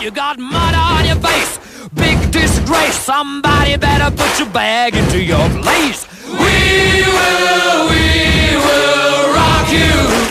You got mud on your face, big disgrace. Somebody better put your bag into your place. We will, we will rock you.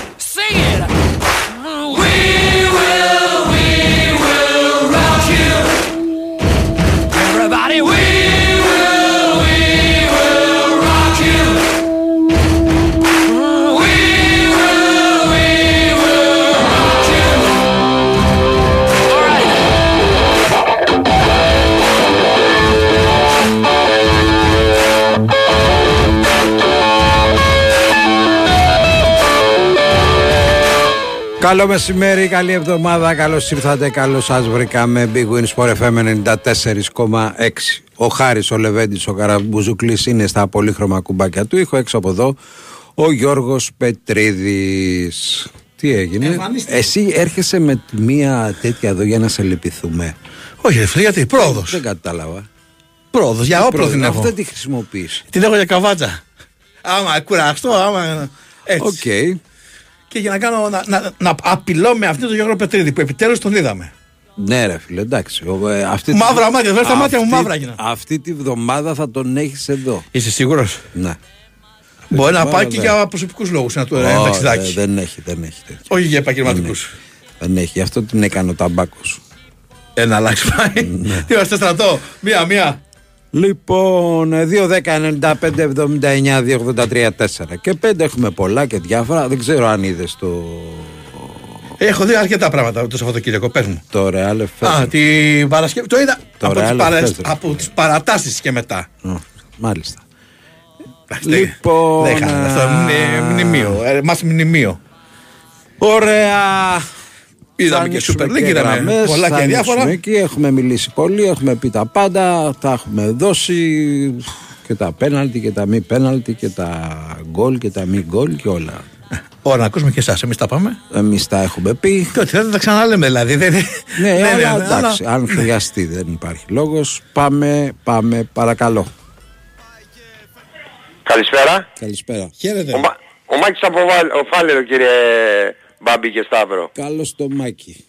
Καλό μεσημέρι, καλή εβδομάδα, καλώς ήρθατε, καλώς σας βρήκαμε Big Win Sport FM 94,6 Ο Χάρης, ο Λεβέντης, ο Καραμπουζουκλής είναι στα πολύχρωμα κουμπάκια του ήχου Έξω από εδώ ο Γιώργος Πετρίδης Τι έγινε, Εμφανίστηκε. εσύ έρχεσαι με μία τέτοια εδώ για να σε λυπηθούμε Όχι, ρε φίλε, γιατί πρόοδος. Δεν κατάλαβα Πρόοδος, για όπλο Πρόεδρε, την έχω. Αυτό δεν τη χρησιμοποιείς Την έχω για καβάτσα. Άμα κουραστώ, άμα. Έτσι. Οκ, Και για να κάνω. Να, να, να απειλώ με αυτόν τον Γιώργο Πετρίδη που επιτέλους τον είδαμε. ναι ρε φίλε, εντάξει ο, ε, αυτή, Μαύρα μάτια, βέβαια, τα μάτια μου αυτή- μαύρα έγιναν. Αυτή τη βδομάδα θα τον έχεις εδώ Είσαι σίγουρος; Ναι Μπορεί να Βέβαια. πάει και για προσωπικούς λόγους να του Ω, ένα δε- ταξιδάκι. Δεν έχει, δεν έχει τέτοιο. Όχι για επαγγελματικούς. Δεν έχει, γι' αυτό την έκανε ο ταμπάκος. Ένα αλλάξει πάει. Ναι. Τι είμαστε στρατό; Μία-μία. Λοιπόν, 2-10-95-79-283-4 και 5 έχουμε πολλά και διάφορα. Δεν ξέρω αν είδες το, Έχω δει αρκετά πράγματα το Σαββατοκύριακο. Πες μου. το Real Εφές. Α, την Παρασκευή. Το είδα Το από τις, Real παρα... Εφές, ρε. από τις παρατάσεις και μετά. Ω, Μάλιστα. Εντάξει, Λοιπόν, Δεν είχα αυτό. α, μνη- Μνημείο. Ε, Μας μνημείο. Ωραία. Είδαμε Θα και ανοίξουμε Super League, είδαμε γραμμές, πολλά θα και διάφορα. ανοίξουμε Εκεί έχουμε μιλήσει πολύ, έχουμε πει τα πάντα, τα έχουμε δώσει και τα πέναλτι και τα μη πέναλτι και τα γκολ και τα μη γκολ και όλα. Ωραία, να ακούσουμε και εσάς. Εμείς τα πάμε. Εμείς τα έχουμε πει. Και ό,τι θέλετε τα ξαναλέμε δηλαδή. Δεν... Ναι, ναι, αλλά ναι, εντάξει, αν χρειαστεί δεν υπάρχει λόγος. Πάμε, πάμε, παρακαλώ. Καλησπέρα. Καλησπέρα. Χαίρετε. Ο, Μα... ο Μάκης από Βα- ο Φάλερο κύριε Μπάμπη και Σταύρο. Καλώς το Μάκη.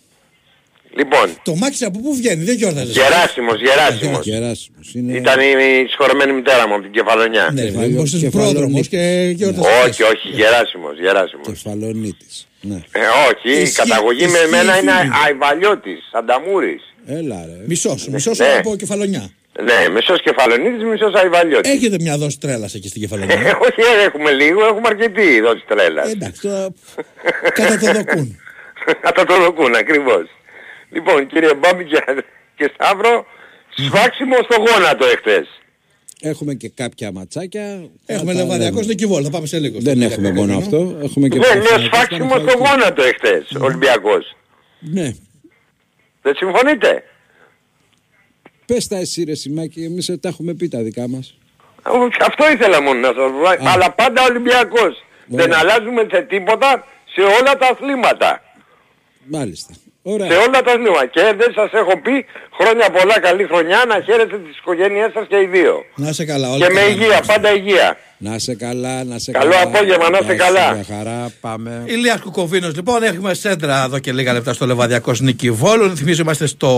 Λοιπόν, Το Μάκης από πού βγαίνει, δεν γιόρταζε. Γεράσιμος, Γεράσιμος. Γεράσιμος. Είναι... Ήταν η, η συγχωρεμένη μητέρα μου από την Κεφαλονιά. Ναι, Κεφαλαιό- μήπως είσαι κεφαλαιονί- πρόδρομος και γιόρταζε. όχι, όχι, Γεράσιμος, Γεράσιμος. Κεφαλονίτης. Ναι. Ε, όχι, η Ισχύει- καταγωγή με ισχύει εμένα είναι φίλη. Αϊβαλιώτης, Ανταμούρης. Έλα ρε. Μισός, μισός Ναι. από κεφαλονιά. Ναι, μισός Κεφαλονίτης, μισός Αϊβαλιώτης. Έχετε μια δόση τρέλας εκεί στην Ε, κεφαλονιά. όχι, ε, έχουμε λίγο, έχουμε αρκετή δόση τρέλας. Ε, Εντάξει, τώρα κατά το δοκούν. Να το το δοκούν ακριβώς. Λοιπόν, κύριε Μπάμπη και, και Σταύρο, σφάξιμο στο γόνατο εχθές. Έχουμε και κάποια ματσάκια. Έχουμε Θα τα λεβαδιακό λέμε. Νικηβόλ, θα πάμε σε λίγο. Δεν στο έχουμε Κυριακό μόνο Κόκκινο. αυτό. Έχουμε και Ναι, λέω Παναθηναϊκός, σφάξιμο στο Παναθηναϊκός. γόνατο εχθές, Ολυμπιακός. Ναι. Δεν συμφωνείτε; Πες τα εσύ ρε Σιμάκη, εμείς ε, τα έχουμε πει τα δικά μας. Όχι, Αυτό ήθελα μόνο να σας πω. Αλλά πάντα Ολυμπιακός. Ωραία. Δεν αλλάζουμε σε τίποτα σε όλα τα αθλήματα. Μάλιστα. Σε Ωραία. όλα τα αθλήματα. Και δεν σας έχω πει χρόνια πολλά, καλή χρονιά, να χαίρετε τις οικογένειές σας και οι δύο. Να είσαι καλά. όλοι Και με καλά. υγεία, πάντα υγεία. Να σε καλά, να σε Καλό καλά. απόγευμα, να είστε Γεια σου, καλά. Μια χαρά, πάμε. Ηλίας Κουκοβίνος λοιπόν, έχουμε σέντρα εδώ και λίγα λεπτά στο Λεβαδιακός Νίκη Βόλου. Θυμίζω είμαστε στο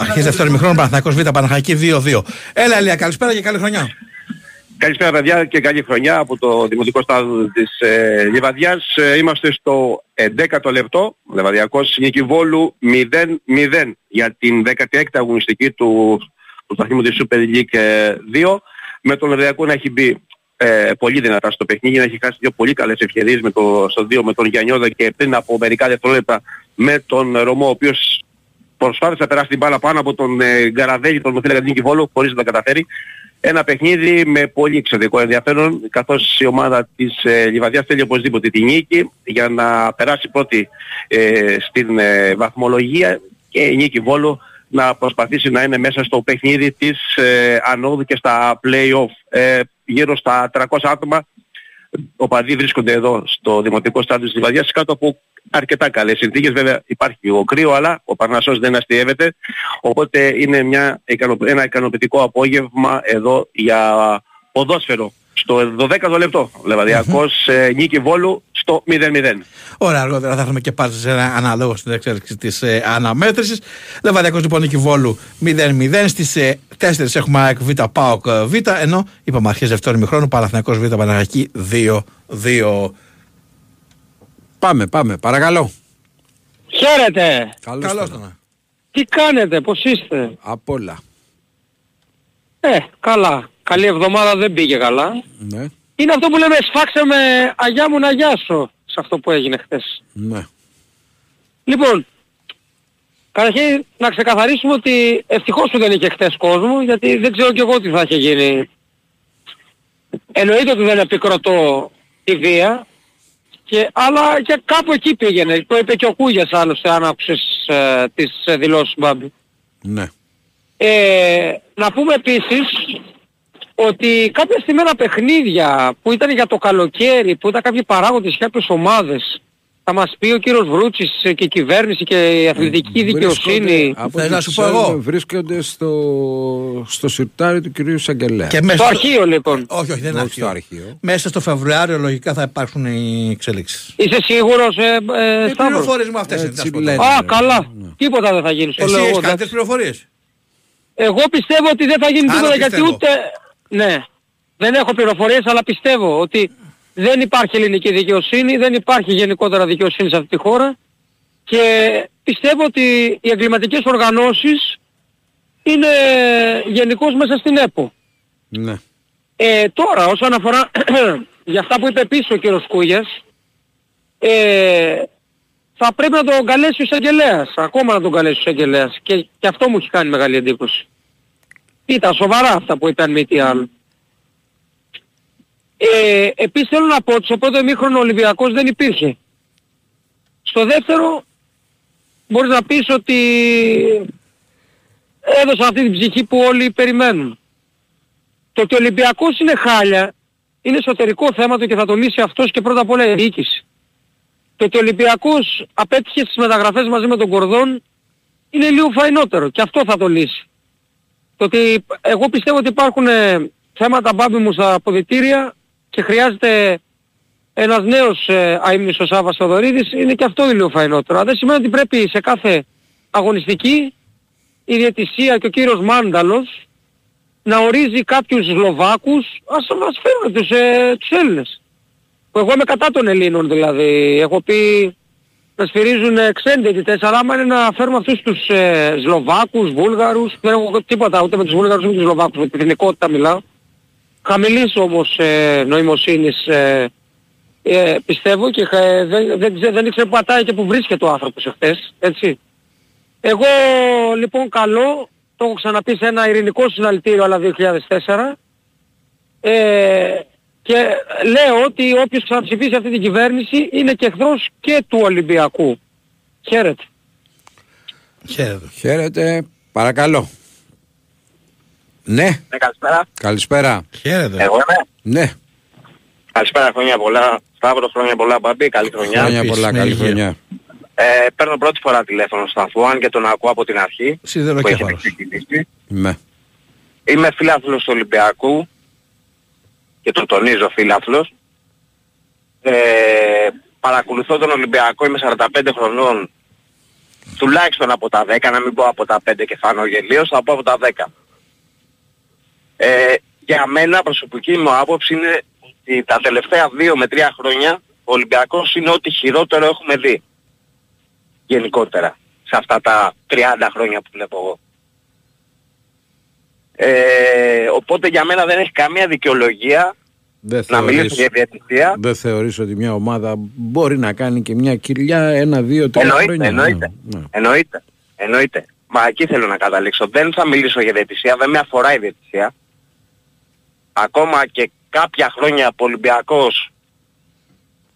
αρχές δεύτερο μηχρόνο Παναθηναϊκός Β' Παναχαϊκή 2-2. Έλα Ηλία, καλησπέρα και καλή χρονιά. Καλησπέρα παιδιά και καλή χρονιά από το Δημοτικό Στάδιο της ε, Λιβαδιάς. Ε, είμαστε στο 11ο λεπτό, Λιβαδιακός Νίκη Βόλου 0-0 για την 16η αγωνιστική του πρωταθλήμου της Super League ε, 2 με τον Λιβαδιακό να έχει μπει ε, πολύ δυνατά στο παιχνίδι, να έχει χάσει δύο πολύ καλές ευκαιρίες με το, στο 2 με τον Γιαννιώδα και πριν από μερικά δευτερόλεπτα με τον Ρωμό ο οποίος προσπάθησε να περάσει την μπάλα πάνω από τον ε, Γκαραβέλη, τον Μουθήλα Κατζίνικη Βόλο, χωρίς να τα καταφέρει. Ένα παιχνίδι με πολύ εξαιρετικό ενδιαφέρον, καθώς η ομάδα της ε, Λιβαδιάς θέλει οπωσδήποτε τη νίκη για να περάσει πρώτη ε, στην ε, βαθμολογία και η νίκη Βόλου να προσπαθήσει να είναι μέσα στο παιχνίδι της ε, ανόδου και στα play-off. Ε, γύρω στα 300 άτομα οπαδοί βρίσκονται εδώ στο Δημοτικό Στάδιο της Λιβαδιάς κάτω από αρκετά καλές συνθήκες. Βέβαια υπάρχει ο κρύο αλλά ο Παρνασσός δεν αστείευεται. Οπότε είναι μια, ικανο- ένα ικανοποιητικό απόγευμα εδώ για ποδόσφαιρο. στο 12ο λεπτό. Λεβαδιακός ε, νίκη Βόλου στο 0-0. Ωραία, αργότερα θα έχουμε και πάλι σε ένα αναλόγω στην εξέλιξη της ε, αναμέτρησης. Λεβαδιακός λοιπόν νίκη Βόλου 0-0. Στις ε, 4 έχουμε ΑΕΚ Β ΠΑΟΚ ε, Β. Ενώ είπαμε αρχές δεύτερο ημιχρόνου Παναθηναϊκός Β Παναγιακή 2-2. Πάμε, πάμε, παρακαλώ. Χαίρετε. Καλώς Καλώς τώρα. τον. Τι κάνετε, πώς είστε; Απ' όλα. Ε, καλά. Καλή εβδομάδα δεν πήγε καλά. Ναι, Είναι αυτό που λέμε σφάξε με αγιά μου να γιάσω σε αυτό που έγινε χθες. ναι. Λοιπόν, καταρχήν να ξεκαθαρίσουμε ότι ευτυχώς που δεν είχε χθες κόσμο γιατί δεν ξέρω κι εγώ τι θα είχε γίνει. Εννοείται ότι δεν επικροτώ τη βία και, αλλά και κάπου εκεί πήγαινε. Το είπε και ο Κούγιας άλλωστε αν άκουσες ε, τις ε, δηλώσεις του Μπάμπη. ναι. Ε, να πούμε επίσης ότι κάποια στιγμένα παιχνίδια που ήταν για το καλοκαίρι, που ήταν κάποιοι παράγοντες και κάποιες ομάδες, θα μας πει ο κύριος Βρούτσης και η κυβέρνηση και η αθλητική δικαιοσύνη. Βρίσκονται, από Θες ό,τι να σου πω ξέρουμε, εγώ. Βρίσκονται στο, στο σιρτάρι του κυρίου Σαγγελέα. Και Το μέσα στο... αρχείο λοιπόν. Όχι, όχι, δεν είναι Όχι στο αρχείο. αρχείο. Μέσα στο Φεβρουάριο λογικά θα υπάρξουν οι εξελίξεις. Είσαι σίγουρος ε, ε, Οι Σταύρος; πληροφορίες μου αυτές είναι. Έτσι να σου πω λένε. τώρα. Α, Ναι, καλά. ναι. Τίποτα δεν θα γίνει. Στο Εσύ λέω έχεις εγώ, καλύτερες εντάξει. πληροφορίες; Εγώ πιστεύω ότι δεν θα γίνει Άλλο τίποτα γιατί πιστεύω. ούτε... Ναι. Δεν έχω πληροφορίες αλλά πιστεύω ότι δεν υπάρχει ελληνική δικαιοσύνη, δεν υπάρχει γενικότερα δικαιοσύνη σε αυτή τη χώρα και πιστεύω ότι οι εγκληματικές οργανώσεις είναι γενικώς μέσα στην ΕΠΟ. Ναι. Ε, τώρα όσον αφορά για αυτά που είπε επίσης ο κύριος Κούγιας ε, θα πρέπει να τον καλέσει ο εισαγγελέας, ακόμα να τον καλέσει ο εισαγγελέας και, και αυτό μου έχει κάνει μεγάλη εντύπωση. Ήταν σοβαρά αυτά που είπε αν μη τι άλλο. Ε, επίσης θέλω να πω ότι στο πρώτο ημίχρονο ο Ολυμπιακός δεν υπήρχε. Στο δεύτερο μπορείς να πεις ότι έδωσαν αυτή την ψυχή που όλοι περιμένουν. Το ότι ο Ολυμπιακός είναι χάλια είναι εσωτερικό θέμα του και θα το λύσει αυτός και πρώτα απ' όλα η διοίκηση. Το ότι ο Ολυμπιακός απέτυχε στις μεταγραφές μαζί με τον Κορδόν είναι λίγο φαϊνότερο και αυτό θα το λύσει. Το ότι εγώ πιστεύω ότι υπάρχουν ε, θέματα μπάμπι μου στα αποδητήρια και χρειάζεται ένας νέος ε, αείμνης ο Σάββας Θοδωρίδης είναι και αυτό λίγο φαϊνότερο. Αλλά δεν σημαίνει ότι πρέπει σε κάθε αγωνιστική η διαιτησία και ο κύριος Μάνταλος να ορίζει κάποιους Σλοβάκους, ας μας φέρουν τους, ε, τους Έλληνες. Που εγώ είμαι κατά των Ελλήνων δηλαδή. Έχω πει να σφυρίζουν ε, ξένοι διαιτητές, αλλά άμα είναι να φέρουμε αυτούς τους ε, Σλοβάκους, Βούλγαρους, δεν έχω τίποτα ούτε με τους Βούλγαρους ούτε με τους Σλοβάκους, με την εθνικότητα μιλάω. Χαμηλής όμως ε, νοημοσύνης ε, ε, πιστεύω και ε, δεν, δεν, ξέ- δεν ήξερε που πατάει και που βρίσκεται ο άνθρωπος εχθές, έτσι. Εγώ λοιπόν καλό, το έχω ξαναπεί σε ένα ειρηνικό συλλαλητήριο αλλά 2004 ε, και λέω ότι όποιος θα ψηφίσει αυτή την κυβέρνηση είναι και εχθρός και του Ολυμπιακού. Χαίρετε. Χαίρετε. Χαίρετε, παρακαλώ. Ναι, Ναι, καλησπέρα. καλησπέρα. Χαίρετε. Εγώ είμαι. Ναι, Καλησπέρα, χρόνια πολλά. Σταύρος, χρόνια πολλά, Μπαμπή. Καλή χρονιά. χρόνια επίσης, πολλά, με καλή υγεία. χρονιά. Ε, παίρνω πρώτη φορά τηλέφωνο στο σταθμό, αν και τον ακούω από την αρχή. Που έχετε Σιδεροκέφαλος. ξεκινήσει. Ναι. Είμαι φίλαθλος του Ολυμπιακού και το τονίζω φίλαθλος. Ε, παρακολουθώ τον Ολυμπιακό, είμαι 45 χρονών, τουλάχιστον από τα 10, να μην πω από τα 5 και φάνω γελίος, θα πω από τα 10. Ε, για μένα προσωπική μου άποψη είναι ότι τα τελευταία 2 με 3 χρόνια ο Ολυμπιακός είναι ό,τι χειρότερο έχουμε δει. Γενικότερα. Σε αυτά τα 30 χρόνια που βλέπω εγώ. Ε, οπότε για μένα δεν έχει καμία δικαιολογία Δεν να μιλήσω θεωρείς, για διαιτησία. δεν θεωρείς ότι μια ομάδα μπορεί να κάνει και μια κοιλιά ένα, δύο, τρία Εννοείται, χρόνια; εννοείται. Ναι, ναι. Εννοείται. Εννοείται. Μα εκεί θέλω να καταλήξω. Δεν θα μιλήσω για διαιτησία, δεν με αφορά η διαιτησία. Ακόμα και κάποια χρόνια που ο Ολυμπιακός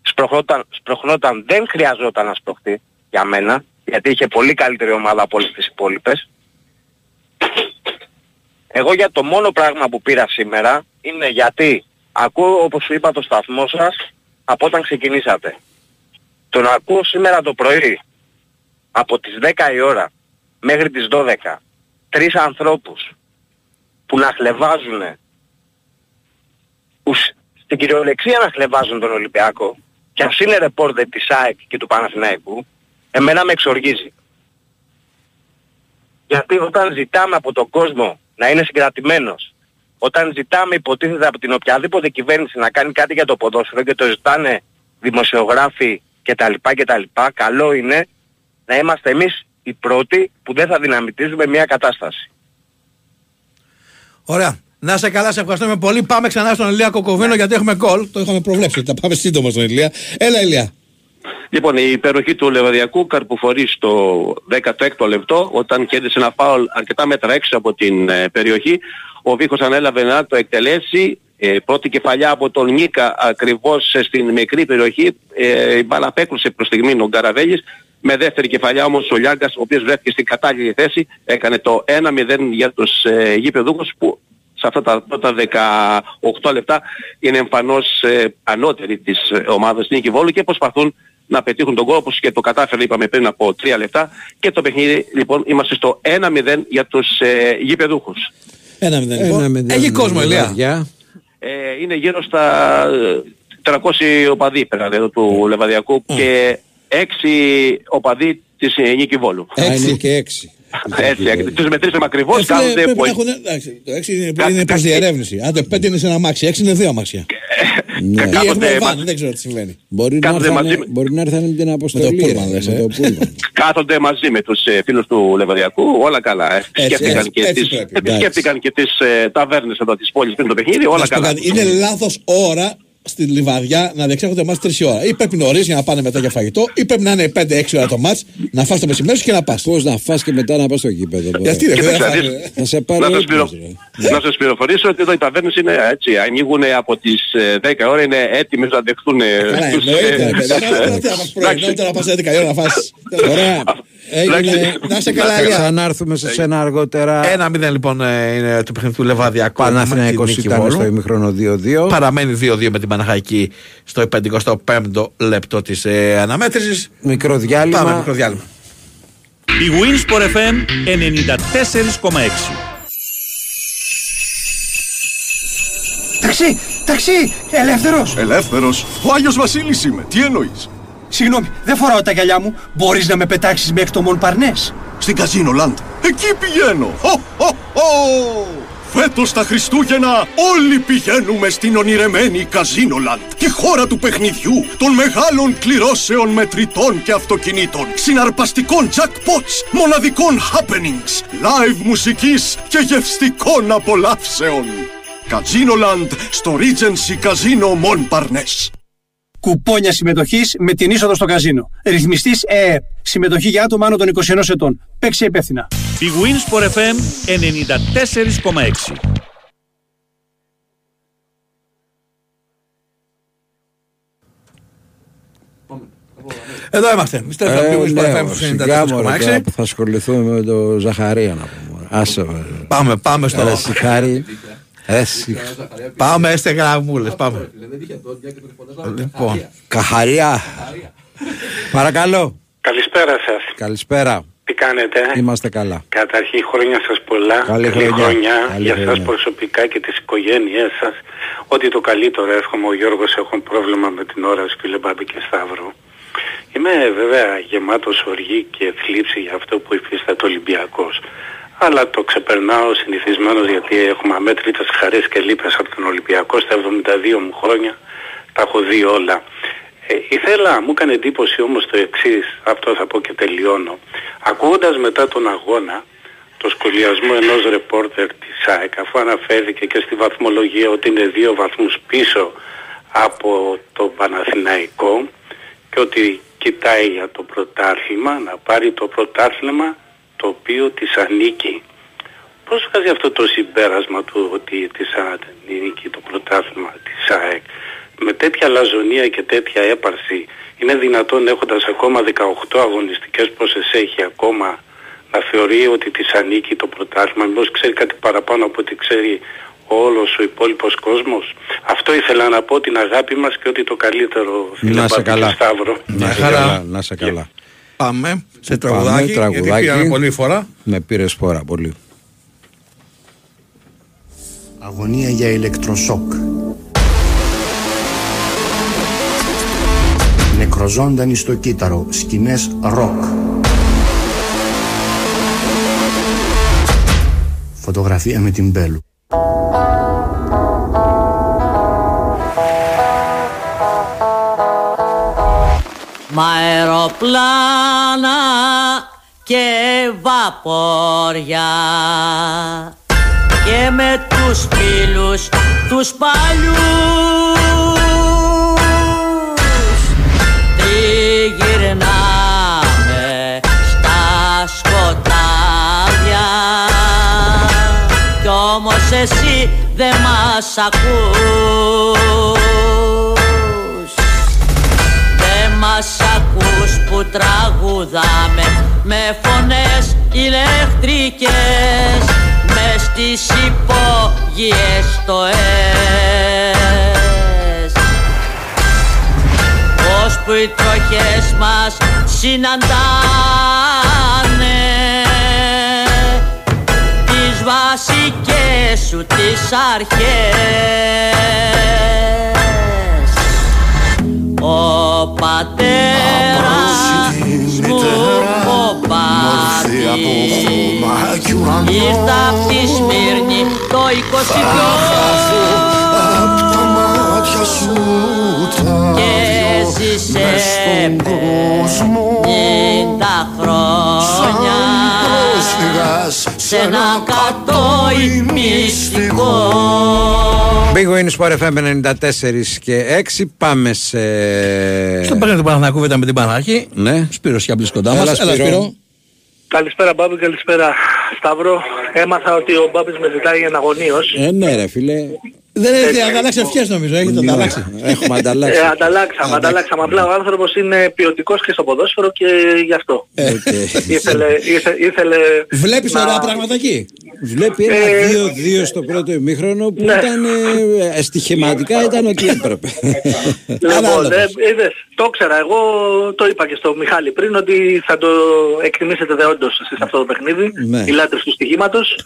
σπροχνόταν, σπροχνόταν δεν χρειαζόταν να σπροχτεί για μένα, γιατί είχε πολύ καλύτερη ομάδα από όλες τις υπόλοιπες. Εγώ για το μόνο πράγμα που πήρα σήμερα είναι γιατί ακούω όπως σου είπα το σταθμό σας από όταν ξεκινήσατε. Τον ακούω σήμερα το πρωί από τις 10 η ώρα μέχρι τις 12 τρεις ανθρώπους που να χλεβάζουν ουσ- στην κυριολεξία να χλεβάζουν τον Ολυμπιακό και ας είναι ρεπόρτερ της ΑΕΚ και του Παναθηναϊκού, εμένα με εξοργίζει. Γιατί όταν ζητάμε από τον κόσμο να είναι συγκρατημένος, όταν ζητάμε υποτίθεται από την οποιαδήποτε κυβέρνηση να κάνει κάτι για το ποδόσφαιρο και το ζητάνε δημοσιογράφοι κτλ. κτλ. Καλό είναι να είμαστε εμείς οι πρώτοι που δεν θα δυναμητίζουμε μια κατάσταση. Ωραία. Να σε καλά, σε ευχαριστούμε πολύ. Πάμε ξανά στον Ηλία Κοκοβίνο γιατί έχουμε κόλ. Το είχαμε προβλέψει ότι θα πάμε σύντομα στον Ηλία. Έλα, Ηλία. Λοιπόν, η υπεροχή του Λεβαδιακού καρποφορεί στο 16ο λεπτό όταν κέρδισε ένα φάουλ αρκετά μέτρα έξω από την ε, περιοχή. Ο Βίχος ανέλαβε να το εκτελέσει. Ε, πρώτη κεφαλιά από τον Νίκα ακριβώς ε, στην μικρή περιοχή. Ε, η μπάλα απέκλουσε προς στιγμή ο Γκαραβέλης. Με δεύτερη κεφαλιά όμως ο Λιάγκας, ο οποίος βρέθηκε στην κατάλληλη θέση, έκανε το 1-0 για τους ε, γήπεδούχους που σε αυτά τα πρώτα 18 λεπτά είναι εμφανώς ε, ανώτεροι της ε, ομάδας Νίκη Βόλου και προσπαθούν να πετύχουν τον κόπο όπως και το κατάφερε είπαμε πριν από 3 λεπτά και το παιχνίδι λοιπόν είμαστε στο 1-0 για τους ε, γήπεδούχους. Ένα μηδέν λοιπόν. Ένα μηδέν Έχει κόσμο, με Ηλία. βαριά. Ε, είναι γύρω στα ε, 300 οπαδοί πέραν εδώ του Λεβαδιακού και 6 οπαδοί της ε, Νίκη Βόλου. Α, είναι Έξι. και έξι. Έτσι, εκ- τους μετρήσαμε ακριβώς, Ε, φίλε, κάνονται πρέπει να πολύ... έχουν, εντάξει, το 6 είναι, Κα- είναι προς κα- διερεύνηση. Άντε 5 είναι σε ένα αμάξι, 6 είναι δύο αμάξια. Ναι. Ή Κάθονται έχουμε μα- βάν, δεν ξέρω τι συμβαίνει. Μπορεί να, Κάθονται έρθανε, μαζί με- μπορεί να έρθανε με την αποστολή. πούλμαν, ρε, λες, με ε. το πούλμαν. κάθονται μαζί με τους ε, φίλους του Λεβαδιακού, όλα καλά. Ε. Επισκέφτηκαν έτσι, και έτσι τις, πρέπει, επισκέφτηκαν και τις ε, ταβέρνες εδώ της πόλης πριν το παιχνίδι, όλα Να σου πω καλά. κάτι, Είναι λάθος ώρα στη Λιβαδιά να διεξάγονται εμάς 3 ώρα. Ή πρέπει νωρίς για να πάνε μετά για φαγητό, ή πρέπει να είναι 5-6 ώρα το μάτς, να φας το μεσημέρι σου και να πας. Πώς να φας και μετά να πας στο γήπεδο. Ε, μπορεί. αυτή ρε, Κοίταξε, δεν θα δεις. φάνε. Θα σε πάρει Να σας, ύπνος, πληρο... ρε. να σας πληροφορήσω ότι εδώ οι ταβέρνες είναι έτσι, ανοίγουν από τις ε, 10 ώρα, είναι έτοιμες να δεχτούν ε, Καλά, τους, εννοείται. ε, ρε παιδί. Τώρα ε, τι να πας πρωί, εντάξει. νωρίτερα να πας 11 η ώρα να φας. Ωραία. Έγινε. Εντάξει. Να είσαι καλά, Θα Ηλία. ξανάρθουμε σε σένα αργότερα. Ένα μηδέν λοιπόν ε, είναι το παιχνίδι του Λεβαδιακού. Παναθηναϊκός με τη Νίκη ήταν Βόλου. στο ημιχρόνο 2-2. Παραμένει 2-2 με την Παναχαϊκή στο 55ο λεπτό της ε, αναμέτρησης. Μικρό Πάμε διάλειμμα. μικρό διάλειμμα. Η Winsport FM 94,6 Ταξί, ταξί, ελεύθερος. Ελεύθερος. Ο Άγιος Βασίλης είμαι. Τι εννοείς; Συγγνώμη, δεν φοράω τα γυαλιά μου. Μπορείς να με πετάξεις μέχρι το Μον Παρνές; Στην Καζίνο Λαντ. Εκεί πηγαίνω. Χω, χω, χω. Φέτος τα Χριστούγεννα όλοι πηγαίνουμε στην ονειρεμένη Καζίνο Λαντ. Τη χώρα του παιχνιδιού, των μεγάλων κληρώσεων μετρητών και αυτοκινήτων, συναρπαστικών jackpots, μοναδικών happenings, live μουσικής και γευστικών απολαύσεων. Καζίνο Λαντ στο Regency Casino Mon Parnes. Κουπόνια συμμετοχής με την είσοδο στο καζίνο. Ρυθμιστής ΕΕΠ. Συμμετοχή για άτομα άνω των 21 ετών. Παίξει υπεύθυνα. Η Winsport FM 94,6 Εδώ είμαστε. Επιστρέφουμε Ε, λίγο ναι, στο FM σιγά μωρέ, τώρα 94,6. που θα ασχοληθούμε με το Ζαχαρία να πούμε. Άσε με. Πάμε, πάμε στο. Ρε Σιχάρη. Ρε Σιχ- Πάμε σε γραμμούλες, πάμε. Λοιπόν, Καχαρία. Παρακαλώ. Καλησπέρα σας. Καλησπέρα. Τι κάνετε; Είμαστε καλά. Καταρχήν χρόνια σας πολλά. Καλή χρονιά. Καλή για χρονιά. σας προσωπικά και τις οικογένειές σας. Ό,τι το καλύτερο εύχομαι. Ο Γιώργος έχω πρόβλημα με την ώρα σου φίλε Μπάμπη και Σταύρο. Είμαι βέβαια γεμάτος οργή και θλίψη για αυτό που υφίσταται ο Ολυμπιακός. Αλλά το ξεπερνάω συνηθισμένος γιατί έχουμε αμέτρητες χαρές και λύπες από τον Ολυμπιακό στα 72 μου χρόνια. Τα έχω δει όλα. Ε, ήθελα, μου έκανε εντύπωση όμως το εξής, αυτό θα πω και τελειώνω. Ακούγοντας μετά τον αγώνα το σχολιασμό ενός ρεπόρτερ της ΑΕΚ αφού αναφέρθηκε και στη βαθμολογία ότι είναι δύο βαθμούς πίσω από το Παναθηναϊκό και ότι κοιτάει για το πρωτάθλημα, να πάρει το πρωτάθλημα το οποίο της ανήκει. Πώς βγάζει αυτό το συμπέρασμα του ότι της ανήκει το πρωτάθλημα της ΑΕΚ; Με τέτοια λαζονία και τέτοια έπαρση είναι δυνατόν έχοντας ακόμα 18 αγωνιστικές πόσες έχει ακόμα να θεωρεί ότι της ανήκει το πρωτάθλημα; Μήπως ξέρει κάτι παραπάνω από ό,τι ξέρει όλος ο υπόλοιπος κόσμος; Αυτό ήθελα να πω την αγάπη μας και ότι το καλύτερο φίλε Να σε Μπάμπη και καλά. Σταύρο. Να σε χαρά. καλά. Να σε καλά. Πάμε σε τραγουδάκι, Πάμε, τραγουδάκι γιατί πολύ φορά. Με πήρε φορά πολύ. Αγωνία για ηλεκτροσόκ. Νεκροζώντανοι στο κύτταρο, σκηνές ροκ. Φωτογραφία με την Μπέλου. Μα αεροπλάνα και βαπόρια. Και με τους φίλους τους παλιούς. Τριγυρνάμε στα σκοτάδια. Κι όμως εσύ δεν μας ακούς. δεν μας ακούς που τραγουδάμε με φωνές ηλεκτρικές μες στις υπόγειες το ΕΣ Ως που οι τροχές μας συναντάνε τις βασικές σου τις αρχές ο πατέρας μου ο Μπάτης ήρθα απ' τη Σμύρνη το 22 και ζήσε 50 χρόνια σε ένα κατόι μυστικό Big Win Sport FM 94 και 6. Πάμε σε. Στον παίρνει του Παναθηναϊκού Β' με την Πανάχη. Ναι. Σπύρος Γιάμπλης κοντά Έλα, μας. Έλα Σπύρο. Σπύρο. Καλησπέρα Μπάμπη, καλησπέρα Σταύρο. Έμαθα ότι ο Μπάμπης με ζητάει εναγωνίως. Ε, ναι, ρε φίλε. Δεν έχετε ανταλλάξει ευχές νομίζω. Έχετε Ναι, ανταλλάξει. Έχουμε ανταλλάξει. Ε, ανταλλάξαμε, ανταλλάξαμε. Απλά ο άνθρωπος είναι ποιοτικός και στο ποδόσφαιρο και γι' αυτό. ήθελε, ήθε, ήθελε Βλέπεις να- ωραία πράγματα εκεί; Βλέπει ένα Ε, 2-2 στο πρώτο ημίχρονο που Ναι. ήταν ε, ε, στοιχηματικά ήταν ότι έπρεπε. Λοιπόν, Ανάλογος. ε, είδες, το ήξερα. Εγώ το είπα και στο Μιχάλη πριν ότι θα το εκτιμήσετε δεόντως εσείς αυτό το παιχνίδι. Ναι. Οι λάτρες του στοιχήματος.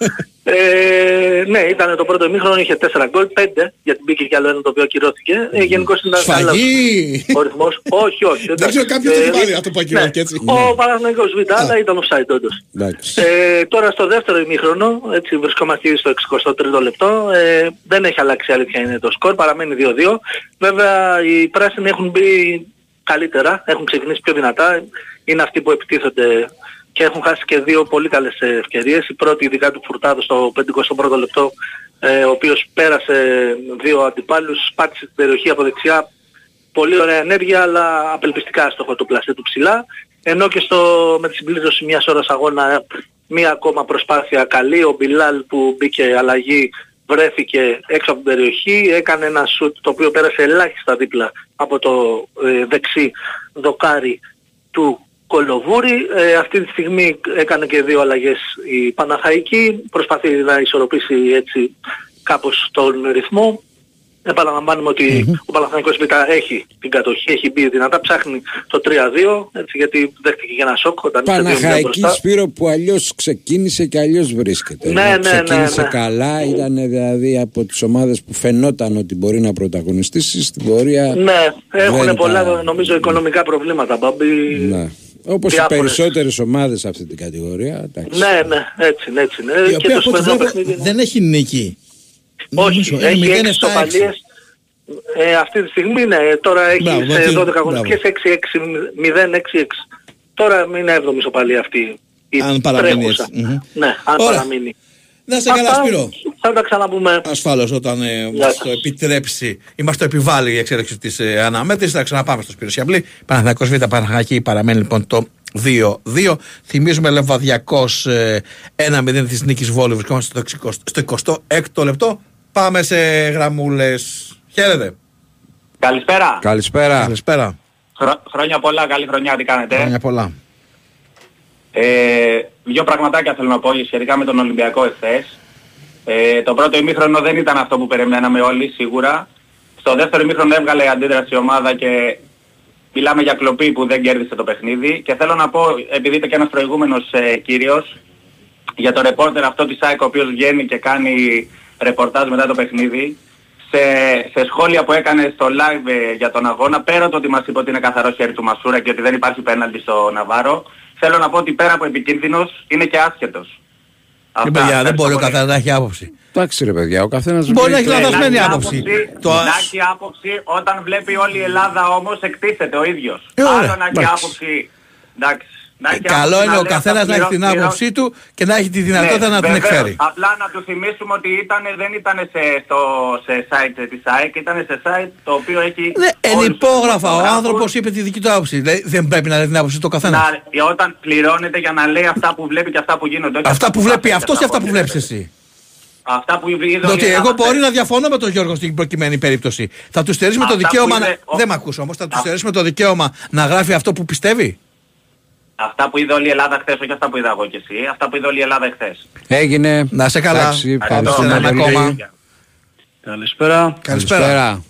ε, ναι, ήταν το πρώτο ημίχρονο, είχε 4 γκολ, 5 γιατί μπήκε κι άλλο ένα το οποίο ακυρώθηκε. Ε, γενικώς ήταν καλός Σφαγή. ο ρυθμός. όχι, όχι. Δεν εντάξει. ξέρω κάποιος Ε, το βάλει αυτό που ακυρώθηκε έτσι. Ο Παναθηναϊκός Β, αλλά ήταν offside όντως. Εντάξει. Ε, τώρα στο δεύτερο ημίχρονο, έτσι βρισκόμαστε ήδη στο 63ο λεπτό, ε, δεν έχει αλλάξει η αλήθεια είναι το σκορ, παραμένει 2-2. Βέβαια οι πράσινοι έχουν μπει καλύτερα, έχουν ξεκινήσει πιο δυνατά, είναι αυτοί που επιτίθονται και έχουν χάσει και δύο πολύ καλές ε, ευκαιρίες. Η πρώτη ειδικά του Φουρτάδου στο 51ο λεπτό, ε, ο οποίος πέρασε δύο αντιπάλους, πάτησε την περιοχή από δεξιά, πολύ ωραία ενέργεια αλλά απελπιστικά στο το πλασέ του ψηλά. Ενώ και στο, με τη συμπλήρωση μιας ώρας αγώνα μία ακόμα προσπάθεια καλή. Ο Μπιλάλ που μπήκε αλλαγή βρέθηκε έξω από την περιοχή. Έκανε ένα σουτ το οποίο πέρασε ελάχιστα δίπλα από το ε, δεξί δοκάρι του Κολοβούρη. Ε, αυτή τη στιγμή έκανε και δύο αλλαγές η Παναχαϊκή. Προσπαθεί να ισορροπήσει έτσι κάπως τον ρυθμό. Επαναλαμβάνουμε ότι ο Παναθηναϊκός Β έχει την κατοχή, έχει μπει δυνατά, ψάχνει το 3-2, έτσι, γιατί δέχτηκε και ένα σοκ όταν ήταν 2-0 Παναχαϊκή μπροστά. Σπύρο που αλλιώς ξεκίνησε και αλλιώς βρίσκεται. Ναι, Ενώ ναι, ναι, ξεκίνησε ναι. καλά, ήταν δηλαδή από τις ομάδες που φαινόταν ότι μπορεί να πρωταγωνιστήσει στην πορεία. Ναι, έχουν δεν πολλά τα- νομίζω οικονομικά προβλήματα, Μπάμπη. Ναι. Όπως οι Διάφορες. περισσότερες ομάδες σε αυτή την κατηγορία. εντάξει. Ναι, ναι, έτσι είναι, έτσι είναι. Η Και οποία το από ό,τι σημερινό βλέπω παιχνίδι δεν έχει νίκη. Όχι, Νομίζω, έχει είναι 0-7-6. 6 ισοπαλίες. Ε, αυτή τη στιγμή ναι, τώρα έχει Μπράβο, σε τι- 12 αγωνιστικές 6-6-0-6-6. Τώρα είναι 7η ισοπαλία αυτή. Η Αν παραμείνει τρέχουσα. έτσι. Μμμ. Ναι, αν Ωραία. παραμείνει. Να σε καλά Αυτά Σπύρο. Θα τα ξαναπούμε. Ασφαλώς όταν ε, Γεια μας σας. το επιτρέψει ή μας το επιβάλλει η εξέλιξη της ε, αναμέτρησης θα ξαναπάμε στο Σπύρο Σιαμπλή. Παναθηναϊκός Β' Παναχαϊκή παραμένει λοιπόν το 2-2. Θυμίζουμε Λεβαδιακός ε, 1-0 της νίκης Βόλου. Βρισκόμαστε στο 60 στο 26ο λεπτό. Πάμε σε γραμμούλες. Χαίρετε. Καλησπέρα. Καλησπέρα. Καλησπέρα. Χρο- χρόνια πολλά, καλή χρονιά, τι κάνετε; Χρόνια πολλά. Ε, δύο πραγματάκια θέλω να πω σχετικά με τον Ολυμπιακό εχθές. Ε, το πρώτο ημίχρονο δεν ήταν αυτό που περιμέναμε όλοι, σίγουρα. Στο δεύτερο ημίχρονο έβγαλε αντίδραση η ομάδα και μιλάμε για κλοπή που δεν κέρδισε το παιχνίδι. Και θέλω να πω, επειδή είπε και ένας προηγούμενος ε, κύριος, για το ρεπόρτερ αυτό της ΑΕΚ ο οποίος βγαίνει και κάνει ρεπορτάζ μετά το παιχνίδι. σε, σε σχόλια που έκανε στο live ε, για τον αγώνα, πέρα το ότι μας είπε ότι είναι καθαρό χέρι του Μασούρα και ότι δεν υπάρχει πέναλτι στο Ναβάρο, θέλω να πω ότι πέρα από επικίνδυνος είναι και άσχετος. Ε, παιδιά, δεν μπορεί ο καθένας να έχει άποψη. Εντάξει ρε παιδιά, ο καθένας... Μπορεί να έχει Ε, λαθασμένη να έχει άποψη. Το- Να έχει άποψη όταν βλέπει όλη η Ελλάδα όμως εκτίθεται ο ίδιος. Ε, ωραία, Άλλο να έχει εντάξει. άποψη. Εντάξει. Να έχει Καλό άποψη είναι να ο λέει καθένας αυτά να έχει την πληρώ- άποψή του και να έχει τη δυνατότητα ναι, να την βεβαίως. εκφέρει. Απλά να του θυμίσουμε ότι ήτανε, δεν ήταν σε, στο, σε site της ΑΕΚ, ήταν σε site το οποίο έχει... Ναι, όλους τους ενυπόγραφα. Ο φωτογράφους. άνθρωπος είπε τη δική του άποψη. Δηλαδή, Δεν πρέπει να λέει την άποψη του καθένας. Να, όταν πληρώνεται για να λέει αυτά που βλέπει και αυτά που γίνονται. όχι Αυτά που βλέπει γράφει και αυτός και αυτά που γίνεται. βλέπεις εσύ; Αυτά που είδε όλη η Διότι εγώ Ελλάδα μπορεί να διαφωνώ με τον Γιώργο στην προκειμένη περίπτωση. Θα τους στερήσουμε το Αυτά που δικαίωμα. είδε να... ο- Δεν με ακούς όμως. Θα τους Α. στερήσουμε το δικαίωμα να γράφει αυτό που πιστεύει; Αυτά που είδε όλη η Ελλάδα χθες, όχι αυτά που είδα εγώ και εσύ. Αυτά που είδε όλη η Ελλάδα χθες. Έγινε. Να σε καλά. Εντάξει, Ευχαριστώ. ευχαριστούμε Ένα πολύ. ακόμα. Καλησπέρα. Καλησπέρα.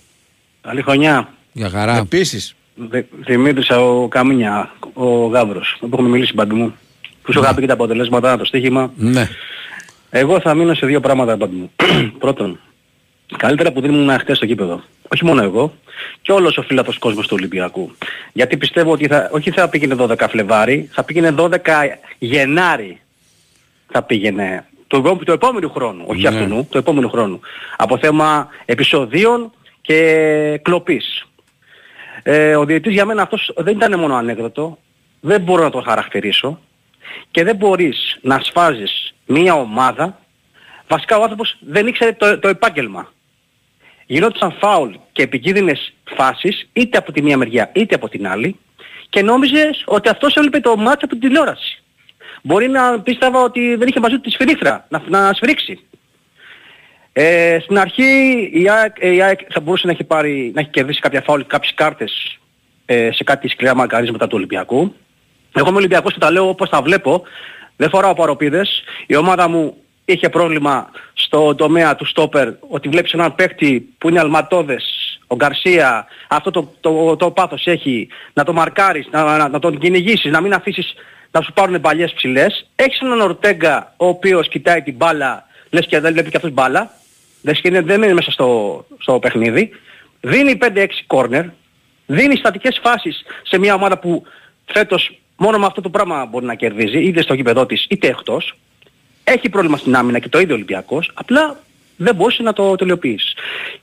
Καλή χρονιά. Για χαρά. Επίσης. Δε- Δημήτρης ο Καμίνια, ο Γάβρος, που έχουμε μιλήσει παντού μου. Που σου είχα πει και τα αποτελέσματα, το στοίχημα. Ναι. Εγώ θα μείνω σε δύο πράγματα πάντου μου. Πρώτον, καλύτερα που δίνουμε χτες στο γήπεδο. Όχι μόνο εγώ, και όλος ο φίλαθος κόσμος του Ολυμπιακού. Γιατί πιστεύω ότι θα, όχι θα πήγαινε 12 Φλεβάρι, θα πήγαινε 12 Γενάρη. Θα πήγαινε το, επό- του επόμενου χρόνου, όχι Ναι. αυτού, του επόμενου χρόνου. Από θέμα επεισοδίων και κλοπής. Ε, ο διαιτητής για μένα αυτός δεν ήταν μόνο ανέκδοτο, δεν μπορώ να το χαρακτηρίσω και δεν μπορείς να σφάζεις μία ομάδα, βασικά ο άνθρωπος δεν ήξερε το, το επάγγελμα. Γινόντουσαν φάουλ και επικίνδυνες φάσεις είτε από τη μία μεριά είτε από την άλλη και νόμιζες ότι αυτός έβλεπε το μάτς από την τηλεόραση. Μπορεί να πίστευα ότι δεν είχε μαζί του τη σφυρίχτρα να, να σφυρίξει. Ε, στην αρχή η ΑΕΚ, η ΑΕΚ θα μπορούσε να έχει, πάρει, να έχει κερδίσει κάποια φάουλ, κάποιες κάρτες ε, σε κάτι σκληρά μαρκαρίσματα του Ολυμπιακού. Εγώ είμαι Ολυμπιακός και τα λέω όπως τα βλέπω. Δεν φοράω παροπίδες. Η ομάδα μου είχε πρόβλημα στο τομέα του στόπερ ότι βλέπεις έναν παίκτη που είναι αλματώδες, ο Γκαρσία, αυτό το, το, το, πάθος έχει να το μαρκάρεις, να, να, να τον κυνηγήσεις, να μην αφήσεις να σου πάρουν παλιές ψηλές. Έχεις έναν Ορτέγκα ο οποίος κοιτάει την μπάλα, λες και δεν βλέπει και αυτός μπάλα, λες και είναι, δεν είναι μέσα στο, στο παιχνίδι. Δίνει 5-6 κόρνερ, δίνει στατικές φάσεις σε μια ομάδα που φέτος μόνο με αυτό το πράγμα μπορεί να κερδίζει, είτε στο γήπεδό της είτε εκτός. Έχει πρόβλημα στην άμυνα και το ίδιο ο Ολυμπιακός, απλά δεν μπορούσε να το τελειοποιήσει.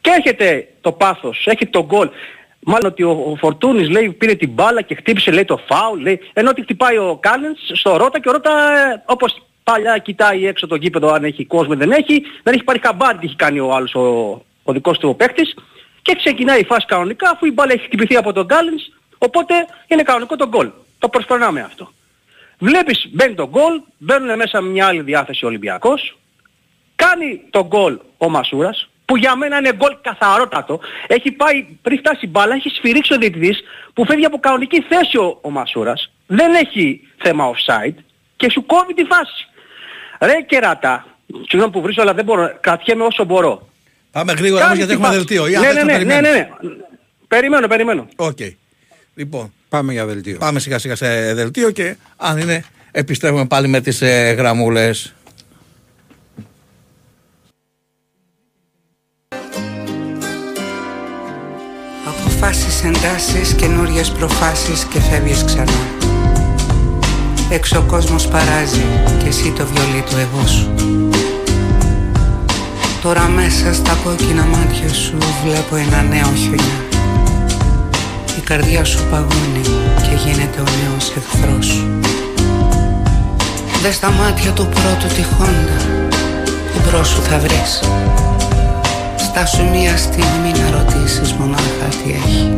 Και έχετε το πάθος, έχει το γκολ. Μάλλον ότι ο, ο Φορτούνης λέει πήρε την μπάλα και χτύπησε λέει το φάουλ, λέει, ενώ ότι χτυπάει ο Κάλενς στο Ρότα και ο Ρότα ε, όπως παλιά κοιτάει έξω το γήπεδο αν έχει κόσμο δεν έχει, δεν έχει πάρει χαμπάρι τι έχει κάνει ο άλλος ο, ο δικός του ο παίκτης και ξεκινάει η φάση κανονικά αφού η μπάλα έχει χτυπηθεί από τον Κάλενς, οπότε είναι κανονικό το γκολ. Το προσπερνάμε αυτό. Βλέπεις μπαίνει το γκολ, μπαίνουν μέσα με μια άλλη διάθεση ο Ολυμπιακός, κάνει το γκολ ο Μασούρας, που για μένα είναι γκολ καθαρότατο. Έχει πάει πριν φτάσει η μπάλα, έχει σφυρίξει ο διαιτητής που φεύγει από κανονική θέση ο, ο Μασούρας, δεν έχει θέμα offside και σου κόβει τη φάση. Ρε κεράτα, συγγνώμη που βρίσκω αλλά δεν μπορώ, κρατιέμαι όσο μπορώ. Πάμε γρήγορα όμως Κάνει γιατί τη έχουμε φάση. δελτίο. Ή αν Ναι, θες ναι, να ναι, ναι, ναι, περιμένεις. ναι. Περιμένω, περιμένω. Οκ. Λοιπόν, Πάμε για δελτίο. πάμε σιγά σιγά σε δελτίο και αν είναι επιστρέφουμε πάλι με τις ε, γραμμούλες. Αποφάσεις, εντάσεις, καινούριες προφάσεις και φεύγεις ξανά Έξω ο κόσμος παράζει και εσύ το βιολί του εγώ σου Τώρα μέσα στα κόκκινα μάτια σου βλέπω ένα νέο χιονιά Η καρδιά σου παγώνει και γίνεται ο νέος εχθρός. Σου Δες τα μάτια του πρώτου τυχόντα που μπρος σου θα βρεις. Στάσου μία στιγμή να ρωτήσεις μονάχα τι έχει.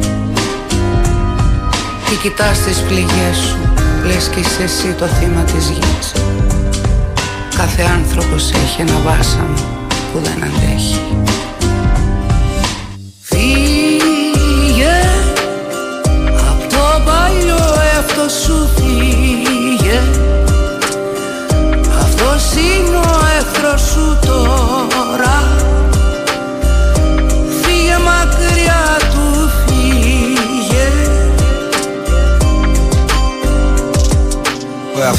Τι κοιτάς τις πληγές σου Λες κι είσαι εσύ το θύμα της γης. Κάθε άνθρωπος έχει ένα βάσανο που δεν αντέχει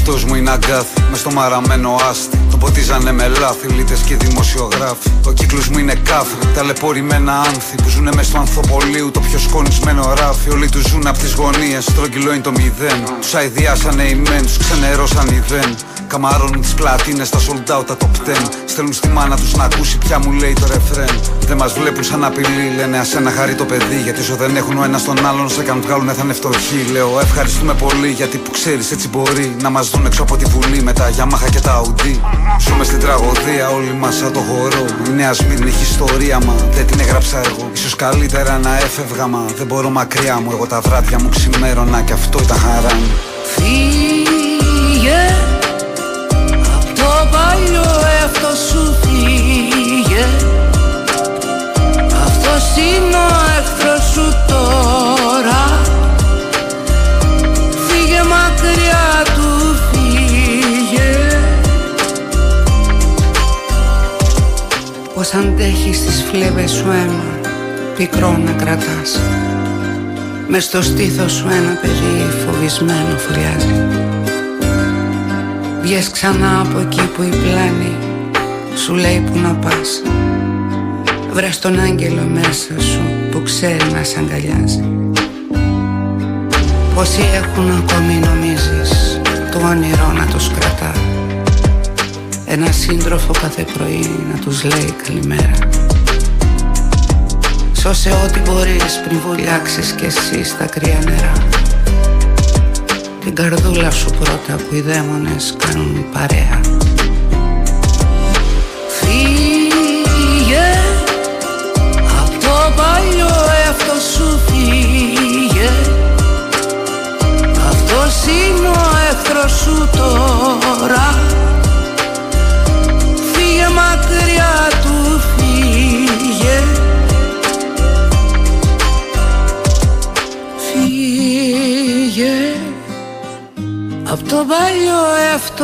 Ο εαυτός μου είναι αγκάθι μες στο μαραμένο άστι. Τον ποτίζανε με λάθη, λίτες και δημοσιογράφοι. Ο κύκλος μου είναι κάφρι, ταλαιπωρημένα άνθη που ζουνε μες στο ανθοπολίου. Το πιο σκονισμένο ράφι. Όλοι τους ζουν από τις γωνίες, στρογγυλό είναι το μηδέν. Τους αηδιάσανε οι μεν, τους ξενερώσαν οι δεν. Καμαρώνουν τις πλατίνες, τα sold out, τα top 10. Στέλνουν στη μάνα τους να ακούσει πια μου λέει το ρεφρέν. Δεν μας βλέπουν σαν απειλή, λένε ας ένα χαρεί το παιδί. Γιατί όσο δεν έχουν ο ένας τον άλλον, σε κάνουν βγάλουν θα είναι φτωχοί. Λέω ευχαριστούμε πολύ γιατί που ξέρεις έτσι μπορεί να μας δουν έξω από τη βουλή με τα Yamaha και τα Audi. Ζούμε στην τραγωδία όλοι μας σαν το χορό. Η νέα Σμύρνη έχει ιστορία μα δεν την έγραψα εγώ. Ίσως καλύτερα να έφευγα μα δεν μπορώ μακριά μου. Εγώ τα βράδια μου ξημέρωνα και αυτό ήταν χαρά μου. Φύγε Απ' το παλιό εαυτό σου φύγε. Αυτός είναι ο εχθρός σου τώρα. Φύγε μακριά του φύγε. Πως αντέχεις τις φλέβες σου αίμα Πικρό να κρατάς; Μες στο στήθος σου ένα παιδί φοβισμένο φωλιάζει Βγες ξανά από εκεί που η πλάνη Σου λέει που να πας. Βρες τον άγγελο μέσα σου που ξέρει να σ' αγκαλιάζει. Πόσοι έχουν ακόμη νομίζεις το όνειρο να τους κρατά. Ένα σύντροφο κάθε πρωί να τους λέει καλημέρα. Σώσε ό,τι μπορείς πριν βουλιάξεις κι εσύ στα κρύα νερά Την καρδούλα σου πρώτα που οι δαίμονες κάνουν παρέα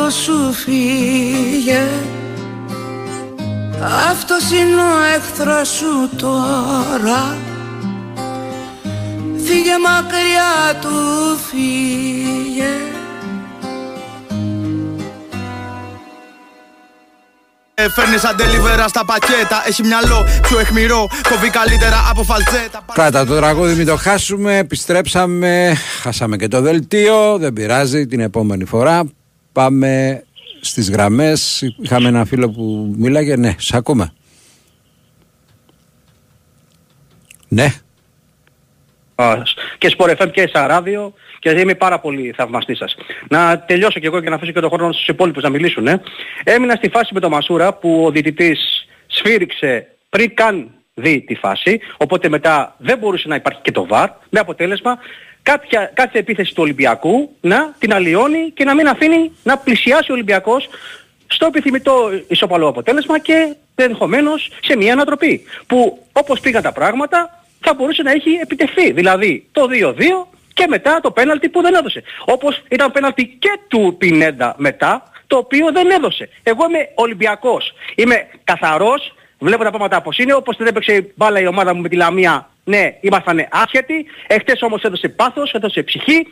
εαυτό σου φύγε αυτός είναι ο εχθρός σου τώρα Φύγε μακριά του φύγε Ε, Φέρνει σαν delivery στα πακέτα. Έχει μυαλό πιο αιχμηρό. Κοβεί καλύτερα από φαλτσέτα. Κάτα το τραγούδι μην το χάσουμε, επιστρέψαμε, χάσαμε και το δελτίο, δεν πειράζει την επόμενη φορά. Πάμε στις γραμμές, είχαμε ένα φίλο που μίλαγε, ναι, σε ακούμε. Ναι. και Sport FM και στα ράδιο και είμαι πάρα πολύ θαυμαστής σας. Να τελειώσω κι εγώ και να αφήσω και τον χρόνο στους υπόλοιπους να μιλήσουν. Ε. Έμεινα στη φάση με τον Μασούρα που ο διαιτητής σφύριξε πριν καν δει τη φάση, οπότε μετά δεν μπορούσε να υπάρχει και το VAR, με αποτέλεσμα κάποια, κάθε επίθεση του Ολυμπιακού να την αλλοιώνει και να μην αφήνει να πλησιάσει ο Ολυμπιακός στο επιθυμητό ισοπαλό αποτέλεσμα και ενδεχομένως σε μια ανατροπή. Που όπως πήγαν τα πράγματα θα μπορούσε να έχει επιτευχθεί. Δηλαδή το 2-2 και μετά το πέναλτι που δεν έδωσε. Όπως ήταν πέναλτι και του Πινέντα μετά, το οποίο δεν έδωσε. Εγώ είμαι Ολυμπιακός. Είμαι καθαρός, βλέπω τα πράγματα όπως είναι, όπως δεν έπαιξε μπάλα η ομάδα μου με τη Λαμία, ναι, ήμασταν άσχετοι. Εχθές όμως έδωσε πάθος, έδωσε ψυχή.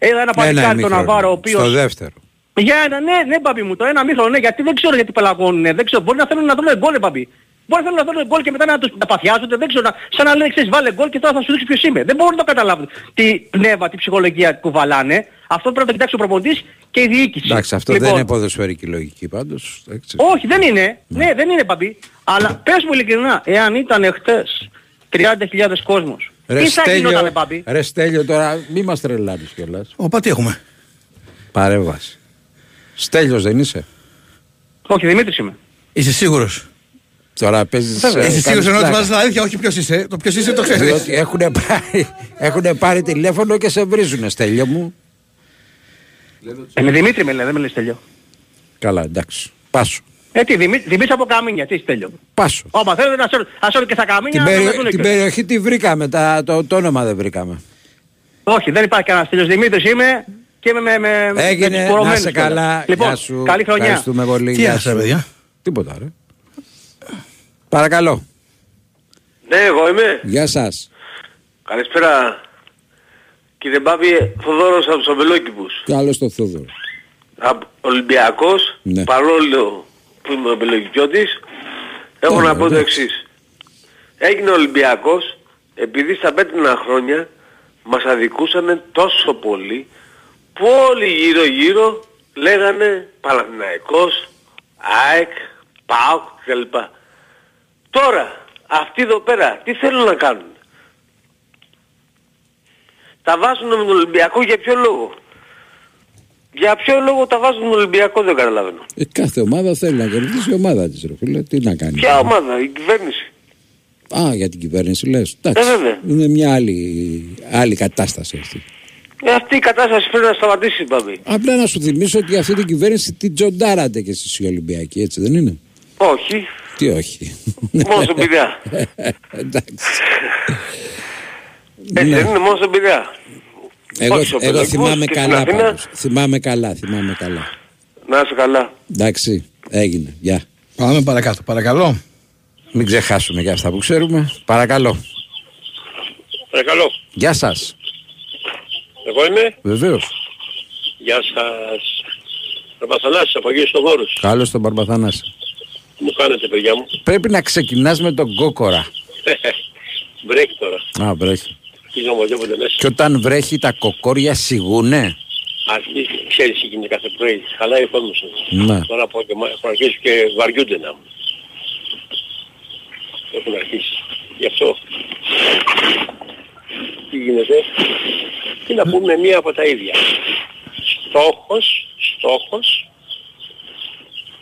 Είδα ένα παλικάρι τον ημίχρονο, Ναβάρο, ο οποίος... Στο δεύτερο. Για ένα, ναι, ναι, μπαμπί μου, το ένα μήχρονο, ναι, γιατί δεν ξέρω γιατί πελαγώνουνε, δεν ξέρω, μπορεί να θέλουν να δουν γκολ, μπαμπί. Μπορεί να θέλουν να δουν γκολ και μετά να τους να παθιάζονται, δεν ξέρω, να, σαν να λένε, ξέρεις, βάλε γκολ και τώρα θα σου δείξω ποιος είμαι. Δεν μπορούν να το καταλάβουν. Τι πνεύμα, τι ψυχολογία κουβαλάνε. Αυτό πρέπει να το κοιτάξει ο προπονητής και η διοίκηση. Εντάξει, αυτό Λοιπόν, δεν είναι ποδοσφαιρική λογική πάντως. εντάξει. όχι, δεν είναι. Ναι, δεν είναι μπαμπί. Αλλά πες μου ειλικρινά, εάν ήταν χτες 30.000 κόσμος, Ρε τι θα Στέλιο, γινότανε μπαμπί. ρε Στέλιο τώρα μη μας τρελάνεις κιόλας. Οπα τι έχουμε; Παρέμβαση. Στέλιος δεν είσαι; Όχι, Δημήτρης είμαι. Είσαι σίγουρος; Τώρα παίζεις... Βέβαια. ε, Είσαι σίγουρος κάνεις ενώ ότι πλάκα. βάζεις την αλήθεια, όχι ποιος είσαι. Το ποιος είσαι το ξέρεις. Διότι έχουν πάρει, έχουνε πάρει τηλέφωνο και σε βρίζουνε Στέλιο μου. Ε, με Δημήτρη με λέει, δεν με λες τελειώ. Καλά εντάξει. Πάσο. Ε, τι, Δημήτρη, Δημήτρη από Καμίνια, τι τέλειο. Πάσο. Όμα θέλετε να σέρω, να σέρω και στα Καμίνια, Την, να με περι- δούνε την και- περιοχή τη βρήκαμε, τα, το, το όνομα δεν βρήκαμε. Όχι, δεν υπάρχει κανένας τέλειος. Δημήτρης είμαι και είμαι με, με, με Έγινε, τους να πορωμένους σε κιόλας. καλά. Λοιπόν, Γεια σου. καλή χρονιά. Ευχαριστούμε πολύ. Τι Γεια έχασα, σου. παιδιά; Τίποτα, ρε. Παρακαλώ. Ναι, εγώ είμαι. Γεια σας. Καλησπέρα. Κύριε Μπάμπη, Θοδόρος από τους Αμπελόκηπους. Καλώς το Θόδωρο. απ- Ολυμπιακός, Ναι. παρόλο που είμαι επιλογικιώτης, έχω Ναι, να πω το εντάξει. εξής. Έγινε Ολυμπιακός, επειδή στα πέτρινα χρόνια μας αδικούσαν τόσο πολύ, που όλοι γύρω γύρω λέγανε Παναθηναϊκός, ΑΕΚ, ΠΑΟΚ κλπ. Τώρα, αυτοί εδώ πέρα, τι θέλουν να κάνουν; Τα βάζουν με τον Ολυμπιακό για ποιο λόγο; Για ποιο λόγο τα βάζουν τον Ολυμπιακό δεν καταλαβαίνω. Ε, κάθε ομάδα θέλει να κερδίσει η ομάδα της ρε φίλε. Τι να κάνει. Ποια ομάδα, η κυβέρνηση. Α, για την κυβέρνηση λες. Ε, Εντάξει. βέβαια. Είναι μια άλλη, άλλη κατάσταση αυτή. Ε, αυτή η κατάσταση πρέπει να σταματήσει, Μπαμπή. Απλά να σου θυμίσω ότι αυτή την κυβέρνηση την τζοντάρατε και εσείς οι Ολυμπιακοί, έτσι δεν είναι; Όχι, Τι όχι. μόνο στον πηδιά. Εντάξει. Έτσι Ναι. δεν είναι μόνο στον πηδιά. Εγώ, Όχι, στο εγώ Πελαγικός θυμάμαι και στην καλά Αθήνα. πάντως. Θυμάμαι καλά, θυμάμαι καλά. Να είσαι καλά. Εντάξει, έγινε. Γεια. Πάμε παρακάτω. Παρακαλώ. Μην ξεχάσουμε για αυτά που ξέρουμε. Παρακαλώ. Παρακαλώ. Γεια σας. Εγώ είμαι; Βεβαίως. Γεια σας. Παπαθανάσης από εκεί στο Βόρος. Καλώς τον Παρμπαθανάση. Μου κάνετε παιδιά μου. Πρέπει να ξεκινάς με τον κόκορα. Βρέχει τώρα. Α, βρέχει. Αρχίζει να μαζεύονται μέσα. Και όταν βρέχει τα κοκόρια σιγούνε; Αρχίζει, ξέρεις τι γίνεται κάθε πρωί. Χαλάει ο κόσμος. Ναι. Τώρα από και έχουν αρχίσει και βαριούνται να μου. Έχουν αρχίσει. Γι' αυτό. Τι γίνεται; Τι να πούμε μία από τα ίδια. Στόχος, στόχος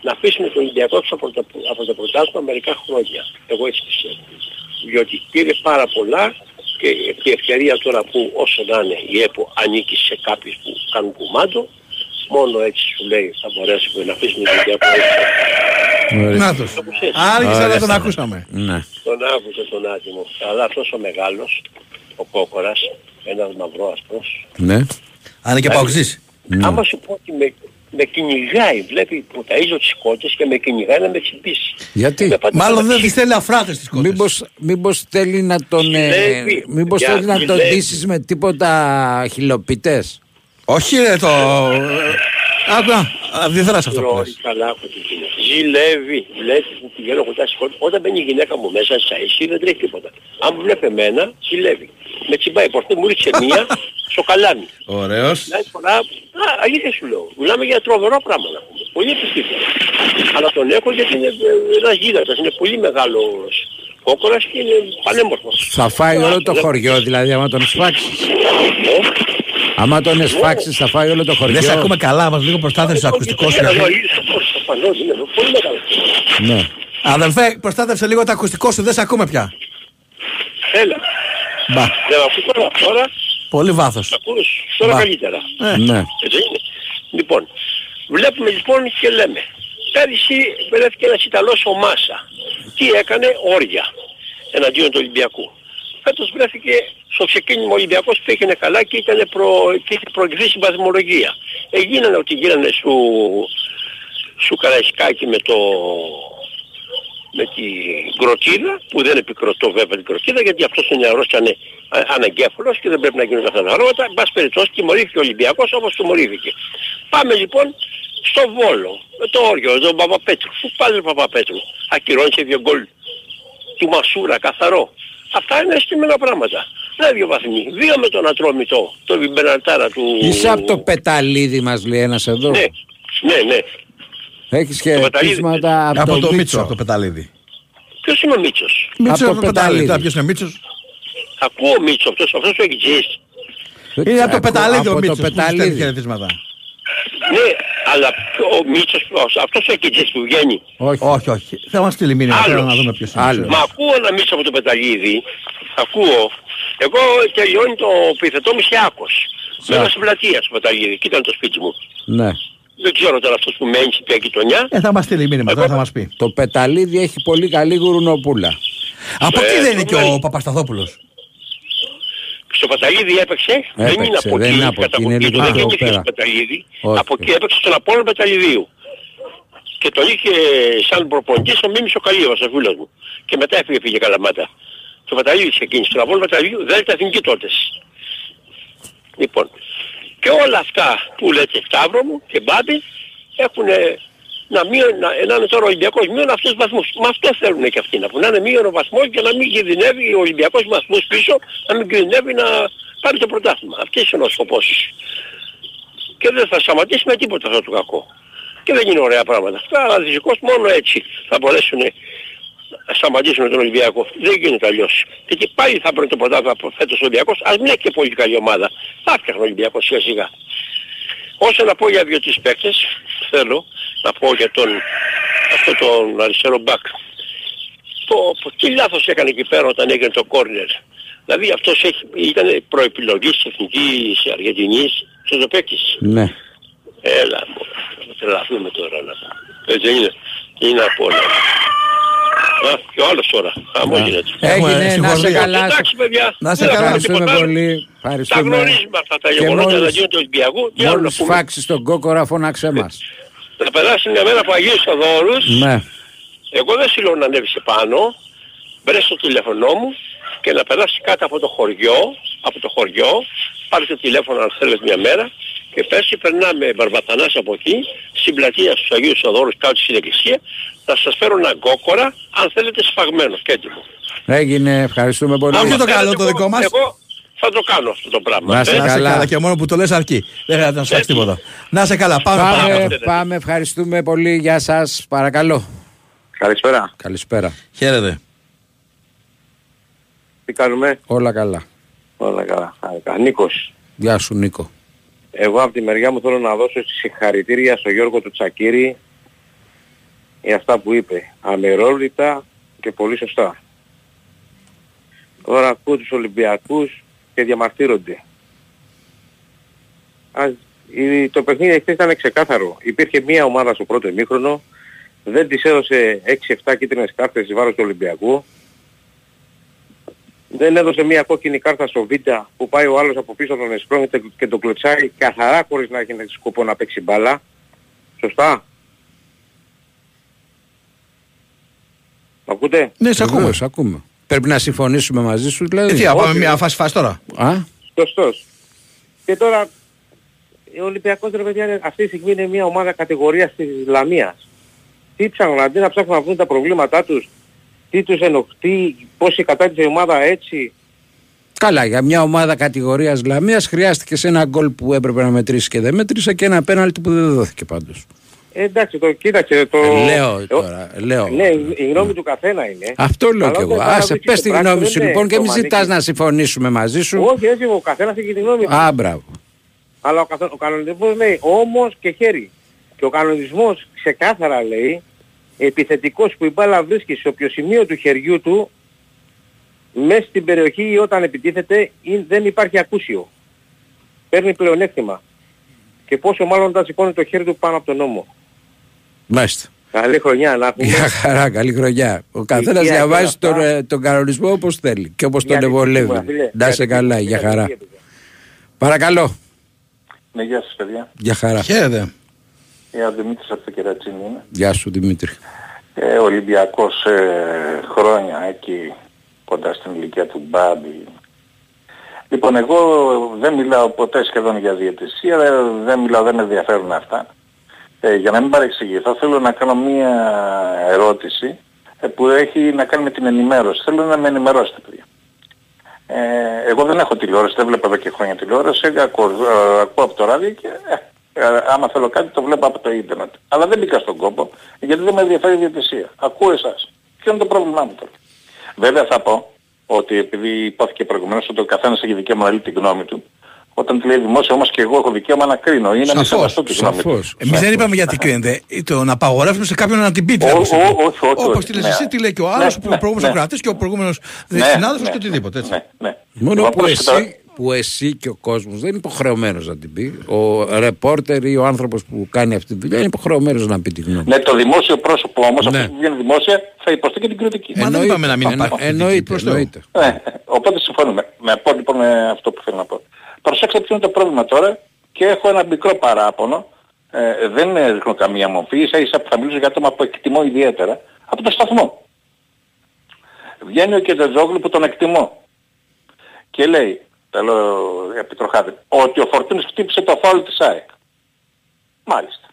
να αφήσουμε τον Ολυμπιακό έξω από το, από το πρωτάθλημα μερικά χρόνια. Εγώ έτσι πιστεύω. Διότι πήρε πάρα πολλά και η ευκαιρία τώρα που όσο να είναι η ΕΠΟ ανήκει σε κάποιους που κάνουν κουμάντο, μόνο έτσι σου λέει θα μπορέσουμε να αφήσουμε τον Ολυμπιακό έξω. Να το. Άργησα να τον ακούσαμε. Ναι. Τον άκουσε τον άτιμο. Αλλά αυτός ο μεγάλος, ο κόκορας, ένας μαυρός άσπρος, Ναι. Αν είναι και παοξής. άμα σου πω ότι με, με κυνηγάει, βλέπει που ταΐζω τις κότες και με κυνηγάει να με τσιμπήσει. Γιατί; Με πάντα Μάλλον θα δεν με τις θέλει αφράτες τις κότες. Μήπως, μήπως θέλει να τον, ε, Ζηλεύει. μήπως Για, θέλει να τον ζηλεύει. ντύσεις με τίποτα χιλοπιτές. Όχι ρε το... Άκου να αντιδράσει αυτό που Ρόλι, λες. καλά από την κοινή. Ζηλεύει. Βλέπει που πηγαίνω κοντά στις κότες. Όταν μπαίνει η γυναίκα μου μέσα στα εσύ δεν τρέχει τίποτα. Αν μου βλέπει εμένα, ζηλεύει. Με τσιμπάει πορτέ, μου ρίξε μία στο καλάμι. Ωραίος. Μια φορά, α, αλήθεια σου λέω. Μιλάμε για τρομερό πράγμα να πούμε. Πολύ επιστήμονα. Αλλά τον έχω γιατί είναι ε, ένας γίγαντας. Είναι πολύ μεγάλος κόκορας και είναι πανέμορφος. Θα φάει όλο το χωριό δηλαδή άμα τον σφάξεις. Άμα τον εσφάξεις θα φάει όλο το χωριό. Δεν σε ακούμε καλά, μας λίγο προστάθευσε το ακουστικό σου. Εδώ γιατί- είναι προφανώς, είναι πολύ μεγάλος. Ναι. Αδελφέ, προστάθευσε λίγο το ακουστικό σου, δεν σε ακούμε πια. Έλα. Μπα, Δεν με ακούς τώρα. Τώρα πολύ βάθος. μ' ακούς. Τώρα Μπα. καλύτερα. Ε, Ναι. Έτσι είναι. Λοιπόν, βλέπουμε λοιπόν και λέμε. Πέρυσι βρέθηκε ένας Ιταλός ο Μάσα. Τι έκανε, όρια εναντίον του Ολυμπιακού. Φέτος βρέθηκε στο ξεκίνημα ο Ολυμπιακός πήγαινε καλά και ήταν προ, και είχε προεκδίσει η βαθμολογία. Έγινανε ότι γίνανε σου, σου Καραϊσκάκη με το με την κροτίδα, που δεν επικροτώ βέβαια την κροτίδα γιατί αυτός είναι νεαρός και ανε, α- αναγκέφαλος και δεν πρέπει να γίνουν αυτά τα πράγματα. Εν πάση περιπτώσει τιμωρήθηκε ο Ολυμπιακός όπως τιμωρήθηκε. Πάμε λοιπόν στο Βόλο, με το όριο, τον Παπαπέτρου. Πού πάλι ο Παπαπέτρου; Ακυρώνησε δύο γκολ του Μασούρα, καθαρό. Αυτά είναι αισθημένα πράγματα. Δεν δύο βαθμοί. Δύο με τον Ατρόμητο, τον Βιμπερνατάρα του... Είσαι από το πεταλίδι μας λέει ένας εδώ. Ναι, ναι, ναι. Έχεις και Το πεταλίδι. πείσματα από, Από το, το Μίτσο, Μίτσο. από το πεταλίδι. Ποιος είναι ο Μίτσος; Μίτσο το από το πεταλίδι. πεταλίδι. Τώρα ποιος είναι ο Μίτσος; Ακούω ο Μίτσο αυτός, αυτός ο εκκλησίας. Είναι από το Ακούω- πεταλίδι ο από το Μίτσος που στέλνει πεταλίδι. Χαιρετίσματα. Ναι, αλλά ο Μίτσος, αυτός ο εκκλησίας που βγαίνει. Όχι. Όχι, όχι. Θα μας στείλει μήνυμα Άλλος. θέλω να δούμε ποιος είναι. Άλλος. Μα ακούω ένα Μίτσο από το πεταλίδι, ακούω. Εγώ τελειώνει το επιθετό μου σε Άκος. Με ένα στην πλατεία στο πεταλίδι, εκεί ήταν το σπίτι μου. Ναι. Δεν ξέρω τώρα αυτός που μένει στην ποια γειτονιά. Ε, θα μας στείλει μήνυμα, τώρα θα μας πει. Το πεταλίδι έχει πολύ καλή γουρνοπούλα. Από Ε, εκεί δεν είναι και το ο Παπασταθόπουλος; Στο Πεταλίδι έπαιξε, δεν είναι Έπαιξε, από δεν εκεί, είναι από κατά εκεί, από είναι εκεί, λίγο δεν πιο γεννήθηκε πέρα. στο Πεταλίδι. Όχι. Από εκεί έπαιξε στον Απόλλωνα Πεταλιδίου. Και τον είχε σαν προπονητής ο Μίμης ο Καλίβας, ο φίλος μου. Και μετά έφυγε πήγε Καλαμάτα. Το Πεταλίδι ξεκίνησε. Στον Απόλλωνα Πεταλιδίου δεν ήταν εθνική τότες. Λοιπόν, Και όλα αυτά που λέτε Σταύρο μου και Μπάμπη έχουν να, μείον, να, να είναι τώρα ο Ολυμπιακός μείον αυτούς τους βαθμούς. Μα αυτός θέλουν και αυτοί να πούν. Να είναι μείον ο βαθμός και να μην κινδυνεύει ο Ολυμπιακός με βαθμούς πίσω, να μην κινδυνεύει να πάρει το πρωτάθλημα. Αυτός είναι ο σκοπός τους. Και δεν θα σταματήσει με τίποτα αυτό το κακό. Και δεν είναι ωραία πράγματα αυτά, αλλά δυστυχώς μόνο έτσι θα μπορέσουν να σταματήσουν τον Ολυμπιακό. Δεν γίνεται αλλιώς. Και πάλι θα παίρνει το πρωτάθλημα από φέτος ο Ολυμπιακός, ας μην έχει και πολύ καλή ομάδα. Θα φτιάχνει ο Ολυμπιακός σιγά σιγά. Όσο να πω για δύο-τρεις παίκτες, θέλω να πω για τον, αυτό τον αριστερό μπακ. Το, τι λάθος έκανε εκεί πέρα όταν έγινε το κόρνερ. Δηλαδή αυτός έχει, ήταν προεπιλογής της Εθνικής Αργεντινής και το παίκτης. Ναι. Έλα, θα τρελαθούμε τώρα να πω. Έτσι δεν είναι. Τι είναι από όλα. Α, και ο άλλος τώρα. Χαμό Ναι. γίνεται. Έγινε, να σε καλά. Εντάξει παιδιά. Να σε δεν θα καλά, πούμε ευχαριστούμε τίποτα άλλο. πολύ. Τα Ευχαριστούμε. γνωρίζουμε αυτά τα Και γεγονότα μόλις- εναντίον του Ολυμπιακού. Τι άλλο να Μόλις πούμε. φάξεις τον κόκορα φώναξε μας. Να περάσει μια μέρα από Αγίους Θοδόρους. Ναι. Εγώ δεν σου λέω να ανέβεις επάνω. Μπρες στο τηλέφωνό μου και να περάσεις κάτω από το χωριό, από το χωριό, πάρε το τηλέφωνο αν θέλεις μια μέρα και πέσει περνάμε Μπαρμπαθανάς από εκεί, στην πλατεία στους Αγίους Θοδόρους κάτω στην εκκλησία, να σας φέρω ένα γκόκορα αν θέλετε σφαγμένο και έτοιμο. Έγινε, ευχαριστούμε πολύ. Αυτό το καλό το Εγώ- δικό μας; Εγώ θα το κάνω αυτό το πράγμα. Να σε ε. Να είσαι καλά. καλά και μόνο που το λες αρκεί. Δεν χρειάζεται να σου φάξει τίποτα. Να είσαι καλά. Πάμε. Πάμε, παρακάτω. πάμε, ευχαριστούμε πολύ. Γεια σας, παρακαλώ. Καλησπέρα. Καλησπέρα. Χαίρετε. Τι κάνουμε; Όλα καλά. Όλα καλά. Άρα, Νίκος. Γεια σου Νίκο. Εγώ από τη μεριά μου θέλω να δώσω συγχαρητήρια στο Γιώργο του Τσακύρη για αυτά που είπε. Αμερόληπτα και πολύ σωστά. Τώρα ακούω τους Ολυμπιακούς και διαμαρτύρονται. Ας, η- το παιχνίδι χθες ήταν ξεκάθαρο. Υπήρχε μία ομάδα στο πρώτο ημίχρονο, δεν της έδωσε 6-7 κίτρινες κάρτες εις βάρος του Ολυμπιακού. Δεν έδωσε μία κόκκινη κάρτα στο Β που πάει ο άλλος από πίσω τον εσπρώχνεται και τον κλωτσάει καθαρά χωρίς να έχει σκοπό να παίξει μπάλα. Σωστά. Μ' ακούτε; Ναι, σε ακούμε. Βεβαίως, ακούμε. Πρέπει να συμφωνήσουμε μαζί σου, δηλαδή. Ε, τι, να πάμε Όχι. μια φάση φάση τώρα; Α, Σωστός. Και τώρα ο Ολυμπιακός ρε παιδιά είναι- αυτή τη στιγμή είναι μια ομάδα κατηγορίας της Λαμίας. Τι ψάχνουν, αντί να ψάχνουν να βρουν τα προβλήματά τους, τι τους ενοχτεί, πώς η κατάσταση η ομάδα έτσι. καλά, για μια ομάδα κατηγορίας Λαμίας χρειάστηκε σε ένα γκολ που έπρεπε να μετρήσει και δεν μέτρησε και ένα πέναλτι που δεν δόθηκε πάντως. Ε, εντάξει, το κοίταξε το... Ε, λέω Ε, τώρα, λέω. Ναι, η η γνώμη του καθένα είναι. Αυτό λέω Αλλά κι εγώ. όταν Άσε, παραδείξει πες το τη πράξη, γνώμη δεν σου είναι λοιπόν και το μην μανίκι. ζητάς να συμφωνήσουμε μαζί σου. Όχι, έτσι, ο καθένας έχει τη γνώμη του. Α, μπράβο. Αλλά ο, καθ... ο κανονισμός λέει όμως και χέρι. Και ο κανονισμός ξεκάθαρα λέει επιθετικός που η μπάλα βρίσκει σε όποιο σημείο του χεριού του μέσα στην περιοχή ή όταν επιτίθεται ή δεν υπάρχει ακούσιο. Παίρνει πλεονέκτημα. Και πόσο μάλλον όταν σηκώνει το χέρι του πάνω από τον νόμο. Μάλιστα. Καλή χρονιά να έχουμε. Για χαρά, καλή χρονιά. Ο καθένας Υγεία διαβάζει και όλα τον, αυτά. ε, τον κανονισμό όπως θέλει και όπως τον Γιατί, ευολεύει. φίλε, Να είσαι γιατί, καλά, φίλε, για χαρά. γιατί, Παρακαλώ. Ναι, γεια σας παιδιά. Για χαρά. Χαίρετε. Ε, ο Δημήτρης από το Κερατσίνη είναι. Γεια σου Δημήτρη. Ε, Ολυμπιακός ε, χρόνια εκεί κοντά στην ηλικία του Μπάμπη. Λοιπόν, εγώ δεν μιλάω ποτέ σχεδόν για διαιτησία, δεν- δεν μιλάω, δεν με ενδιαφέρουν αυτά. Ε, για να μην παρεξηγηθώ, θέλω να κάνω μία ερώτηση ε, που έχει να κάνει με την ενημέρωση. Θέλω να με ενημερώσετε, παιδιά. Ε, εγώ δεν έχω τηλεόραση, δεν βλέπω εδώ και χρόνια τηλεόραση, ακούω, ε, ακούω από το ράδιο και ε, ε, άμα θέλω κάτι το βλέπω από το ίντερνετ. Αλλά δεν μπήκα στον κόπο γιατί δεν με ενδιαφέρει η διαιτησία. Ακούω εσάς. Ποιο είναι το πρόβλημά μου τώρα; Βέβαια θα πω ότι επειδή υπόθηκε προηγουμένως ότι ο καθένας έχει δικαίωμα να λέει τη γνώμη του, όταν τη λέει δημόσια όμως και εγώ έχω δικαίωμα να κρίνω ή να μην Σαφώς, σεβαστώ τη γνώμη του. Εμείς δεν είπαμε γιατί κρίνεται. Ή Το να απαγορεύσουμε σε κάποιον να την πει. Ω, ω, όχι, όχι, Όπως όχι. τη λες Ναι. εσύ, τι λέει και ο Ναι, άλλος, ναι, ο προηγούμενο ναι. Σοκράτη και ο προηγούμενος Ναι, συνάδελφος ναι, και οτιδήποτε. Έτσι. ναι. Μόνο Λοιπόν, που πρόσεχε τώρα. εσύ, που εσύ και ο κόσμος δεν είναι υποχρεωμένος να την πει. Ο ρεπόρτερ ή ο άνθρωπος που κάνει αυτή τη δουλειά είναι υποχρεωμένος να πει τη γνώμη. Ναι, το δημόσιο πρόσωπο όμως, Ναι. αυτό που βγαίνει δημόσια, θα υποστεί και την κριτική. Μα δεν είπαμε να μην υπάρχει. Εννοείται, εννοείται. Ε, οπότε συμφωνούμε. Με πω λοιπόν με αυτό που θέλω να πω. Προσέξτε ποιο είναι το πρόβλημα τώρα και έχω ένα μικρό παράπονο. Ε, δεν ρίχνω καμία μορφή, ίσα ίσα που θα μιλήσω για άτομα που εκτιμώ ιδιαίτερα. Από το σταθμό. Βγαίνει ο Κεντετζόγλου που τον εκτιμώ. Και λέει, τα λέω επιτροχάδι, ότι ο Φορτούνης χτύπησε το φάουλ της ΑΕΚ. Μάλιστα.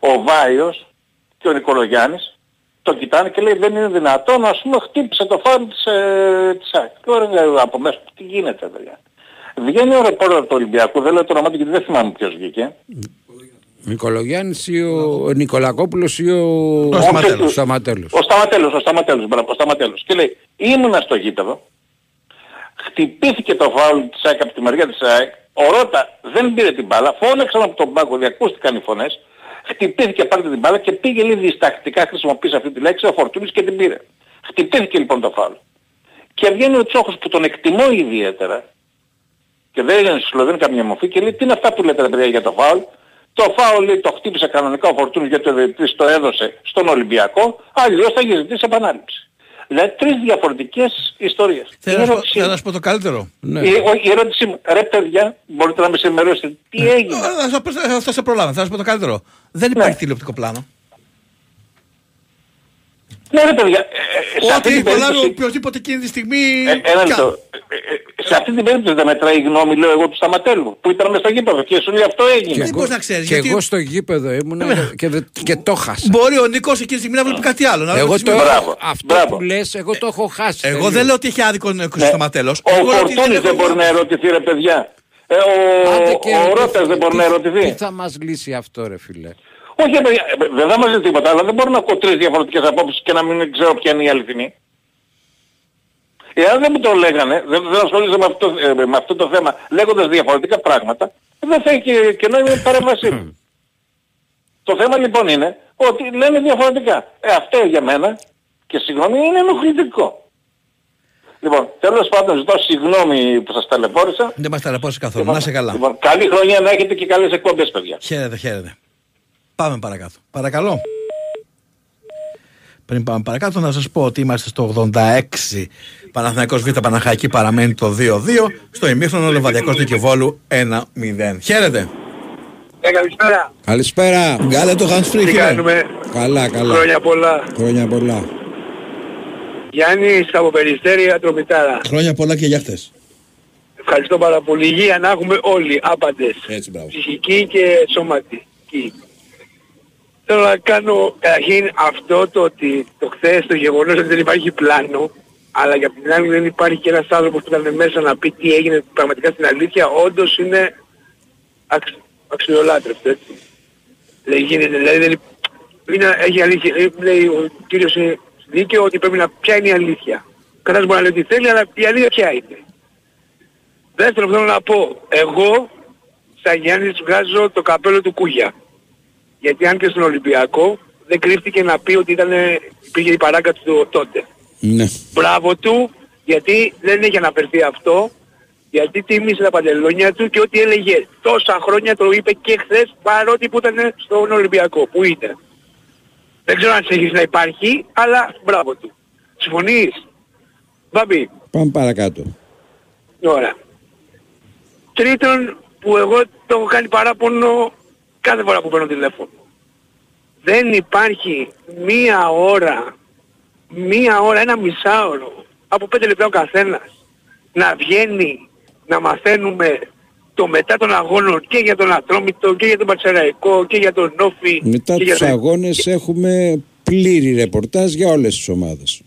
Ο Βάιος και ο Νικολογιάννης το κοιτάνε και λέει δεν είναι δυνατόν, ας πούμε χτύπησε το φάουλ της, ε, της ΑΕΚ. Και ωραία, από μέσα του, τι γίνεται παιδιά. Βγαίνει ο ρεπόρτερ του Ολυμπιακού, δεν λέω το όνομα του γιατί δεν θυμάμαι ποιος βγήκε. Νικολογιάννης ή ο, ο Νικολακόπουλος ή ο, Ο Σταματέλος. Σταματέλος. Ο Σταματέλος, ο Σταματέλος, μπράβο, ο Σταματέλος. Και λέει, ήμουνα στο γήπεδο, χτυπήθηκε το φάουλ της ΑΕΚ από τη μεριά της ΑΕΚ, ο Ρότα δεν πήρε την μπάλα, φώναξαν από τον πάγκο, διακούστηκαν οι φωνές, χτυπήθηκε πάλι την μπάλα και πήγε λίγο διστακτικά, χρησιμοποίησε αυτή τη λέξη, ο Φορτούνης και την πήρε. Χτυπήθηκε λοιπόν το φάουλ. Και βγαίνει ο Τσόχος που τον εκτιμώ ιδιαίτερα, και δεν σου λέω δεν είναι καμία μορφή και λέει τι είναι αυτά που λέτε ρε παιδιά για το φάουλ; Το φάουλ λέει, το χτύπησε κανονικά ο Φορτούνης γιατί ο διαιτητής το έδωσε στον Ολυμπιακό, αλλιώς θα είχε ζητήσει επανάληψη. Δηλαδή τρεις διαφορετικές ιστορίες. Θέλω Η να σου πω- ερώτησή θέλω μου- να σου πω το καλύτερο. Ναι. η, ο- η ερώτησή μου, ρε παιδιά, μπορείτε να με ενημερώσετε, τι έγινε; Ε, Θα σε- θα- Θα σε προλάβω, θα σου πω το καλύτερο. Δεν υπάρχει τηλεοπτικό πλάνο. Ναι ρε παιδιά, ε, ε, σε αυτή Ό,τι την προλάβει περίπτωση, οποιοδήποτε εκείνη τη στιγμή. ε, ένα κι λεπτό. άλλο. Ε, ε, σε αυτή την περίπτωση δεν μετράει η γνώμη, λέω εγώ, του Σταματέλου, που ήταν μέσα στο γήπεδο και σου λέει αυτό Και έγινε. Δεν εγώ, μπορείς να ξέρεις, και γιατί- εγώ στο γήπεδο ήμουνα και, και, δε- και το χάσα. Μπορεί ο Νίκος εκείνη τη στιγμή να βλέπει κάτι άλλο. να Εγώ βλέπει το, σημείο. Μπράβο, αυτό μπράβο. που λες, εγώ το έχω χάσει. Εγώ τελείως. δεν λέω ότι έχει άδικο ο Νίκος Ναι. Σταματέλος. Ο Εγώ λέω ότι Φορτούνης δεν έχω- μπορεί να ερωτηθεί ρε παιδιά. Ε, Άντε ο, και ο ερωτηθεί. Ρώτας δεν μπορεί να Τι- ερωτηθεί. Τι θα μας λύσει αυτό ρε φίλε; Όχι, ρε παιδιά, ε, δεν θα μας λέει τίποτα, αλλά δεν μπορώ να ακούω τρεις διαφορετικές απόψεις και να μην ξέρω ποια είναι η αληθινή. Εάν δεν μου το λέγανε, δεν, δεν ασχολείσαι με αυτό, ε, με αυτό το θέμα λέγοντας διαφορετικά πράγματα, δεν θα έχει και νόημα η παρέμβασή μου. το θέμα λοιπόν είναι ότι λένε διαφορετικά. Ε, αυτό για μένα και συγγνώμη είναι ενοχλητικό. Λοιπόν, τέλος πάντων ζητώ συγγνώμη που σας ταλαιπώρησα. Δεν μας ταλαιπώρησε καθόλου. Να είσαι καλά. Λοιπόν, καλή χρονιά να έχετε και καλές εκπομπές παιδιά. Χαίρετε, χαίρετε. Πάμε παρακάτω. Παρακαλώ. Πριν πάμε παρακάτω να σας πω ότι είμαστε στο 86 Παναθηναϊκός Β Παναχαϊκή παραμένει το 2-2 στο ημίχρονο Λεβαδιακός Δικαιβόλου 1-0. Χαίρετε. Ε, καλησπέρα. Καλησπέρα. Γκάλε το hands free Τι φίλε. κάνουμε; Καλά, καλά. Χρόνια πολλά. Χρόνια πολλά. Γιάννη από Περιστέρη Ατρομητάρα. Χρόνια πολλά και για χτες. Ευχαριστώ πάρα πολύ. Υγεία να έχουμε όλοι άπαντες. Έτσι, μπράβο. Ψυχική και σωματική. Θέλω να κάνω καταρχήν αυτό το ότι το χθες το γεγονός ότι δεν υπάρχει πλάνο αλλά για την άλλη δεν υπάρχει και ένας άνθρωπος που ήταν μέσα να πει τι έγινε πραγματικά στην αλήθεια όντως είναι αξ, αξιολάτρευτο έτσι. Δεν γίνεται, δηλαδή δεν υπ- είναι, έχει αλήθεια, ε, λέει ο κύριος είναι δίκαιο ότι πρέπει να ποια είναι η αλήθεια. Κανένας μπορεί να λέει τι θέλει αλλά η αλήθεια ποια είναι. Δεύτερο που θέλω να πω, εγώ σαν Γιάννης βγάζω το καπέλο του Κούγια. Γιατί αν και στον Ολυμπιακό δεν κρύφτηκε να πει ότι ήταν, υπήρχε η παράκατη του τότε. Ναι. Μπράβο του, γιατί δεν έχει αναφερθεί αυτό, γιατί τίμησε τα παντελόνια του και ό,τι έλεγε τόσα χρόνια το είπε και χθες παρότι που ήταν στον Ολυμπιακό, που είναι; Δεν ξέρω αν συνεχίζει να υπάρχει, αλλά μπράβο του. Συμφωνείς; Μπαμπή, Πάμε παρακάτω. Ωραία. Τρίτον, που εγώ το έχω κάνει παράπονο κάθε φορά που παίρνω τηλέφωνο. Δεν υπάρχει μία ώρα, μία ώρα, ένα μισάωρο, από πέντε λεπτά ο καθένας, να βγαίνει, να μαθαίνουμε το μετά των αγώνων και για τον Ατρόμητο και για τον Πατσεραϊκό και για τον Νόφι Μετά και για τους τον... αγώνες έχουμε πλήρη ρεπορτάζ για όλες τις ομάδες.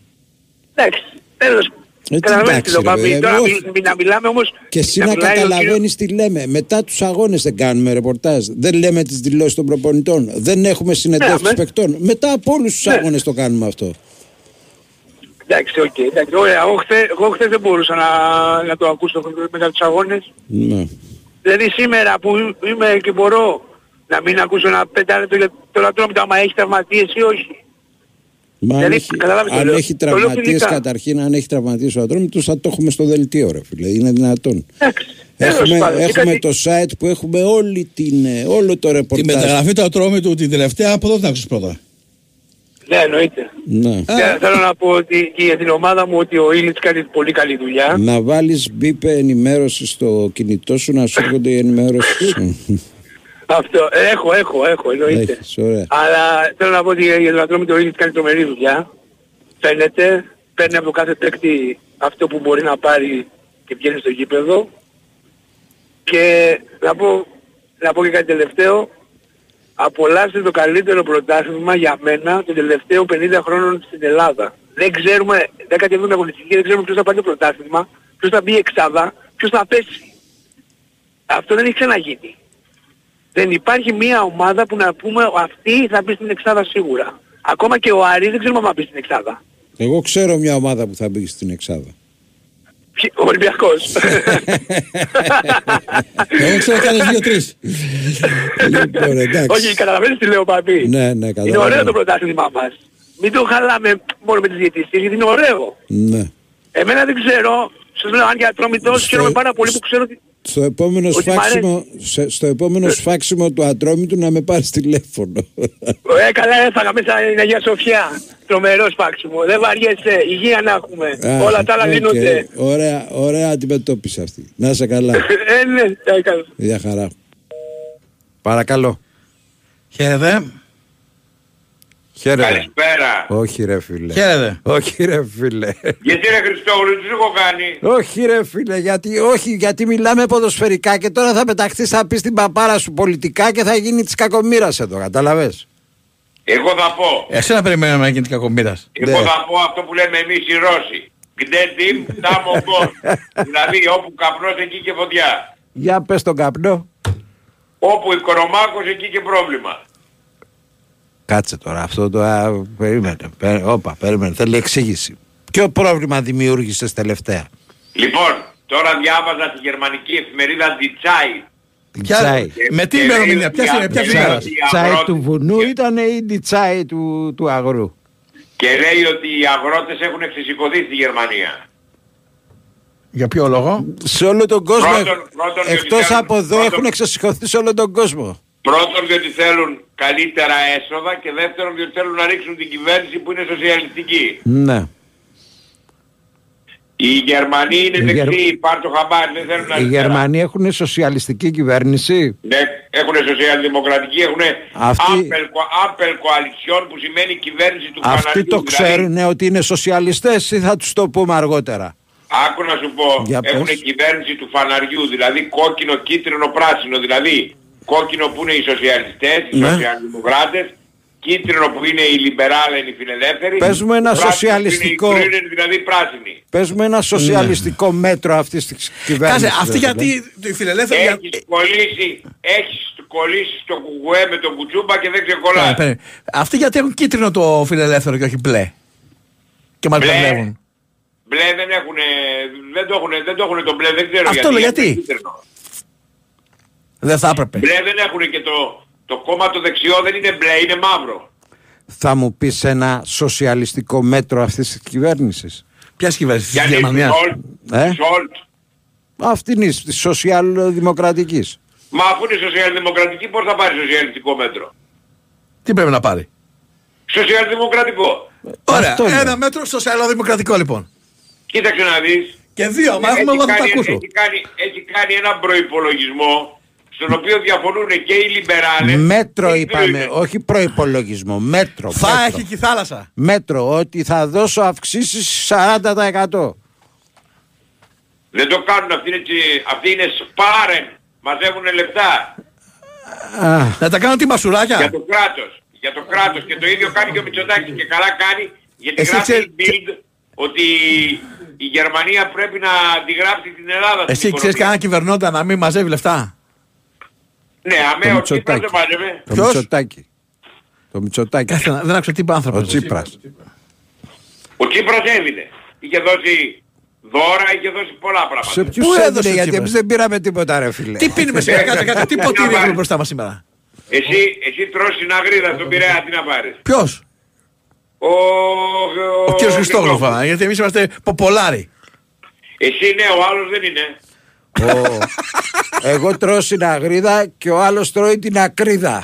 Εντάξει, τέλος. Ε, Καταλαβαίνεις τι εντάξει, το ρε, πάμε. παιδί, Τώρα όχι. μι- να μιλάμε όμως... Και εσύ να μιλάει ο κύριος- καταλαβαίνεις τι λέμε. Μετά τους αγώνες δεν κάνουμε ρεπορτάζ. Δεν λέμε τις δηλώσεις των προπονητών. Δεν έχουμε συνεντεύξεις Ναι, με- παικτών. Μετά από όλους τους Ναι. αγώνες το κάνουμε αυτό. Εντάξει, οκ. εντάξει, ωραία. Εγώ χθες, εγώ χθες δεν μπορούσα να, να το ακούσω μετά τους αγώνες. Ναι. Δηλαδή σήμερα που είμαι και μπορώ να μην ακούσω ένα πεντάλεπτο για τον Ατρόμητο άμα έχεις τραυματίες ή όχι. Μα αν Δηλαδή, έχει, καταλάβεις το αν λέω. έχει Το λέω τραυματίες φιλικά. καταρχήν, αν έχει τραυματίες ο Ατρόμητος θα το έχουμε στο δελτίο ρε φίλε. Είναι δυνατόν. τέλος Έχουμε, πάντων, και έχουμε κάτι- το site που έχουμε όλη την, ε, όλο το Τη ρεπορτάζ. μεταγραφή του Ατρόμητου την τελευταία από εδώ την άκουσες πρώτα. Ναι, εννοείται. Ναι. Και θέλω να πω ότι και για την ομάδα μου ότι ο Ήλιτς κάνει πολύ καλή δουλειά. Να βάλεις μπίπε ενημέρωση στο κινητό σου να σου έρχονται οι ενημέρωση Αυτό, ε, έχω, έχω, έχω, εννοείται. Έχεις, ωραία. Αλλά θέλω να πω ότι για τον Ατρόμητο ο Ήλιτς κάνει τρομερή δουλειά. Φαίνεται, παίρνει από το κάθε παίκτη αυτό που μπορεί να πάρει και βγαίνει στο γήπεδο και να πω, να πω και κάτι τελευταίο απολαύστε το καλύτερο πρωτάθλημα για μένα των τελευταίων 50 χρόνων στην Ελλάδα. Δεν ξέρουμε, 17η αγωνιστική, δεν ξέρουμε ποιος θα πάρει το πρωτάθλημα, ποιος θα μπει εξάδα, ποιος θα πέσει. Αυτό δεν έχει ξαναγίνει. Δεν υπάρχει μια ομάδα που να πούμε αυτή θα μπει στην εξάδα σίγουρα. Ακόμα και ο Άρης δεν ξέρουμε αν θα μπει στην εξάδα. Εγώ ξέρω μια ομάδα που θα μπει στην Εξάδα. Ποιοι- Ο Ολυμπιακός. Εγώ ξέρω κι άλλες δύο-τρεις. λοιπόν, εντάξει. Όχι, καταλαβαίνεις τι λέω Παπί. Ναι, ναι, Είναι ωραίο το καταλαβαίνω. πρωτάθλημά μας. Μην το χαλάμε μόνο με τις διαιτησίες γιατί είναι ωραίο. Ναι. Εμένα δεν ξέρω, σας λέω αν για ατρόμητος, χαίρομαι πάρα πολύ που ξέρω ότι... Στο επόμενο, Ότι μ' σφάξιμο, σε- στο επόμενο σφάξιμο του ατρόμητου να με πάρεις τηλέφωνο. Ε, καλά έφαγα μέσα στην Αγία Σοφιά. Τρομερό σφάξιμο. Δεν βαριέσαι. Υγεία να έχουμε. Α, Όλα τα άλλα οκ. λύνονται. Ωραία, ωραία αντιμετώπιση αυτή. Να είσαι καλά. Ε, ναι, ε, καλά. Γεια χαρά. Παρακαλώ. Χαίρετε. Χαίρετε. Καλησπέρα. Όχι ρε φίλε. Χαίρετε. Όχι ρε φίλε. Γιατί ρε Χριστόγλου, τι σου έχω κάνει; όχι ρε φίλε, γιατί, όχι, γιατί μιλάμε ποδοσφαιρικά και τώρα θα πεταχτείς θα πεις την παπάρα σου πολιτικά και θα γίνει της κακομήρας εδώ, καταλαβες. Εγώ θα πω. Εσύ να περιμένουμε να γίνει την κακομοίρας. Εγώ θα πω αυτό που λέμε εμείς οι Ρώσοι. Γκντέτιμ, τάμο γκολ. δηλαδή όπου καπνός εκεί και φωτιά. Για πες τον καπνό. Όπου οικονομάκος εκεί και πρόβλημα. Κάτσε τώρα, αυτό το. Α, περίμενε. Πε, όπα, περίμενε. Θέλει εξήγηση. Ποιο πρόβλημα δημιούργησες τελευταία; Λοιπόν, τώρα διάβαζα στη γερμανική εφημερίδα Die Zeit. Τσάι. Με τι Και ημερομηνία, λέει ποια ότι είναι, ποια οι ημέρα. αγρότες- οι Τσάι αγρότες- του βουνού ήταν ή η τσάι του, του αγρού; Και λέει ότι οι αγρότες έχουν εξισηκωθεί στη Γερμανία. Για ποιο λόγο; Σε όλο τον κόσμο. Πρώτον- πρώτον διότι Εκτός θέλουν- από εδώ πρώτον- έχουν εξασυχωθεί σε όλο τον κόσμο. Πρώτον διότι θέλουν καλύτερα έσοδα και δεύτερον διότι θέλουν να ρίξουν την κυβέρνηση που είναι σοσιαλιστική. Ναι. Οι Γερμανοί είναι Οι Γερ- δεξιοί, πάρ' το χαμπάρι, δεν θέλουν Οι αριστερά. Γερμανοί έχουν σοσιαλιστική κυβέρνηση; Ναι, έχουν σοσιαλδημοκρατική, έχουν Αυτή- Ampel Coalition που σημαίνει κυβέρνηση του Αυτοί φαναριού. το δηλαδή, ξέρουν ότι είναι σοσιαλιστές ή θα τους το πούμε αργότερα; Άκου να σου πω, Για πες. έχουν κυβέρνηση του φαναριού, δηλαδή κόκκινο, κίτρινο, πράσινο, δηλαδή κόκκινο που είναι οι σοσιαλιστές, οι Ναι. σοσιαλδημοκράτες, κίτρινο που είναι οι λιμπεράλοι, οι φιλελεύθεροι, Πες μου ένα πράσινο σοσιαλιστικό- που είναι οι Grünen, δηλαδή πράσινοι. Πες μου ένα σοσιαλιστικό μέτρο αυτής της κυβέρνησης. Κάτσε, αυτή ρε γιατί φίλε. οι φιλελεύθεροι. για- Έχεις κολλήσει, έχεις κολλήσει στο κουκουέ με τον κουτσούμπα και δεν ξεκολλάς. Ε, περίμενε. Αυτοί γιατί έχουν κίτρινο το φιλελεύθερο και όχι μπλε. Και μας Μπλε. μπερδεύουν. Μπλε δεν έχουνε, δεν το έχουνε, δεν το έχουνε το μπλε, δεν ξέρω Αυτό γιατί. λέω, γιατί; Είναι κίτρινο. Δεν θα έπρεπε. Μπλε δεν έχουνε και το, το κόμμα το δεξιό δεν είναι μπλε, είναι μαύρο. Θα μου πεις ένα σοσιαλιστικό μέτρο αυτής της κυβέρνησης; Ποιας κυβέρνησης; Της Γιατί Γερμανίας. Σολτς, Ε; Σολτς, Αυτή είναι της σοσιαλδημοκρατικής. μα αφού είναι σοσιαλδημοκρατική πώς θα πάρει σοσιαλιστικό μέτρο; Τι πρέπει να πάρει; Σοσιαλδημοκρατικό. Ωραία, Αυτό είναι. ένα μέτρο σοσιαλδημοκρατικό λοιπόν. Κοίταξε να δεις. Και δύο, μα έχουμε έχει, εγώ θα τα κάνει, ακούσω. έχει, κάνει, έχει κάνει έναν προϋπολογισμό στον οποίο διαφωνούν και οι λιμπεράλες. Μέτρο και οι είπαμε, Grünen. όχι προϋπολογισμό. Μέτρο. Θα μέτρο. έχει και η θάλασσα. Μέτρο, ότι θα δώσω αυξήσεις 40%. Δεν το κάνουν, αυτοί είναι, τσι- αυτοί είναι σπάρεν. Μαζεύουν λεπτά Α, Να τα κάνω τι για μασουράκια. το κράτος. Για το κράτος και το ίδιο κάνει και ο Μητσοτάκης και καλά κάνει γιατί Εσύ γράφει ξέρεις- η Bild ότι η Γερμανία πρέπει να αντιγράψει την Ελλάδα. στην Εσύ ξέρεις οικονομία. κανένα κυβερνώντα να μην μαζεύει λεφτά; Ναι, το αμέ ο Τσίπρας Μητσοτάκη. δεν μάζευε. Το Ποιος; Μητσοτάκη. Το Μητσοτάκη. Κάτσε να- δεν άκουσα τι είπε ο άνθρωπος. Ο Τσίπρας. Ο Τσίπρας έδινε. Είχε δώσει δώρα, είχε δώσει πολλά πράγματα. Σε ποιους Πού έδινε, έδωσε ο γιατί Τσίπρας; εμείς δεν πήραμε τίποτα ρε φίλε. Τι πίνουμε σήμερα, κάτσε, κάτσε. Τι ποτήρι έχουμε μπροστά μας σήμερα; Εσύ, εσύ τρως την αγρίδα στον Πειραιά, τι να πάρεις. Ποιος; Ο, Ο κύριος Χριστόγλου φάνα, γιατί εμείς είμαστε ποπολάροι. Εσύ ναι, ο άλλος δεν είναι. Ο- Εγώ τρώω συναγρίδα και ο άλλος τρώει την ακρίδα.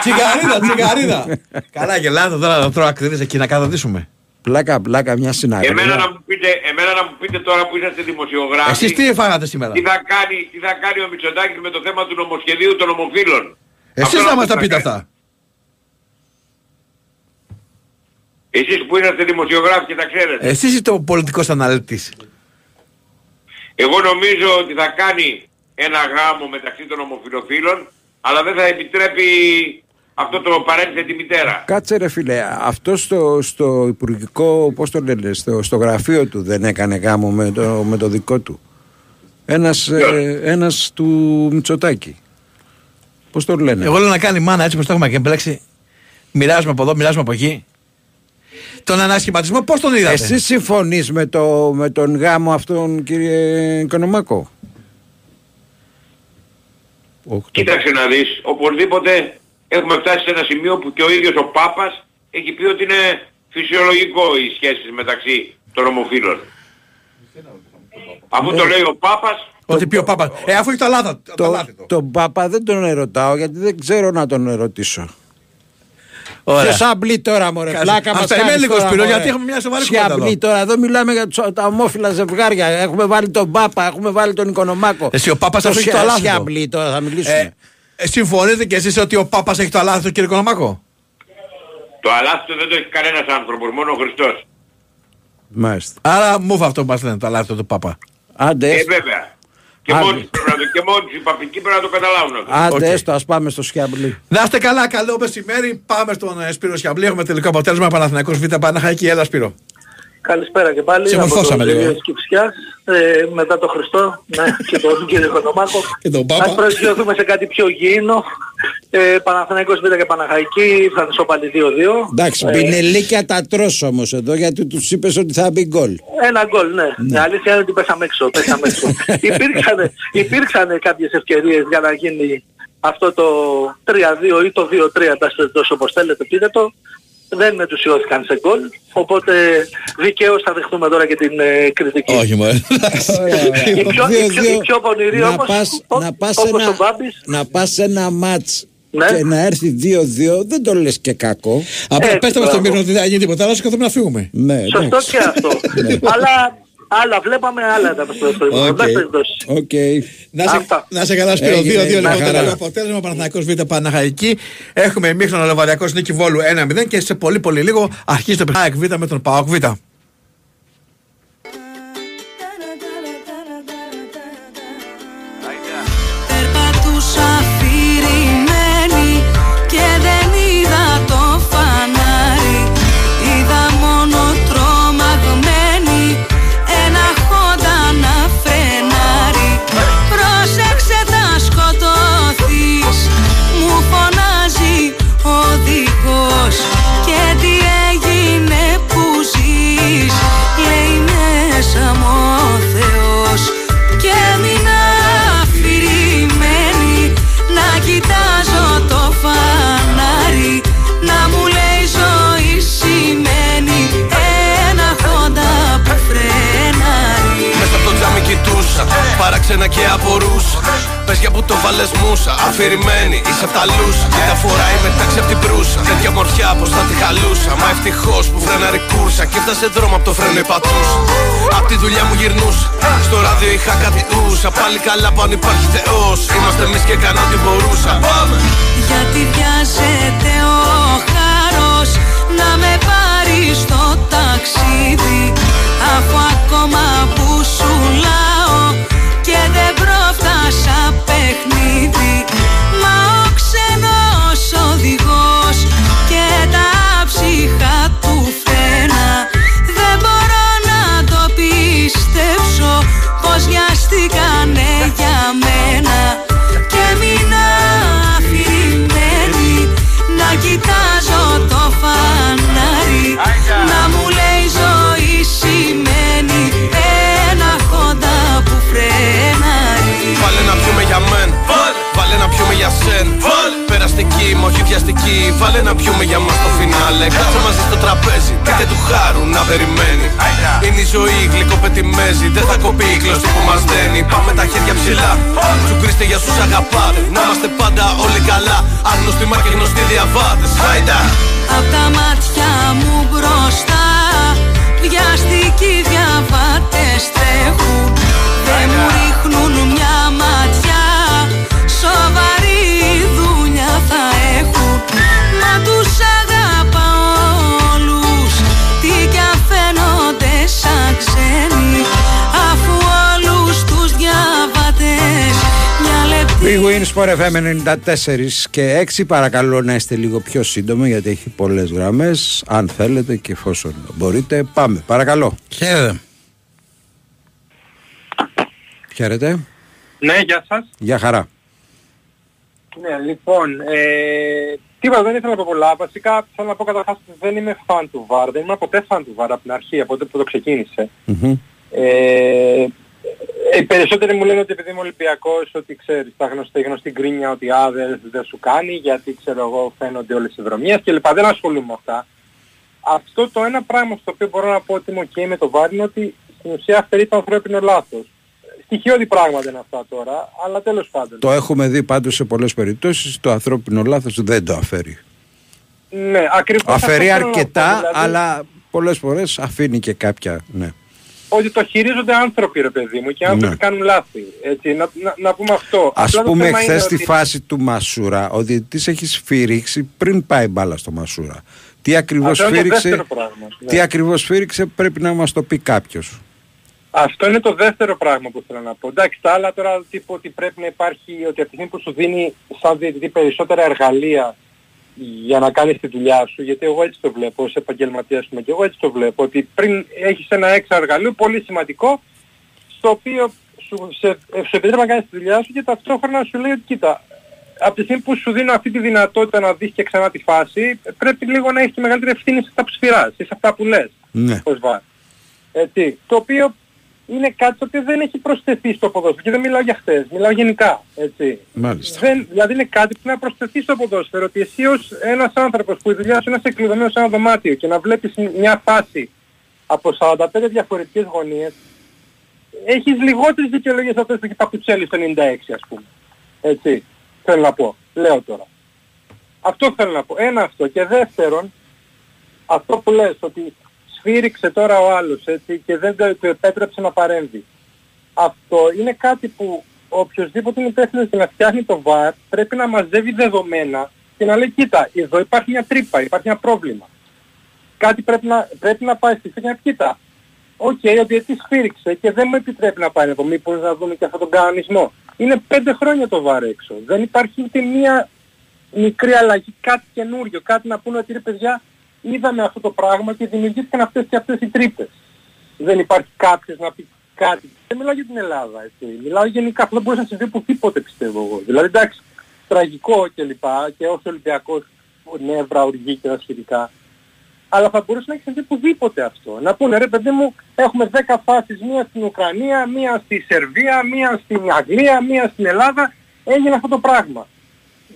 Τσιγαρίδα, τσιγαρίδα. Καλά γελάτε τώρα να τρώω ακρίδες εκεί να καθοδήσουμε. Πλάκα, πλάκα μια Εμένα να, συναγρίδα. μου πείτε, εμένα να μου πείτε τώρα που είσαστε δημοσιογράφοι. Εσείς τι φάγατε σήμερα; τι θα κάνει, τι θα κάνει ο Μητσοτάκης με το θέμα του νομοσχεδίου των ομοφύλων; Εσείς Αυτό να να μας τα θα πείτε κάνει. αυτά. Εσείς που είσαστε δημοσιογράφοι και τα ξέρετε. Εσείς είστε ο πολιτικός αναλυτής. Εγώ νομίζω ότι θα κάνει ένα γάμο μεταξύ των ομοφιλοφίλων, αλλά δεν θα επιτρέπει αυτό το παρένθετη μητέρα. Κάτσε ρε φίλε, αυτό στο, στο υπουργικό, πώς το λένε, στο, στο γραφείο του δεν έκανε γάμο με το, με το δικό του. Ένας, ε, ένας του Μητσοτάκη. Πώς το λένε; Εγώ λέω να κάνει μάνα έτσι πως το έχουμε και μπλέξει. Μοιράζουμε από εδώ, μοιράζουμε από εκεί. Τον ανασχηματισμό πώς τον είδατε; Εσύ συμφωνείς με, το, με τον γάμο αυτόν κύριε Οικονομάκο; Κοίταξε να δεις, οπωσδήποτε έχουμε φτάσει σε ένα σημείο που και ο ίδιος ο Πάπας έχει πει ότι είναι φυσιολογικό οι σχέσεις μεταξύ των ομοφύλων. Αφού το λέει ο Πάπας, Ότι πει ο Πάπας. Ε, αφού έχει τα λάθα. Το, τον Πάπα δεν τον ερωτάω γιατί δεν ξέρω να τον ερωτήσω. Ωραία. Ποιος αμπλεί τώρα μωρέ, Κάτσε. πλάκα Ας μας περιμένει κάνεις λίγος, τώρα, Σπύρο, μωρέ. γιατί έχουμε μια σοβαρή Ποια κουβέντα εδώ. αμπλεί τώρα, εδώ μιλάμε για τους- τα ομόφυλα ζευγάρια. Έχουμε βάλει τον Πάπα, έχουμε βάλει τον Οικονομάκο. Εσύ ο Πάπας Το αυτός έχει το σια- αλάθητο. σιαμπλή τώρα θα μιλήσουμε. Ε, ε, συμφωνείτε κι εσείς ότι ο Πάπας έχει το αλάθητο κύριε Κονομάκο. το αλάθητο δεν το έχει κανένας άνθρωπος, μόνο ο Χριστός. Μάλιστα. Άρα μου αυτό που μας λένε το αλάθητο του Πάπα. Άντε, Ε, βέβαια. Και Άντε. Μόνοι, τους πρέπει να το- και μόνοι τους οι παπικοί πρέπει να το καταλάβουν αυτό. άντε Οκ. έστω, ας πάμε στο Σιαμπλή. Να είστε καλά, καλό μεσημέρι. Πάμε στον ε, Σπύρο Σιαμπλή. Έχουμε τελικό αποτέλεσμα. Παναθηναϊκός Β' Παναχαϊκή. Έλα Σπύρο. Καλησπέρα και πάλι. Σε από μορφώσαμε το λίγο. Δελείο της Κυψιάς, ε, μετά το Χριστό ναι, και τον κύριο Κονομάκο. Και τον Πάπα. Ας προσγειωθούμε σε κάτι πιο γήινο. Ε, Παναθηναϊκός Β' και Παναχαϊκή ήρθαν ισοπαλοι 2-2. Εντάξει, Ε, πινελίκια τα τρως όμως εδώ γιατί τους είπες ότι θα μπει γκολ. Ένα γκολ, ναι. Η αλήθεια είναι ότι πέσαμε έξω. Πέσαμε έξω. υπήρξαν, υπήρξαν κάποιες ευκαιρίες για να γίνει αυτό το 3-2 ή το 2-3, τάστε τόσο όπως θέλετε πείτε το. Δεν μετουσιώθηκαν σε γκολ, οπότε δικαίως θα δεχτούμε τώρα και την ε, κριτική. Όχι, μωρέ. Η πιο, η πιο, η πιο πονηρή να όμως, πας, ο- να πας όπως ένα, ο Μπάμπης, να πας σε ένα μάτς Ναι. και να έρθει 2-2 δεν το λες και κακό. Απλά Έτσι, πέστε μας στο μπράβο. μήνυμα ότι δεν θα γίνει τίποτα άλλο και καθόμαστε να φύγουμε. Ναι, σωστό εντάξει. και αυτό. Αλλά άλλα βλέπαμε, άλλα ήταν στο δεύτερο. OK. Okay. περιπτώσει. Οκ. Να σε, Αυτά. να σε καλά Σπύρο, Έγινε, 2-2 μια λοιπόν χαρά. τελικό αποτέλεσμα Παναθηναϊκός Β' Παναχαϊκή Έχουμε μήχρονο Λεβαδιακός νίκη Βόλου 1-0 και σε πολύ πολύ λίγο αρχίζει το παιχνίδι ΑΕΚ Β' με τον ΠΑΟΚ Β' παράξενα και απορούσα Πες για που το βάλες μουσα, αφηρημένη είσαι απ' τα λούσα. Κοίτα φοράει μεταξύ απ' την προύσα. Τέτοια μορφιά πως θα τη χαλούσα. Μα ευτυχώς που φρέναρη κούρσα Και έφτασε δρόμο απ' το φρένο η πατούσα Απ' τη δουλειά μου γυρνούσα. Στο ράδιο είχα κάτι ούσα. Πάλι καλά που αν υπάρχει Θεός. Είμαστε εμείς και έκανα ό,τι μπορούσα. Πάμε! Γιατί βιάζεται ο χάρος να με πάρει στο ταξίδι Αφού ακόμα που σου λάω πρόφτασα παιχνίδι Μα βιαστική. Βάλε να πιούμε για μας το φινάλε. Κάτσε μαζί στο τραπέζι Πείτε του χάρου να περιμένει. Είναι η ζωή γλυκοπετημέζη Δεν θα κοπεί η κλωστή που μας δένει. Πάμε τα χέρια ψηλά. Τσουκρίστε για σους αγαπάτε Να είμαστε πάντα όλοι καλά. Άγνωστοι μα και γνωστοί διαβάτες. Χάιντα Απ' τα μάτια μου μπροστά Βιαστικοί διαβάτες τρέχουν. Δεν μου ρίχνουν μια Sport FM 94 και 6 παρακαλώ να είστε λίγο πιο σύντομοι γιατί έχει πολλές γραμμές αν θέλετε και εφόσον μπορείτε πάμε παρακαλώ Χαίρετε. Χαίρετε Ναι, γεια σας. Γεια χαρά Ναι, λοιπόν, ε, τίποτα δεν ήθελα να πω πολλά. Βασικά θέλω να πω καταρχάς ότι δεν είμαι φαν του VAR. Δεν είμαι ποτέ φαν του VAR από την αρχή, από τότε που το ξεκίνησε. Μμμ. Ε, οι περισσότεροι μου λένε ότι επειδή είμαι Ολυμπιακός, ότι ξέρεις, τα γνωστή, η γνωστή γκρίνια ότι α, δεν, δεν σου κάνει, γιατί ξέρω εγώ φαίνονται όλες οι δρομίες κλπ. Δεν ασχολούμαι με αυτά. Αυτό το ένα πράγμα στο οποίο μπορώ να πω ότι είμαι ok με το VAR είναι ότι στην ουσία αφαιρεί το ανθρώπινο λάθος. Στοιχειώδη πράγματα είναι αυτά τώρα, αλλά τέλος πάντων. Το έχουμε δει πάντως σε πολλές περιπτώσεις το ανθρώπινο λάθος δεν το αφαιρεί Ναι, ακριβώς Αφαιρεί αυτό θέλω να πω, αρκετά δηλαδή, αλλά πολλές φορές αφήνει και κάποια ναι. Ότι το χειρίζονται άνθρωποι ρε παιδί μου και οι άνθρωποι Ναι. κάνουν λάθη. Έτσι, να, να, να πούμε αυτό. Ας Απλά το πούμε θέμα χθες είναι στη ότι- φάση του Μασούρα ο διαιτητής έχει σφύριξει πριν πάει μπάλα στο Μασούρα. Τι ακριβώς Αυτό είναι το σφύριξε, δεύτερο πράγμα, ναι. τι ακριβώς σφύριξε πρέπει να μας το πει κάποιος. Αυτό είναι το δεύτερο πράγμα που θέλω να πω. Εντάξει, τα άλλα τώρα τύπου ότι πρέπει να υπάρχει, ότι από τη στιγμή που σου δίνει σαν διαιτητή περισσότερα εργαλεία για να κάνεις τη δουλειά σου, γιατί εγώ έτσι το βλέπω, ως επαγγελματίας είμαι και εγώ έτσι το βλέπω, ότι πριν έχεις ένα έξα εργαλείο πολύ σημαντικό, στο οποίο σου, σε, σου επιτρέπει να κάνεις τη δουλειά σου και ταυτόχρονα σου λέει ότι κοίτα, από τη στιγμή που σου δίνω αυτή τη δυνατότητα να δεις και ξανά τη φάση, πρέπει λίγο να έχεις και μεγαλύτερη ευθύνη σε αυτά που σφυράς, ή σε αυτά που λες Ναι. ως βάρ. Έτσι. Το οποίο είναι κάτι το οποίο δεν έχει προσθεθεί στο ποδόσφαιρο. Και δεν μιλάω για χτες, μιλάω γενικά. Έτσι. Μάλιστα. Δεν, δηλαδή είναι κάτι που να προσθεθεί στο ποδόσφαιρο. Ότι εσύ ως ένας άνθρωπος που η δουλειάς σου είναι να είσαι κλειδωμένος σε ένα δωμάτιο και να βλέπεις μια φάση από 45 διαφορετικές γωνίες, έχεις λιγότερες δικαιολογίες από αυτές που έχει παπουτσέλη στο 96 ας πούμε. Έτσι. Θέλω να πω. Λέω τώρα. Αυτό θέλω να πω. Ένα αυτό. Και δεύτερον, αυτό που λες ότι σφύριξε τώρα ο άλλος έτσι και δεν το του επέτρεψε να παρέμβει. Αυτό είναι κάτι που οποιοδήποτε είναι υπεύθυνος και να φτιάχνει το VAR πρέπει να μαζεύει δεδομένα και να λέει κοίτα, εδώ υπάρχει μια τρύπα, υπάρχει ένα πρόβλημα. Κάτι πρέπει να, πρέπει να πάει στη και να πει, κοίτα. Οκ, ο διαιτητής σφύριξε και δεν μου επιτρέπει να πάει εδώ. Μήπως να δούμε και αυτόν τον κανονισμό. Είναι πέντε χρόνια το VAR έξω. Δεν υπάρχει ούτε μία μικρή αλλαγή, κάτι καινούριο, κάτι να πούνε ότι ρε παιδιά είδαμε αυτό το πράγμα και δημιουργήθηκαν αυτές και αυτές οι τρύπες. Δεν υπάρχει κάποιος να πει κάτι. Δεν μιλάω για την Ελλάδα, έτσι. Μιλάω γενικά. Αυτό δεν μπορούσε να συμβεί οπουδήποτε πιστεύω εγώ. Δηλαδή εντάξει, τραγικό και λοιπά και ως Ολυμπιακός νεύρα, οργή και τα σχετικά. Αλλά θα μπορούσε να έχει συμβεί οπουδήποτε αυτό. Να πούνε ρε παιδί μου, έχουμε 10 φάσεις, μία στην Ουκρανία, μία στη Σερβία, μία στην Αγγλία, μία στην Ελλάδα. Έγινε αυτό το πράγμα.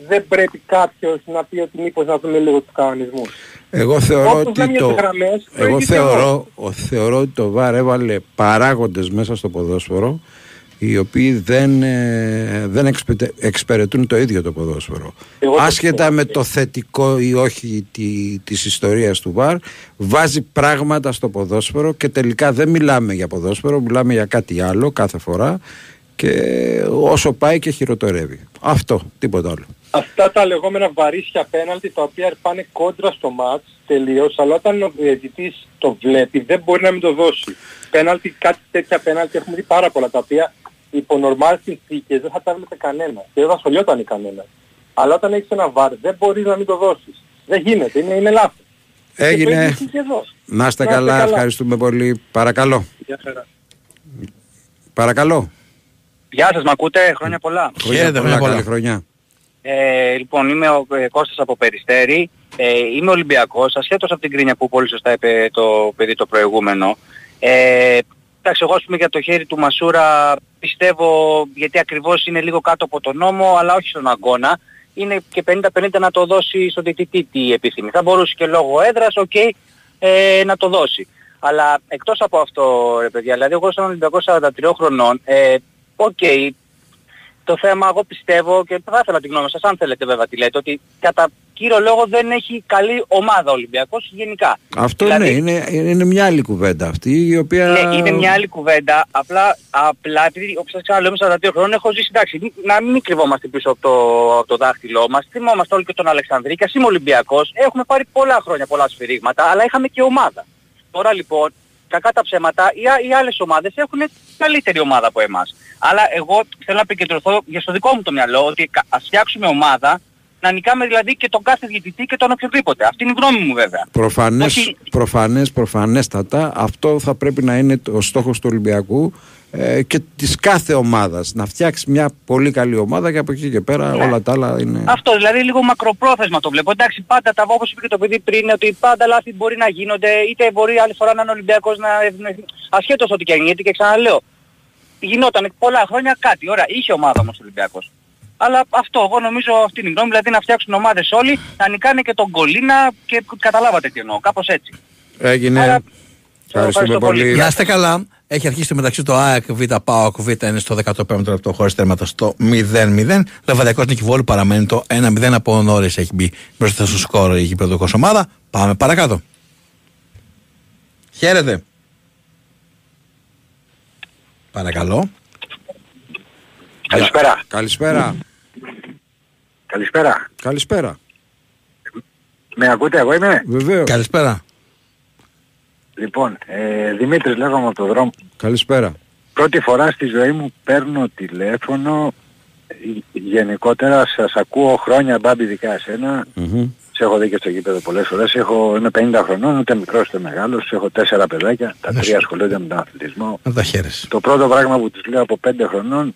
Δεν πρέπει κάποιος να πει ότι μήπως να δούμε λίγο τους κανονισμούς. Εγώ θεωρώ Όπως ότι λέμε για το, τις γραμμές, το εγώ ίδιο και θεωρώ, ο, θεωρώ ότι το ΒΑΡ έβαλε παράγοντες μέσα στο ποδόσφαιρο οι οποίοι δεν, ε, δεν εξπετε- εξυπηρετούν το ίδιο το ποδόσφαιρο. Εγώ το Άσχετα με το θετικό ή όχι τη, της ιστορίας του ΒΑΡ, βάζει πράγματα στο ποδόσφαιρο και τελικά δεν μιλάμε για ποδόσφαιρο, μιλάμε για κάτι άλλο κάθε φορά και όσο πάει και χειροτερεύει. Αυτό, τίποτα άλλο. Αυτά τα λεγόμενα βαρύσια πέναλτι τα οποία πάνε κόντρα στο μάτς τελείως, αλλά όταν ο διαιτητής το βλέπει δεν μπορεί να μην το δώσει. Πέναλτι, κάτι τέτοια πέναλτι έχουμε δει πάρα πολλά τα οποία υπό νορμάλ συνθήκες δεν θα τα έβλεπε κανένα και δεν θα σχολιόταν κανένα. Αλλά όταν έχεις ένα βάρ δεν μπορείς να μην το δώσεις. Δεν γίνεται, είναι, είναι λάθος. Και το Έγινε. ίδιο ισχύει και εδώ. Να είστε καλά, ευχαριστούμε πολύ. Παρακαλώ. Γεια χαρά. Παρακαλώ. Γεια σας, μ' ακούτε, χρόνια πολλά. Χρόνια πολλά, καλή χρονιά. Ε, λοιπόν, είμαι ο ε, Κώστας από Περιστέρη. Ε, είμαι Ολυμπιακός, ασχέτως από την γκρίνια που πολύ σωστά είπε το παιδί το προηγούμενο. Ε, εντάξει, εγώ ας πούμε για το χέρι του Μασούρα πιστεύω, γιατί ακριβώς είναι λίγο κάτω από τον ώμο, αλλά όχι στον αγώνα. Είναι και 50-50 να το δώσει στον διαιτητή τι επιθυμεί. Θα μπορούσε και λόγω έδρας, οκ, ε, να το δώσει. Αλλά εκτός από αυτό, ρε παιδιά, δηλαδή εγώ σαν Ολυμπιακός 43 χρονών, ε, οκ, το θέμα εγώ πιστεύω και θα ήθελα τη γνώμη σας, αν θέλετε βέβαια τη λέτε, ότι κατά κύριο λόγο δεν έχει καλή ομάδα ο Ολυμπιακός γενικά. Αυτό Δηλαδή- ναι, είναι, είναι μια άλλη κουβέντα αυτή η οποία... Ναι, είναι μια άλλη κουβέντα. Απλά, απλά επειδή όπως σας ξαναλέω, είμαι 42 χρόνων, έχω ζήσει εντάξει, μη- να μην κρυβόμαστε πίσω από το, από το δάχτυλό μας. Θυμόμαστε όλοι και τον Αλεξανδρή και ας είμαι Ολυμπιακός. Έχουμε πάρει πολλά χρόνια πολλά σφυρίγματα, αλλά είχαμε και ομάδα. Τώρα λοιπόν, κακά τα ψέματα, οι, α- οι άλλες ομάδες έχουν καλύτερη ομάδα από εμάς. Αλλά εγώ θέλω να επικεντρωθώ για στο δικό μου το μυαλό ότι κα- ας φτιάξουμε ομάδα να νικάμε δηλαδή και τον κάθε διαιτητή και τον οποιοδήποτε. Αυτή είναι η γνώμη μου βέβαια. Προφανές, Όχι- προφανές, προφανέστατα αυτό θα πρέπει να είναι το- ο στόχος του Ολυμπιακού ε, και της κάθε ομάδας να φτιάξεις μια πολύ καλή ομάδα και από εκεί και πέρα Ναι. όλα τα άλλα είναι Αυτό δηλαδή λίγο μακροπρόθεσμα το βλέπω. Εντάξει πάντα τα όπως είπε και το παιδί πριν ότι πάντα λάθη μπορεί να γίνονται είτε μπορεί άλλη φορά να είναι ο Ολυμπιακός να ασχέτως ότι και αν γιατί και ξαναλέω γινόταν πολλά χρόνια κάτι. Ωραία, είχε ομάδα όμως ο Ολυμπιακός. Αλλά αυτό, εγώ νομίζω αυτή είναι η γνώμη, δηλαδή να φτιάξουν ομάδες όλοι, να νικάνε και τον Κολίνα και καταλάβατε τι εννοώ, κάπως έτσι. Έγινε. Άρα, Ευχαριστούμε ευχαριστώ πολύ. πολύ. Να είστε καλά. Έχει αρχίσει μεταξύ το ΑΕΚ Β, ΠΑΟΚ Β είναι στο 15ο λεπτό χωρίς τέρματα στο 0-0. Λεβαδιακός Νικηβόλου παραμένει το 1-0 από νωρίς έχει μπει μπροστά στο σκόρ η γηπεδοκός ομάδα. Πάμε παρακάτω. Χαίρετε. Παρακαλώ. Καλησπέρα. Καλησπέρα. Καλησπέρα. Καλησπέρα. Με ακούτε, εγώ είμαι; Βεβαίως. Καλησπέρα. Λοιπόν, ε, Δημήτρης λέγομαι από το δρόμο. Καλησπέρα. Πρώτη φορά στη ζωή μου παίρνω τηλέφωνο. Ε, Γενικότερα σας ακούω χρόνια μπάμπη ειδικά εσένα. Σε έχω δει και στο γήπεδο πολλές φορές. Έχω, είμαι 50 χρονών, ούτε μικρός ούτε μεγάλος. Έχω τέσσερα παιδάκια. Τα τρία ασχολούνται με τον αθλητισμό. Να τα χαίρεσαι. Το πρώτο πράγμα που τους λέω από 5 χρονών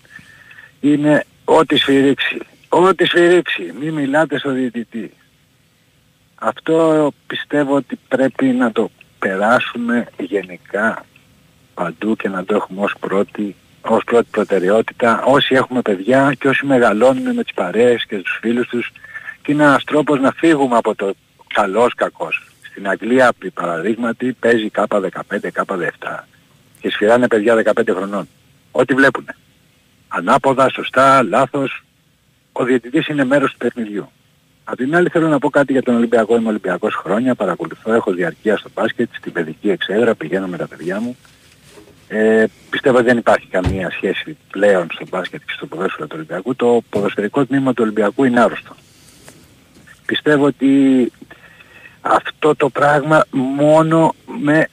είναι ό,τι σφυρίξει. Ό,τι σφυρίξει. Μην μιλάτε στο διαιτητή. Αυτό πιστεύω ότι πρέπει να το περάσουμε γενικά παντού και να το έχουμε ως πρώτη, ως πρώτη προτεραιότητα όσοι έχουμε παιδιά και όσοι μεγαλώνουν με τις παρέες και τους φίλους τους και είναι ένας τρόπος να φύγουμε από το καλός κακός. Στην Αγγλία, επί παραδείγματι, παίζει K15, K17 και σφυράνε παιδιά 15 χρονών. Ό,τι βλέπουν. Ανάποδα, σωστά, λάθος. Ο διαιτητής είναι μέρος του παιχνιδιού. Απ' την άλλη θέλω να πω κάτι για τον Ολυμπιακό. Είμαι Ολυμπιακός χρόνια, παρακολουθώ, έχω διαρκεία στο μπάσκετ, στην παιδική εξέδρα, πηγαίνω με τα παιδιά μου. Ε, πιστεύω ότι δεν υπάρχει καμία σχέση πλέον στο μπάσκετ και στο ποδόσφαιρο του Ολυμπιακού. Το ποδοσφαιρικό τμήμα του Ολυμπιακού είναι άρρωστο. Πιστεύω ότι αυτό το πράγμα μόνο με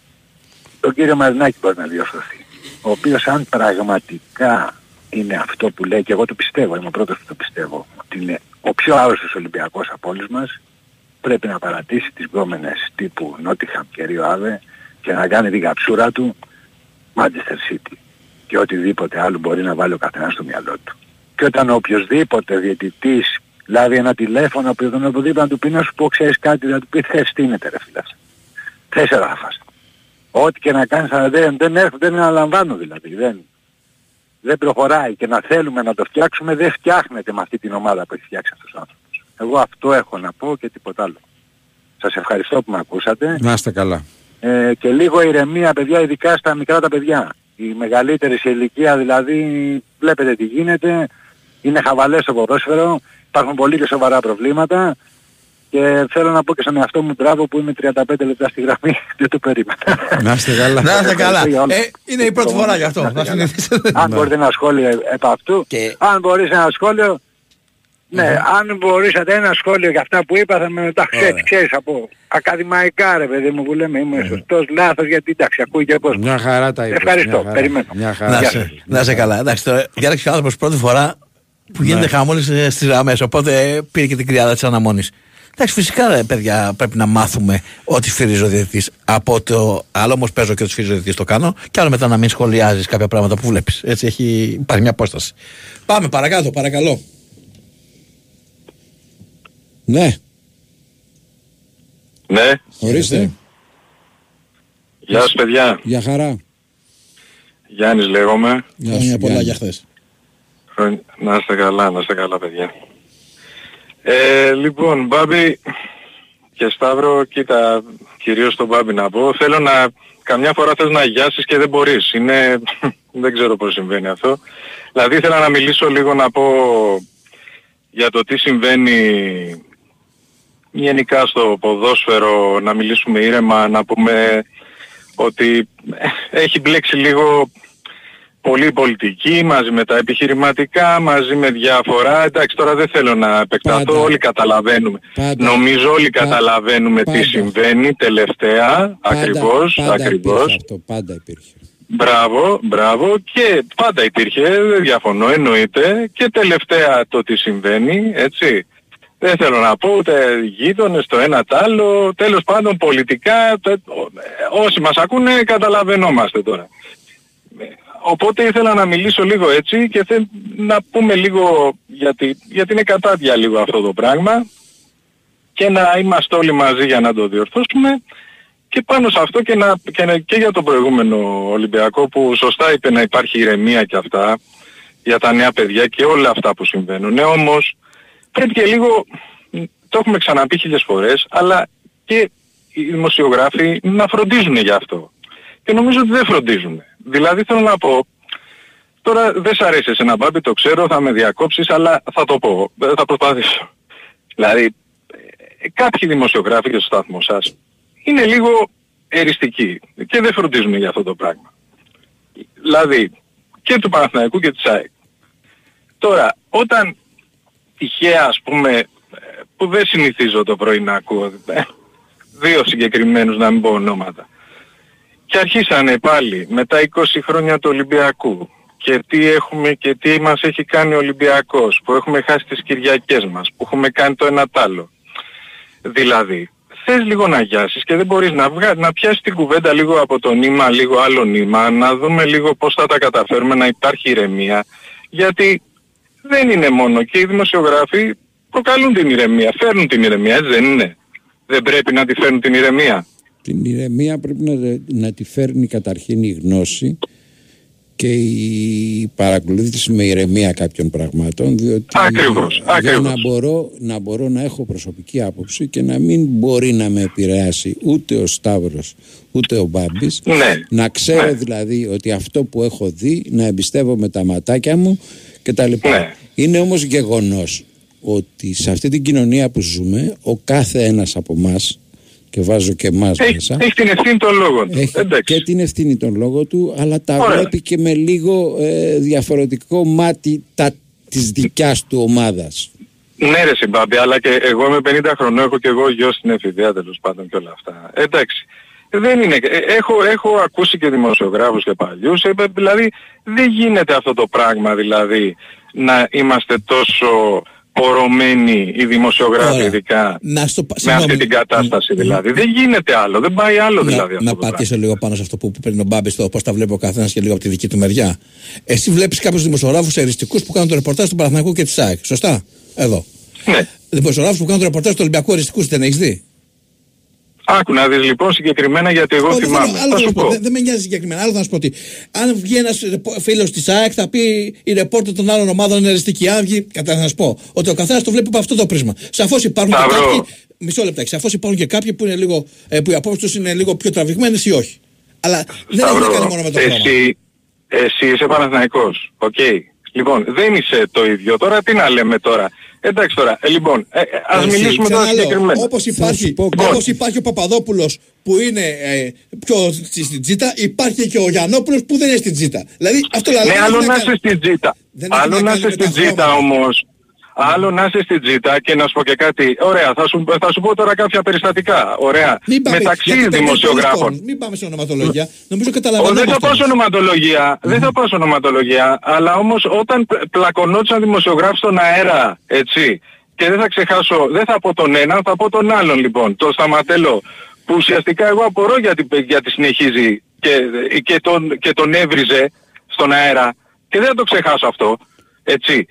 τον κύριο Μαρινάκη μπορεί να διορθωθεί. Ο οποίος αν πραγματικά είναι αυτό που λέει και εγώ το πιστεύω, είμαι ο πρώτος που το πιστεύω, ότι είναι ο πιο άρρωστος Ολυμπιακός από όλους μας, πρέπει να παρατήσει τις γκόμενες τύπου Νότιχαμ και Ρίο Άβε και να κάνει την καψούρα του Manchester City και οτιδήποτε άλλο μπορεί να βάλει ο καθένας στο μυαλό του. Και όταν ο οποιοσδήποτε διαιτητής λάβει ένα τηλέφωνο από τον οπουδήποτε να του πει να σου πω ξέρεις κάτι, να του πει θες τι είναι ρε φίλε. Τέσσερα θα φας. Ό,τι και να κάνεις αλλά δεν, δεν, έρχο- δεν αναλαμβάνω δηλαδή. Δεν, δεν προχωράει και να θέλουμε να το φτιάξουμε δεν φτιάχνεται με αυτή την ομάδα που έχει φτιάξει αυτός ο άνθρωπος. Εγώ αυτό έχω να πω και τίποτα άλλο. Σας ευχαριστώ που με ακούσατε. Να είστε καλά. Ε, και λίγο ηρεμία παιδιά, ειδικά στα μικρά τα παιδιά. Οι μεγαλύτεροι σε ηλικία δηλαδή βλέπετε τι γίνεται, είναι χαβαλές στο ποδόσφαιρο, υπάρχουν πολύ και σοβαρά προβλήματα και θέλω να πω και στον εαυτό μου μπράβο που είμαι 35 λεπτά στη γραμμή, δεν το περίμενα. Να είστε καλά. Να είστε καλά. για όλα. Ε, είναι η πρώτη φορά γι' αυτό. Να είστε Να καλά. συνηθίσετε. Αν μπορείτε ένα σχόλιο επ' αυτού, αν μπορείς ένα σχόλιο, ναι, αν μπορούσατε ένα σχόλιο για αυτά που είπα θα με εντάξει έτσι ξέρεις από ακαδημαϊκά ρε παιδί μου που λέμε είμαι σωστός, λάθος γιατί εντάξει ακούει και πώς. Μια χαρά τα είπες. Ευχαριστώ, μια χαρά. περιμένω. Μια χαρά. Να Γεια σε, να είσαι καλά. Εντάξει, τώρα διάλεξε ο άνθρωπος πρώτη φορά που γίνεται Ναι. χαμόλη στις γραμμές. Οπότε ε, πήρε και την κρυάδα της αναμονής. Εντάξει, φυσικά ρε παιδιά πρέπει να μάθουμε ό,τι σφυρίζει ο διαιτητής από το. Άλλο όμως παίζω και ό,τι σφυρίζει ο διαιτητής το κάνω. Και άλλο μετά να μην σχολιάζεις κάποια πράγματα που βλέπεις. Έτσι έχει, υπάρχει μια απόσταση. Πάμε παρακάτω, παρακαλώ. Ναι, Ναι, ορίστε. γεια σας παιδιά. Για χαρά. Γιάννης λέγομαι. Γεια Χρόνια σου, πολλά Γιάννη. για χθες. Χρόνια- Να είστε καλά, να είστε καλά παιδιά. Ε, λοιπόν, Μπάμπη και Σταύρο, κοίτα, κυρίως τον Μπάμπη να πω, θέλω να, καμιά φορά θες να αγιάσεις και δεν μπορείς. Είναι, δεν ξέρω πώς συμβαίνει αυτό. Δηλαδή ήθελα να μιλήσω λίγο να πω για το τι συμβαίνει γενικά στο ποδόσφαιρο, να μιλήσουμε ήρεμα, να πούμε ότι ε, έχει μπλέξει λίγο πολύ πολιτική μαζί με τα επιχειρηματικά, μαζί με διάφορα. Εντάξει τώρα δεν θέλω να επεκταθώ, Πάντα. όλοι καταλαβαίνουμε. Πάντα. Νομίζω όλοι καταλαβαίνουμε Πάντα. τι συμβαίνει τελευταία, Πάντα- ακριβώς, πάντα ακριβώς. υπήρχε αυτό, πάντα υπήρχε. Μπράβο, μπράβο και πάντα υπήρχε, δεν διαφωνώ, εννοείται και τελευταία το τι συμβαίνει, έτσι. Δεν θέλω να πω ούτε γείτονες το ένα τ' άλλο, τέλος πάντων πολιτικά, τε- όσοι μας ακούνε καταλαβαίνόμαστε τώρα. Οπότε ήθελα να μιλήσω λίγο έτσι και θε, να πούμε λίγο γιατί, γιατί είναι κατάδια λίγο αυτό το πράγμα και να είμαστε όλοι μαζί για να το διορθώσουμε και πάνω σε αυτό και, να, και, να- και για το προηγούμενο Ολυμπιακό που σωστά είπε να υπάρχει ηρεμία και αυτά για τα νέα παιδιά και όλα αυτά που συμβαίνουν. Ναι, όμως πρέπει και λίγο, το έχουμε ξαναπεί χίλιες φορές, αλλά και οι δημοσιογράφοι να φροντίζουν για αυτό. Και νομίζω ότι δεν φροντίζουν. Δηλαδή θέλω να πω, τώρα δεν σ' αρέσει εσένα Μπάμπη, το ξέρω, θα με διακόψεις, αλλά θα το πω, ε, θα προσπαθήσω. Δηλαδή, ε, κάποιοι δημοσιογράφοι και στο σταθμό σας είναι λίγο εριστικοί και δεν φροντίζουν για αυτό το πράγμα. Δηλαδή, και του Παναθηναϊκού και της ΑΕΚ. Τώρα, όταν τυχαία ας πούμε, ε, που δεν συνηθίζω το πρωί να ακούω, ε, δύο συγκεκριμένους να μην πω ονόματα, και αρχίσανε πάλι με τα 20 χρόνια του Ολυμπιακού και τι έχουμε και τι μας έχει κάνει ο Ολυμπιακός, που έχουμε χάσει τις Κυριακές μας, που έχουμε κάνει το ένα τ' άλλο. Δηλαδή, θες λίγο να γιάσεις και δεν μπορείς να, βγα... να πιάσεις την κουβέντα λίγο από το νήμα, λίγο άλλο νήμα, να δούμε λίγο πώς θα τα καταφέρουμε, να υπάρχει ηρεμία, γιατί δεν είναι μόνο και οι δημοσιογράφοι προκαλούν την ηρεμία, φέρνουν την ηρεμία, έτσι δεν είναι. Δεν πρέπει να τη φέρνουν την ηρεμία. Την ηρεμία πρέπει να, να τη φέρνει καταρχήν η γνώση και η παρακολούθηση με ηρεμία κάποιων πραγμάτων διότι Ακριβώς, για ακριβώς. να μπορώ, να μπορώ να έχω προσωπική άποψη και να μην μπορεί να με επηρεάσει ούτε ο Σταύρος ούτε ο Μπάμπης Ναι. να ξέρω δηλαδή ότι αυτό που έχω δει να εμπιστεύομαι τα ματάκια μου και τα λοιπά. Ναι. Είναι όμως γεγονός ότι σε αυτή την κοινωνία που ζούμε ο κάθε ένας από εμά και βάζω και εμάς Έχει, μέσα έχει την ευθύνη των λόγων του. έχει Εντάξει. και την ευθύνη των λόγων του αλλά τα Ωραία. βλέπει και με λίγο ε, διαφορετικό μάτι τα, της δικιάς του ομάδας. Ναι ρε συμπάμπη, αλλά και εγώ είμαι 50 χρονών, έχω και εγώ γιο στην εφηβεία τέλος πάντων και όλα αυτά. Εντάξει. Δεν είναι, ε, έχω, έχω ακούσει και δημοσιογράφους και παλιούς, ε, δηλαδή δεν γίνεται αυτό το πράγμα δηλαδή να είμαστε τόσο πορωμένοι οι δημοσιογράφοι Ωραία. ειδικά Να στο, με συγγνώμη, αυτή την κατάσταση δηλαδή. Δεν γίνεται άλλο, δεν πάει άλλο δηλαδή αυτό να το πράγμα. πατήσω λίγο πάνω σε αυτό που παίρνει ο Μπάμπης, στο πώς τα βλέπει ο καθένας και λίγο από τη δική του μεριά. Εσύ βλέπεις κάποιους δημοσιογράφους εριστικούς που κάνουν το ρεπορτάζ του Παναθηναϊκού και της ΑΕΚ. Σωστά; Εδώ. Ναι. Δημοσιογράφους που κάνουν το ρεπορτάζ του Ολυμπιακού εριστικούς δεν έχεις δει; Άκου να δεις λοιπόν συγκεκριμένα γιατί εγώ Όχι, δεν θυμάμαι. θέλω- άλλο Θα θα σου σου πω. πω. Δεν, δεν με νοιάζει συγκεκριμένα. Άλλο θα σου πω ότι αν βγει ένας φίλος της ΑΕΚ θα πει η ρεπόρτερ των άλλων ομάδων είναι εριστική. Αν βγει, κατά να σου πω ότι ο καθένας το βλέπει από αυτό το πρίσμα. Σαφώς υπάρχουν και Σταύρο. κάποιοι. Μισό λεπτάκι. Σαφώς υπάρχουν και κάποιοι που, είναι λίγο, ε, που οι απόψεις τους είναι λίγο πιο τραβηγμένες ή όχι. Αλλά δεν έχει να Σταύρο, κάνει μόνο με το χρώμα. εσύ, εσύ είσαι Παναθηναϊκός. Οκ. Λοιπόν, δεν είσαι το ίδιο. Τώρα τι να λέμε τώρα; Εντάξει τώρα. Ε, λοιπόν, ε, ε, ας Εσύ, μιλήσουμε τώρα ξαναλέω, συγκεκριμένα. Όπως υπάρχει, πω όπως υπάρχει ο Παπαδόπουλος που είναι ε, πιο στη- στην τζίτα, υπάρχει και ο Γιαννόπουλος που δεν είναι στην τζίτα. Δηλαδή αυτό δηλαδή Ναι, δεν άλλο έχει να κάνει- είσαι στην τζίτα. Δεν έχει Άλλο να να κάνει είσαι με τα στην τζίτα χρώματα. όμως. Άλλο να είσαι στην τζίτα και να σου πω και κάτι. Ωραία, θα σου, θα σου πω τώρα κάποια περιστατικά. Ωραία. Μην πάμε, Μεταξύ γιατί δεν είναι πολλοί δημοσιογράφων. κόσμος. Μην πάμε σε ονοματολογία. Νομίζω Ο, δεν καταλαβαίνουμε. θα πάω σε ονοματολογία, δεν θα πάω σε ονοματολογία, αλλά όμως όταν πλ- πλακωνόντουσαν δημοσιογράφοι στον αέρα, έτσι, και δεν θα ξεχάσω, δεν θα πω τον έναν, θα πω τον άλλον λοιπόν, το Σταματέλο, που ουσιαστικά εγώ απορώ γιατί, γιατί συνεχίζει και, και, τον, και τον έβριζε στον αέρα και δεν θα το ξεχάσω αυτό, έτσι.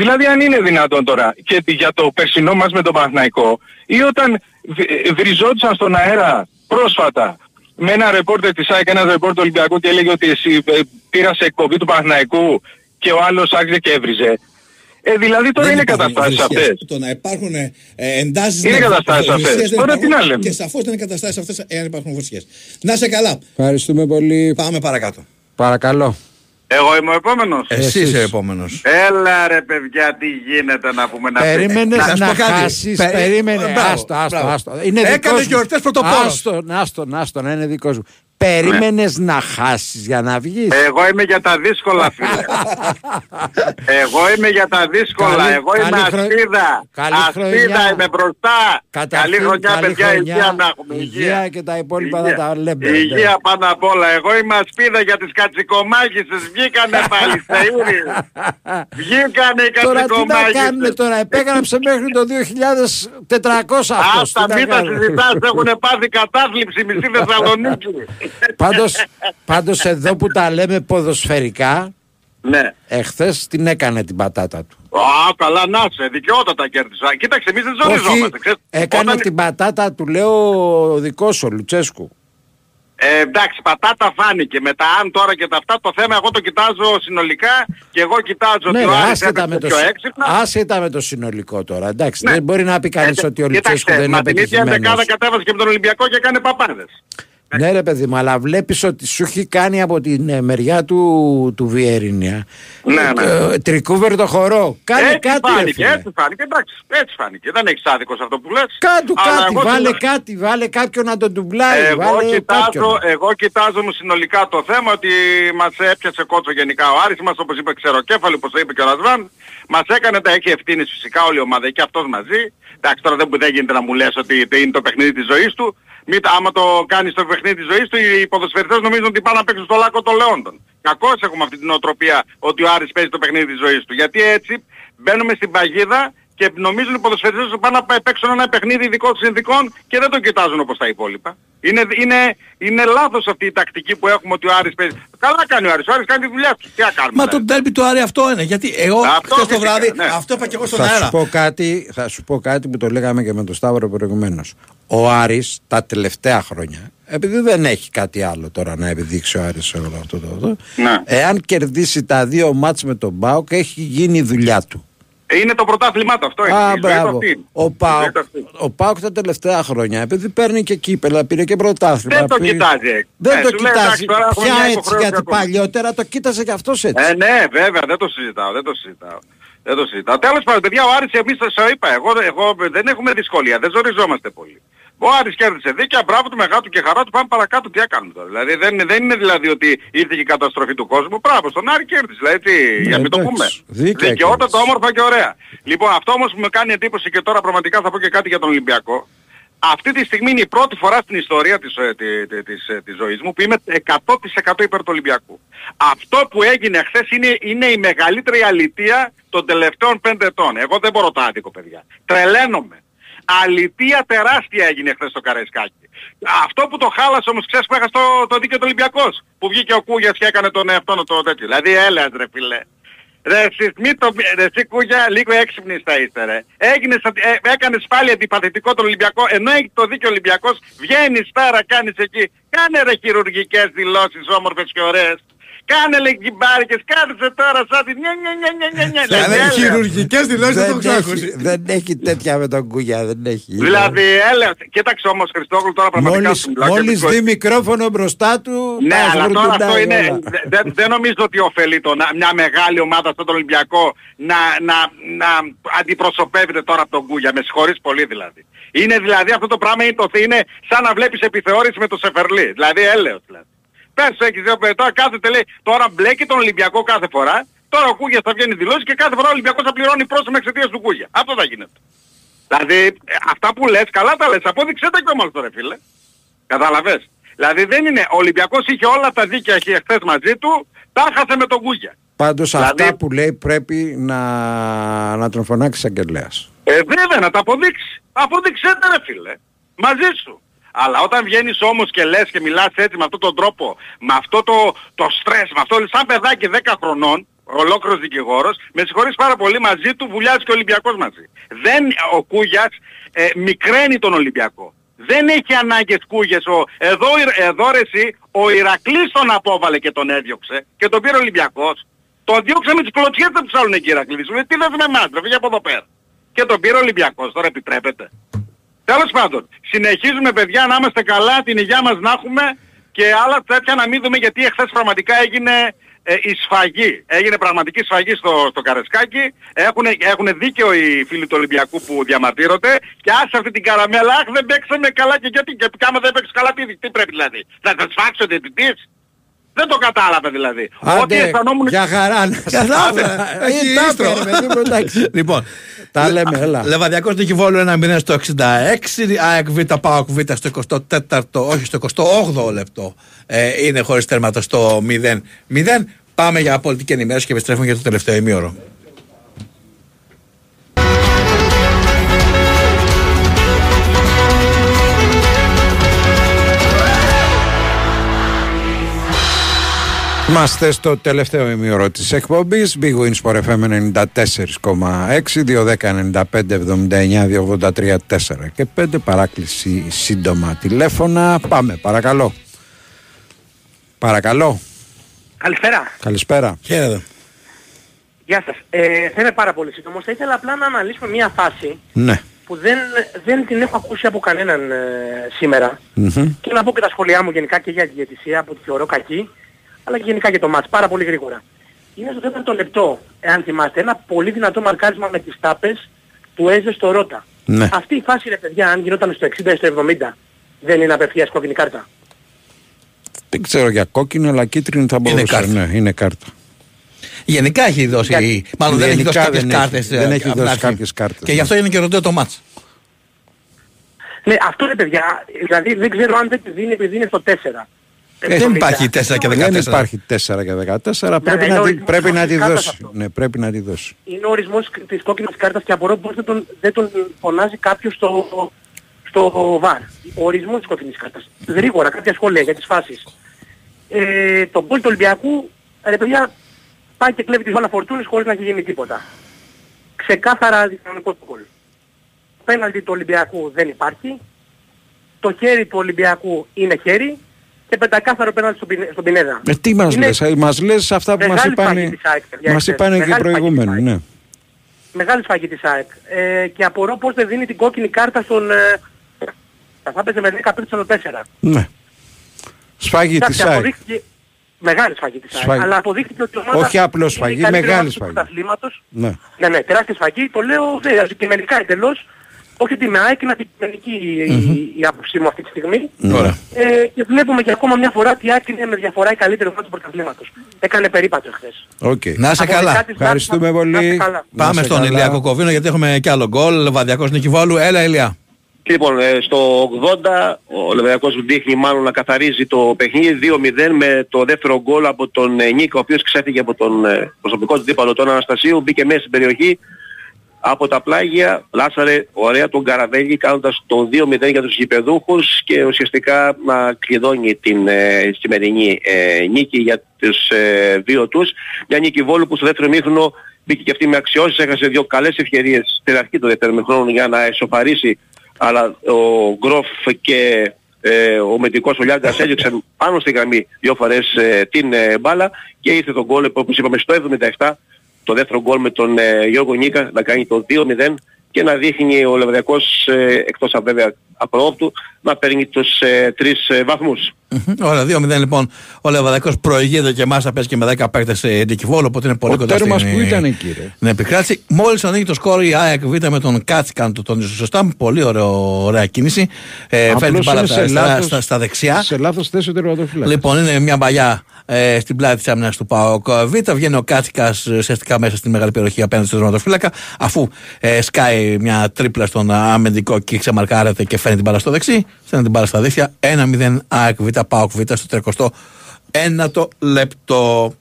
Δηλαδή αν είναι δυνατόν τώρα και για το περσινό μας με τον Παναθηναϊκό ή όταν β- βριζόντουσαν στον αέρα πρόσφατα με ένα ρεπόρτερ της ΑΕΚ, ένα ρεπόρτερ του Ολυμπιακού και έλεγε ότι εσύ ε, πήρας σε εκπομπή του Παναθηναϊκού και ο άλλος άρχισε και έβριζε. Ε, δηλαδή τώρα Δεν είναι υπάρχουν καταστάσεις βρισιές. αυτές. Το να υπάρχουν ε, εντάσεις... Είναι ναι, καταστάσεις βρισιές αυτές. δεν Τώρα υπάρχουν τι να λέμε; Και σαφώς δεν είναι καταστάσεις αυτές εάν υπάρχουν βρισιές. Να σε καλά. Ευχαριστούμε πολύ. Πάμε παρακάτω. Παρακαλώ. Εγώ είμαι ο επόμενος. Εσύ είσαι επόμενος. Έλα ρε παιδιά, τι γίνεται να πούμε να Περίμενε Να σου να πω κάτι. χάσεις. Περί- Περίμενε. Μπράβο, Άστο, άστο, μπράβο. άστο. Είναι Έκανε δικός μου. γιορτές πρωτοπόρος. Άστο, άστο, άστο, να είναι δικός μου. Περίμενες να χάσεις για να βγεις; Εγώ είμαι για τα δύσκολα φίλε. Εγώ είμαι για τα δύσκολα. Καλή- Εγώ καλή είμαι χρονιά. ασπίδα. Καλή Ασπίδα χρονιά. είμαι μπροστά. Καταρχήν, καλή χρονιά καλή παιδιά, χρονιά, υγεία να έχουμε. υγεία και τα υπόλοιπα θα Υγεία. τα λέμε. Υγεία πάνω απ' όλα. Εγώ είμαι ασπίδα για τις κατσικομάγισσες. Βγήκανε πάλι στα ήρη. Βγήκανε οι Τώρα τι να κατσικομάγισσες. κάνουν τώρα, επέγραψε μέχρι το 2400 αυτός. Άστα τι να μην τα κάνουμε; συζητάς, έχουν πάθει κατάθλιψη μισή Θεσσαλονίκη. Πάντως, πάντως εδώ που τα λέμε ποδοσφαιρικά, Ναι. εχθές την έκανε την πατάτα του. Α, καλά να σε, δικαιότατα κέρδισα. Κοίταξε, εμείς δεν ζοριζόμαστε. ξέρεις. έκανε Όταν- την πατάτα του λέω ο δικός σου, ο Λουτσέσκου. Ε, εντάξει, πατάτα φάνηκε. Με τα αν τώρα και τα αυτά το θέμα εγώ το κοιτάζω συνολικά και εγώ κοιτάζω Ναι, ότι ο ρε, Άρης άσχετα έπαιξε με, το, πιο συ- έξυπνα. άσχετα με το συνολικό τώρα. Εντάξει, Ναι. δεν μπορεί να πει κανείς Ε, ότι ο κοίταξε, Λουτσέσκου δεν είναι μα την ίδια πετυχημένος. δεκάδα κατέβασε και με τον Ολυμπιακό και έκανε παπάδες. Ναι ρε παιδί μου, αλλά βλέπεις ότι σου έχει κάνει από την ε, μεριά του, του Βιερίνια Ναι, ναι. ε, τρικούβερ το χορό. Κάνε έτσι κάτι ρε φάνηκε, φίλε. έτσι φάνηκε, εντάξει, έτσι φάνηκε. Δεν έχεις άδικος σε αυτό που λες. Κάτου Αλλά κάτι, εγώ βάλε συνα- κάτι, βάλε κάποιον να τον ντουμπλάει. Εγώ βάλε κοιτάζω, κάποιον. εγώ κοιτάζω μου συνολικά το θέμα ότι μας έπιασε κότσο γενικά ο Άρης μας, όπως είπε ξεροκέφαλο, όπως το είπε και ο Ρασβάν. Μας έκανε τα έχει ευθύνες φυσικά όλη η ομάδα και αυτός μαζί. Εντάξει τώρα δεν, δεν γίνεται να μου λες ότι είναι το παιχνίδι της ζωής του. Μην, τα- άμα το κάνεις το παιχνίδι της ζωής του, οι ποδοσφαιριστές νομίζουν ότι πάνε να παίξουν στο λάκκο των Λεόντων. Κακώς έχουμε αυτή την οτροπία ότι ο Άρης παίζει το παιχνίδι της ζωής του. Γιατί έτσι μπαίνουμε στην παγίδα και νομίζουν οι ποδοσφαιριστές ότι πάνε να παίξουν ένα παιχνίδι ειδικών συνθήκων και δεν το κοιτάζουν όπως τα υπόλοιπα. Είναι, είναι, είναι λάθος αυτή η τακτική που έχουμε ότι ο Άρης παίζει. Καλά κάνει ο Άρης, ο Άρης κάνει τη δουλειά του. Τι να κάνουμε. Μα δηλαδή. το ντέρμπι του Άρη αυτό είναι. Γιατί εγώ Αυτό χθες το φυσικά, βράδυ, ναι. αυτό είπα και εγώ στον Θα αέρα. σου, πω κάτι, θα σου πω κάτι που το λέγαμε και με τον Σταύρο προηγουμένως. Ο Άρης τα τελευταία χρόνια, επειδή δεν έχει κάτι άλλο τώρα να επιδείξει ο Άρης σε όλο αυτό το αυτό, Ναι. εάν κερδίσει τα δύο μάτς με τον Μπάουκ έχει γίνει η δουλειά του. Είναι το πρωτάθλημά του αυτό. είναι. Η Α, ζωή του μπράβο. αυτή είναι. Ο Η ζωή Πάουκ, του αυτή. ο Πάουκ τα τελευταία χρόνια, επειδή παίρνει και κύπελα, πήρε και πρωτάθλημα. Δεν το πήρε- κοιτάζει. Δεν Ε, το σου λέει, κοιτάζει. εντάξει, τώρα έχουμε Πια μια έτσι, υποχρέωση γιατί ακόμα. παλιότερα το κοίταζε και αυτός έτσι. Ε, ναι, βέβαια, δεν το συζητάω, δεν το συζητάω. Δεν το συζητάω. Τέλος πάντων, παιδιά, ο Άρης εμείς το σου είπα, εγώ, εγώ δεν έχουμε δυσκολία, δεν ζοριζόμαστε πολύ. Ο Άρης κέρδισε δίκαια, μπράβο του, μεγάλο του και χαρά του, πάμε παρακάτω, τι έκανουμε τώρα. Δηλαδή δεν, δεν είναι δηλαδή ότι ήρθε και η καταστροφή του κόσμου, μπράβο, στον Άρη κέρδισε, δηλαδή τι, για να μην το εντάξει, πούμε. δίκαια Δικαιότατα, κέρδισε. όμορφα και ωραία. Λοιπόν, αυτό όμως που με κάνει εντύπωση και τώρα πραγματικά θα πω και κάτι για τον Ολυμπιακό. Αυτή τη στιγμή είναι η πρώτη φορά στην ιστορία της, ε, τη- τη- της, ε, της ζωής μου που είμαι 100% υπέρ του Ολυμπιακού. Αυτό που έγινε χθες είναι, είναι η μεγαλύτερη αλητία των τελευταίων πέντε ετών. Εγώ δεν μπορώ το άδικο παιδιά. Τρελαίνομαι. Αλητία τεράστια έγινε χθες στο Καραϊσκάκι. Αυτό που το χάλασε όμως ξέρεις που έχασε το, το δίκαιο του Ολυμπιακός; Που βγήκε ο Κούγιας και έκανε τον εαυτό το τέτοιο. Δηλαδή έλεας ρε φίλε. Ρε εσείς μη το... Ρε εσύ Κούγια λίγο έξυπνης θα είστε ρε. Έγινες, αντι- ε, έκανες πάλι αντιπαθητικό τον Ολυμπιακό ενώ έχει το δίκαιο Ολυμπιακός βγαίνεις πέρα κάνεις εκεί. Κάνε ρε χειρουργικές δηλώσεις όμορφες και ωραίες. Κάνε λέει κυμπάρικες, κάθεσαι τώρα σαν την νια νια νια νια νια νια. Δηλαδή, Δηλαδή, έλεος. χειρουργικές δηλώσεις δεν το έχω δεν, έχει, ξανακούσει. δεν έχει τέτοια με τον Κούγια, δεν έχει. Δηλαδή έλεος. Κοίταξε όμως Χριστόφλου τώρα πραγματικά Μόλις, σου μιλάω και μόλις με δει μικρόφωνο μπροστά του, Ναι, τα αλλά τώρα αυτό σβουρτουνάει είναι. όλα. δε- δε- Δεν νομίζω ότι ωφελεί το να- μια μεγάλη ομάδα στον Ολυμπιακό να, να, να αντιπροσωπεύεται τώρα από τον Κούγια. Με συγχωρείς πολύ δηλαδή. Είναι δηλαδή αυτό το πράγμα είναι, το, είναι σαν να βλέπεις επιθεώρηση με το Σεφερλί. Δηλαδή έλεος δηλαδή. Πες έχεις δύο παιδιά, τώρα κάθεται λέει, τώρα μπλέκει τον Ολυμπιακό κάθε φορά. Τώρα ο Κούγιας θα βγαίνει δηλώσεις και κάθε φορά ο Ολυμπιακός θα πληρώνει πρόσημο εξαιτίας του Κούγια. Αυτό θα γίνεται. Δηλαδή ε, αυτά που λες, καλά τα λες. Απόδειξέ τα και όμως τώρα φίλε. Κατάλαβες. Δηλαδή δεν είναι. Ο Ολυμπιακός είχε όλα τα δίκαια χθες μαζί του, τα χάσε με τον Κούγια. Πάντως Δηλαδή- αυτά που λέει πρέπει να, να τον φωνάξει αγγελέας. Ε, βέβαια να τα αποδείξει. Αποδείξέ τα ρε φίλε. Μαζί σου. Αλλά όταν βγαίνεις όμως και λες και μιλάς έτσι με αυτόν τον τρόπο, με αυτό το, το στρες, με αυτό σαν παιδάκι 10 χρονών, ολόκληρος δικηγόρος, με συγχωρείς πάρα πολύ μαζί του βουλιάζει και ο Ολυμπιακός μαζί. Δεν, ο Κούγιας ε, μικραίνει τον Ολυμπιακό. Δεν έχει ανάγκες Κούγιας. Ο, εδώ, εδώ ρε εσύ, ο Ηρακλής τον απόβαλε και τον έδιωξε και τον πήρε ο Ολυμπιακός. Τον διώξε με τις κλωτσιές δεν τους άλλουν εκεί Ηρακλής. Σου λέει τι λες με εμάς, ρε, φύγε από εδώ πέρα. Και τον πήρε ο Ολυμπιακός, τώρα επιτρέπεται. Τέλος πάντων, συνεχίζουμε παιδιά να είμαστε καλά, την υγεία μας να έχουμε και άλλα τέτοια να μην δούμε γιατί εχθές πραγματικά έγινε, ε, η σφαγή. Έγινε πραγματική σφαγή στο, στο Καρεσκάκι. Έχουν, έχουν δίκιο οι φίλοι του Ολυμπιακού που διαμαρτύρονται. Και άσε αυτή την καραμέλα. Αχ δεν παίξαμε καλά και γιατί. Και άμα δεν παίξεις καλά τι, τι πρέπει δηλαδή. Θα τα σφάξω ο διαιτητής. Δεν το κατάλαβε δηλαδή. Ότι Άντε, αισθανόμουν... για χαρά να Κατάλαβα. Έχει ίστρο. Λοιπόν, Τα λέμε, έλα. Λεβαδιακός Νικηβόλου 1-0 στο 66, ΑΕΚ Β, ΠΑΟΚ Β στο 24ο, όχι στο 28ο λεπτό. Ε, είναι χωρίς τέρματο στο 0-0. Πάμε για πολιτική ενημέρωση και επιστρέφουμε για το τελευταίο ημίωρο. Είμαστε στο τελευταίο ημίωρο της εκπομπής. Big Win Sport FM 94,6, 210-95-79, 283, 4 και 5. Παράκληση σύντομα τηλέφωνα. Πάμε, παρακαλώ. Παρακαλώ. Καλησπέρα. Καλησπέρα. Χαίρετε. Γεια σας. Ε, θα είμαι πάρα πολύ σύντομος. Θα ήθελα απλά να αναλύσουμε μια φάση Ναι. που δεν, δεν την έχω ακούσει από κανέναν ε, σήμερα. Μμμ. Και να πω και τα σχόλιά μου γενικά και για τη διαιτησία που τη θεωρώ κακή, αλλά και γενικά για το μάτς, πάρα πολύ γρήγορα. Είναι στο τέταρτο λεπτό, εάν θυμάστε, ένα πολύ δυνατό μαρκάρισμα με τις τάπες του Έζε στο Ρότα. Ναι. Αυτή η φάση, ρε παιδιά, αν γινόταν στο 60 ή στο 70, δεν είναι απευθείας κόκκινη κάρτα. Δεν ξέρω για κόκκινο, αλλά κίτρινη θα μπορούσε. κάρτα. Ναι, είναι κάρτα. Γενικά έχει δώσει. Μάλλον δεν έχει Γενικά δώσει κάποιες δεν έχει- κάρτε. δεν έχει δώσει κάποιες κάρτες, Και γι' ναι. αυτό είναι και ρωτώ το μάτς. Ναι, αυτό ρε παιδιά, δηλαδή δεν ξέρω αν δεν τη δίνει επειδή είναι στο 4. Ε, δεν υπάρχει 4 και 14. Δεν υπάρχει 4 και 14. Πρέπει, ναι, να, είναι τη, ορισμός πρέπει να τη της κάρτας δώσει. αυτός. Ναι, πρέπει να τη δώσει. είναι ο ορισμός της κόκκινης κάρτας και απορώ πώς δεν τον, δεν τον φωνάζει κάποιος στο, στο βαρ. Ο ορισμός της κόκκινης κάρτας. Γρήγορα, κάποια σχόλια για τις φάσεις. Ε, το γκολ του Ολυμπιακού, ρε παιδιά, πάει και κλέβει τη βόλα φορτούνης χωρίς να έχει γίνει τίποτα. Ξεκάθαρα δικαιονικό το γκολ. Πέναλτι του Ολυμπιακού δεν υπάρχει. Το χέρι του Ολυμπιακού είναι χέρι. Και πεντακάθαρο πέναλτι στον, Πινέ- στον Πινέδα. Ε, τι μας Είναι λες, ε, μας λες αυτά που μας μεγάλη είπαν, σφαγή της ΑΕΚ, παιδιά, μας χθες. είπαν και οι Μεγάλη σφαγή της προηγούμενοι. Ναι. μεγάλη σφαγή της ΑΕΚ. Ε, και απορώ πώς δεν δίνει την κόκκινη κάρτα στον... Ε, θα έπαιζε με 10 πίσω στο 4. ναι. Σφαγή Εντάξει, της ΑΕΚ. αποδείχθηκε μεγάλη σφαγή της ΑΕΚ. Σφαγή. Αλλά αποδείχθηκε ότι η ομάδα Όχι απλώς είναι σφαγή, η καλύτερη μεγάλη ομάδα τους σφαγή. πρωταθλήματος. Ναι. Ναι, ναι, τεράστια σφαγή. Το λέω δε, αντικειμενικά εντελώς. Όχι ότι με ΑΕΚ είναι αντικειμενική η- η άποψή μου αυτή τη στιγμή. Ωραία. Ε, και βλέπουμε και ακόμα μια φορά ότι η ΑΕΚ είναι με διαφορά η καλύτερη ομάδα του πρωταθλήματος. Έκανε περίπατο χθες. Οκ. Να είσαι Από καλά. δεκάτης Ευχαριστούμε μάτς, να είστε πολύ. καλά. Να Πάμε είσαι στον καλά. Ηλία Κοκοβίνο γιατί έχουμε κι άλλο γκολ. Λεβαδιακός Νίκη Βόλου. Έλα, Ηλία. Λοιπόν, ε, στο 80 ο Ολυμπιακός δείχνει μάλλον να καθαρίζει το παιχνίδι 2-0 με το δεύτερο γκολ από τον ε, Νίκο, ο οποίος ξέφυγε από τον ε, προσωπικό του δίπαλο τον Αναστασίου, μπήκε μέσα στην περιοχή από τα πλάγια, λάσαρε ωραία τον Καραβέλη κάνοντας το 2-0 για τους γηπεδούχους και ουσιαστικά να κλειδώνει την ε, σημερινή ε, νίκη για τους ε, δύο τους. Μια νίκη Βόλου που στο δεύτερο μήχρονο μπήκε και αυτή με αξιώσεις, έχασε δύο καλές ευκαιρίες στην αρχή του δεύτερου μήχρονου για να εσωπαρίσει αλλά ο Γκροφ και ε, ο Μετικός ο Λιάγκας έδιωξαν πάνω στη γραμμή δύο φορές ε, την ε, μπάλα και ήρθε το γκολ όπως είπαμε στο 77 το δεύτερο γκολ με τον ε, Γιώργο Νίκας να κάνει το 2-0 και να δείχνει ο Λεβαδιακός ε, εκτός από βέβαια απρόοπτου να παίρνει τους ε, τρεις ε, βαθμούς. Μμμ. Ωραία, 2-0 λοιπόν. Ο Λεβαδιακός προηγείται και εμάς θα παίζει και με 10 παίκτες σε Νικηβόλου, οπότε είναι πολύ Ο κοντά τέρμας στην, που ε, ήταν εκεί, ρε. στην επικράτηση. Μόλις ανοίγει το σκόρ η ΑΕΚ Β με τον Κάτσικαν, το τόνιζε σωστά. Πολύ ωραίο, ωραία κίνηση. Ε, Απλώς φέρνει την μπάλα είναι στα, σε αριστερά, λάθος- στα, στα δεξιά. Σε λάθος θέση ο τερματοφύλακας. Λοιπόν, είναι μια μπαλιά ε, στην πλάτη της άμυνας του ΠΑΟΚ Β. Βγαίνει ο Κάτσικα ουσιαστικά μέσα στην μεγάλη περιοχή απέναντι στον τερματοφύλακα. Αφού ε, σκάει μια τρίπλα στον αμυντικό και ξεμαρκάρεται και φέρνει την μπάλα στο δεξί, στέλνει την μπάλα στα δίχτυα. 1-0 ΑΕΚ Β, ΠΑΟΚ Β στο 31ο λεπτό.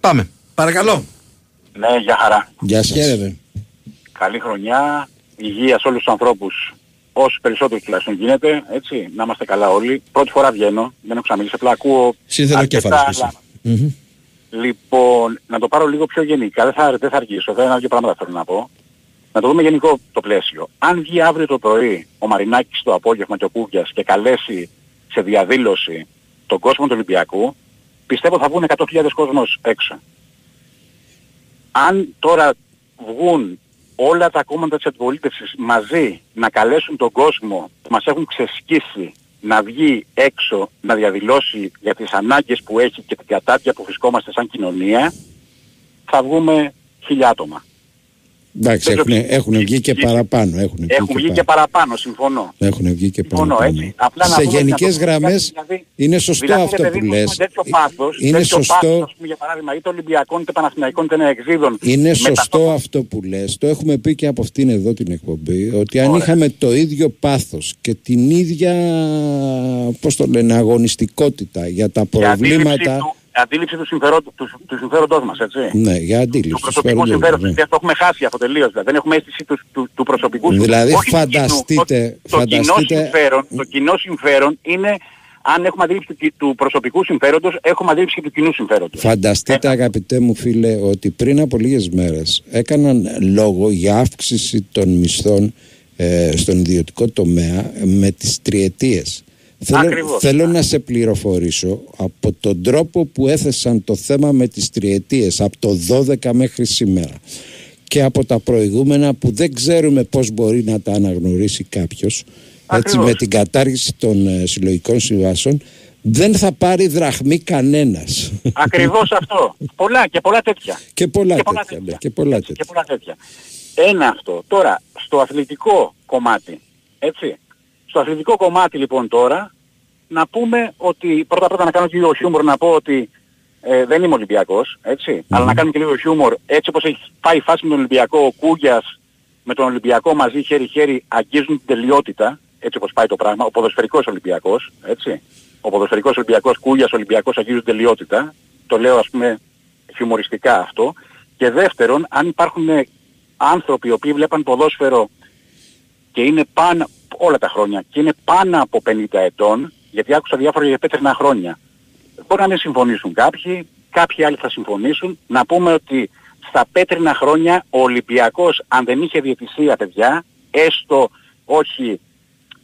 Πάμε. Παρακαλώ. Ναι, για χαρά. Γεια σας. Χαίρετε. Καλή χρονιά, υγεία σε όλους τους ανθρώπους. Όσο περισσότερο τουλάχιστον γίνεται, έτσι, να είμαστε καλά όλοι. Πρώτη φορά βγαίνω, δεν έχω ξαναμιλήσει, απλά ακούω Σύνθετο αρκετά κέφαλος και εσύ. άλλα. Μμμ. Λοιπόν, να το πάρω λίγο πιο γενικά, δεν θα, δεν θα αργήσω, θα ένα δύο πράγματα θέλω να πω. Να το δούμε γενικό το πλαίσιο. Αν βγει αύριο το πρωί ο Μαρινάκης το απόγευμα και ο Κούβιας και καλέσει σε διαδήλωση τον κόσμο του Ολυμπιακού, πιστεύω θα βγουν 100.000 κόσμος έξω. Αν τώρα βγουν όλα τα κόμματα της αντιπολίτευσης μαζί να καλέσουν τον κόσμο που μας έχουν ξεσκίσει να βγει έξω να διαδηλώσει για τις ανάγκες που έχει και την κατάτια που βρισκόμαστε σαν κοινωνία, θα βγούμε χιλιά άτομα. Εντάξει, Δεν έχουν, ξέρω- έχουν βγει και παραπάνω. Έχουν, Έχουν βγει βγει και, και παραπάνω, συμφωνώ. Έχουν βγει και Συμφωνώ, παραπάνω. έτσι. Απλά να Σε πούμε γενικές να το- γραμμές δηλαδή- είναι σωστό δηλαδή, αυτό ρε παιδί που μου, λες. Τέτοιο πάθος, Είναι τέτοιο σωστό. πάθος, ας πούμε, για παράδειγμα, είτε Ολυμπιακών, είτε Παναθηναϊκών, είτε Νεεξίδων. Είναι με σωστό αυτό που λες, το έχουμε πει και από αυτήν εδώ την εκπομπή, ότι αν είχαμε το ίδιο πάθος και την ίδια, πώς το λένε, αγωνιστικότητα για τα Η αντίληψη προβλήματα... του, αντίληψη του, συμφερό, του, του συμφέροντός μας, έτσι. Ναι, για αντίληψη. του προσωπικού συμφέροντος, συμφέροντος. ναι. Και αυτό έχουμε χάσει αυτό τελείως. δηλαδή. Δεν έχουμε αίσθηση του, του, του προσωπικού Δηλαδή όχι του κοινού, φανταστείτε, το, το, κοινό φανταστείτε συμφέρον, το κοινό συμφέρον είναι, αν έχουμε αντίληψη του, ki- του προσωπικού συμφέροντος, έχουμε αντίληψη και του κοινού συμφέροντος. Φανταστείτε αγαπητέ μου φίλε ότι πριν από λίγες μέρες έκαναν λόγο για αύξηση των μισθών ε, στον ιδιωτικό τομέα με τις τριετίες. Θέλω, Ακριβώς. θέλω να σε πληροφορήσω από τον τρόπο που έθεσαν το θέμα με τις τριετίες από το 12 μέχρι σήμερα και από τα προηγούμενα που δεν ξέρουμε πώς μπορεί να τα αναγνωρίσει κάποιος έτσι, Ακριβώς. με την κατάργηση των ε, συλλογικών συμβάσεων δεν θα πάρει δραχμή κανένας. Ακριβώς αυτό. Πολλά και πολλά τέτοια. Και πολλά Και πολλά τέτοια. ναι, και πολλά και τέτοια. πολλά τέτοια. Ένα αυτό. Τώρα, στο αθλητικό κομμάτι, έτσι. Στο αθλητικό κομμάτι λοιπόν τώρα, να πούμε ότι πρώτα πρώτα να κάνω και λίγο χιούμορ να πω ότι ε, δεν είμαι Ολυμπιακός, έτσι. Αλλά να κάνουμε και λίγο χιούμορ, έτσι όπως έχει πάει η φάση με τον Ολυμπιακό, ο Κούγιας με τον Ολυμπιακό μαζί χέρι-χέρι αγγίζουν την τελειότητα, έτσι όπως πάει το πράγμα, ο ποδοσφαιρικός Ολυμπιακός, έτσι. Ο ποδοσφαιρικός Ολυμπιακός, Κούγιας Ολυμπιακός αγγίζουν την τελειότητα, το λέω ας πούμε χιουμοριστικά αυτό. Και δεύτερον, αν υπάρχουν ε, άνθρωποι οι οποίοι βλέπαν ποδόσφαιρο και είναι πάνω όλα τα χρόνια και είναι πάνω από 50 ετών, γιατί άκουσα διάφορα για πέτρινα χρόνια. Μπορεί να μην συμφωνήσουν κάποιοι, κάποιοι άλλοι θα συμφωνήσουν. Να πούμε ότι στα πέτρινα χρόνια ο Ολυμπιακός αν δεν είχε διαιτησία παιδιά, έστω όχι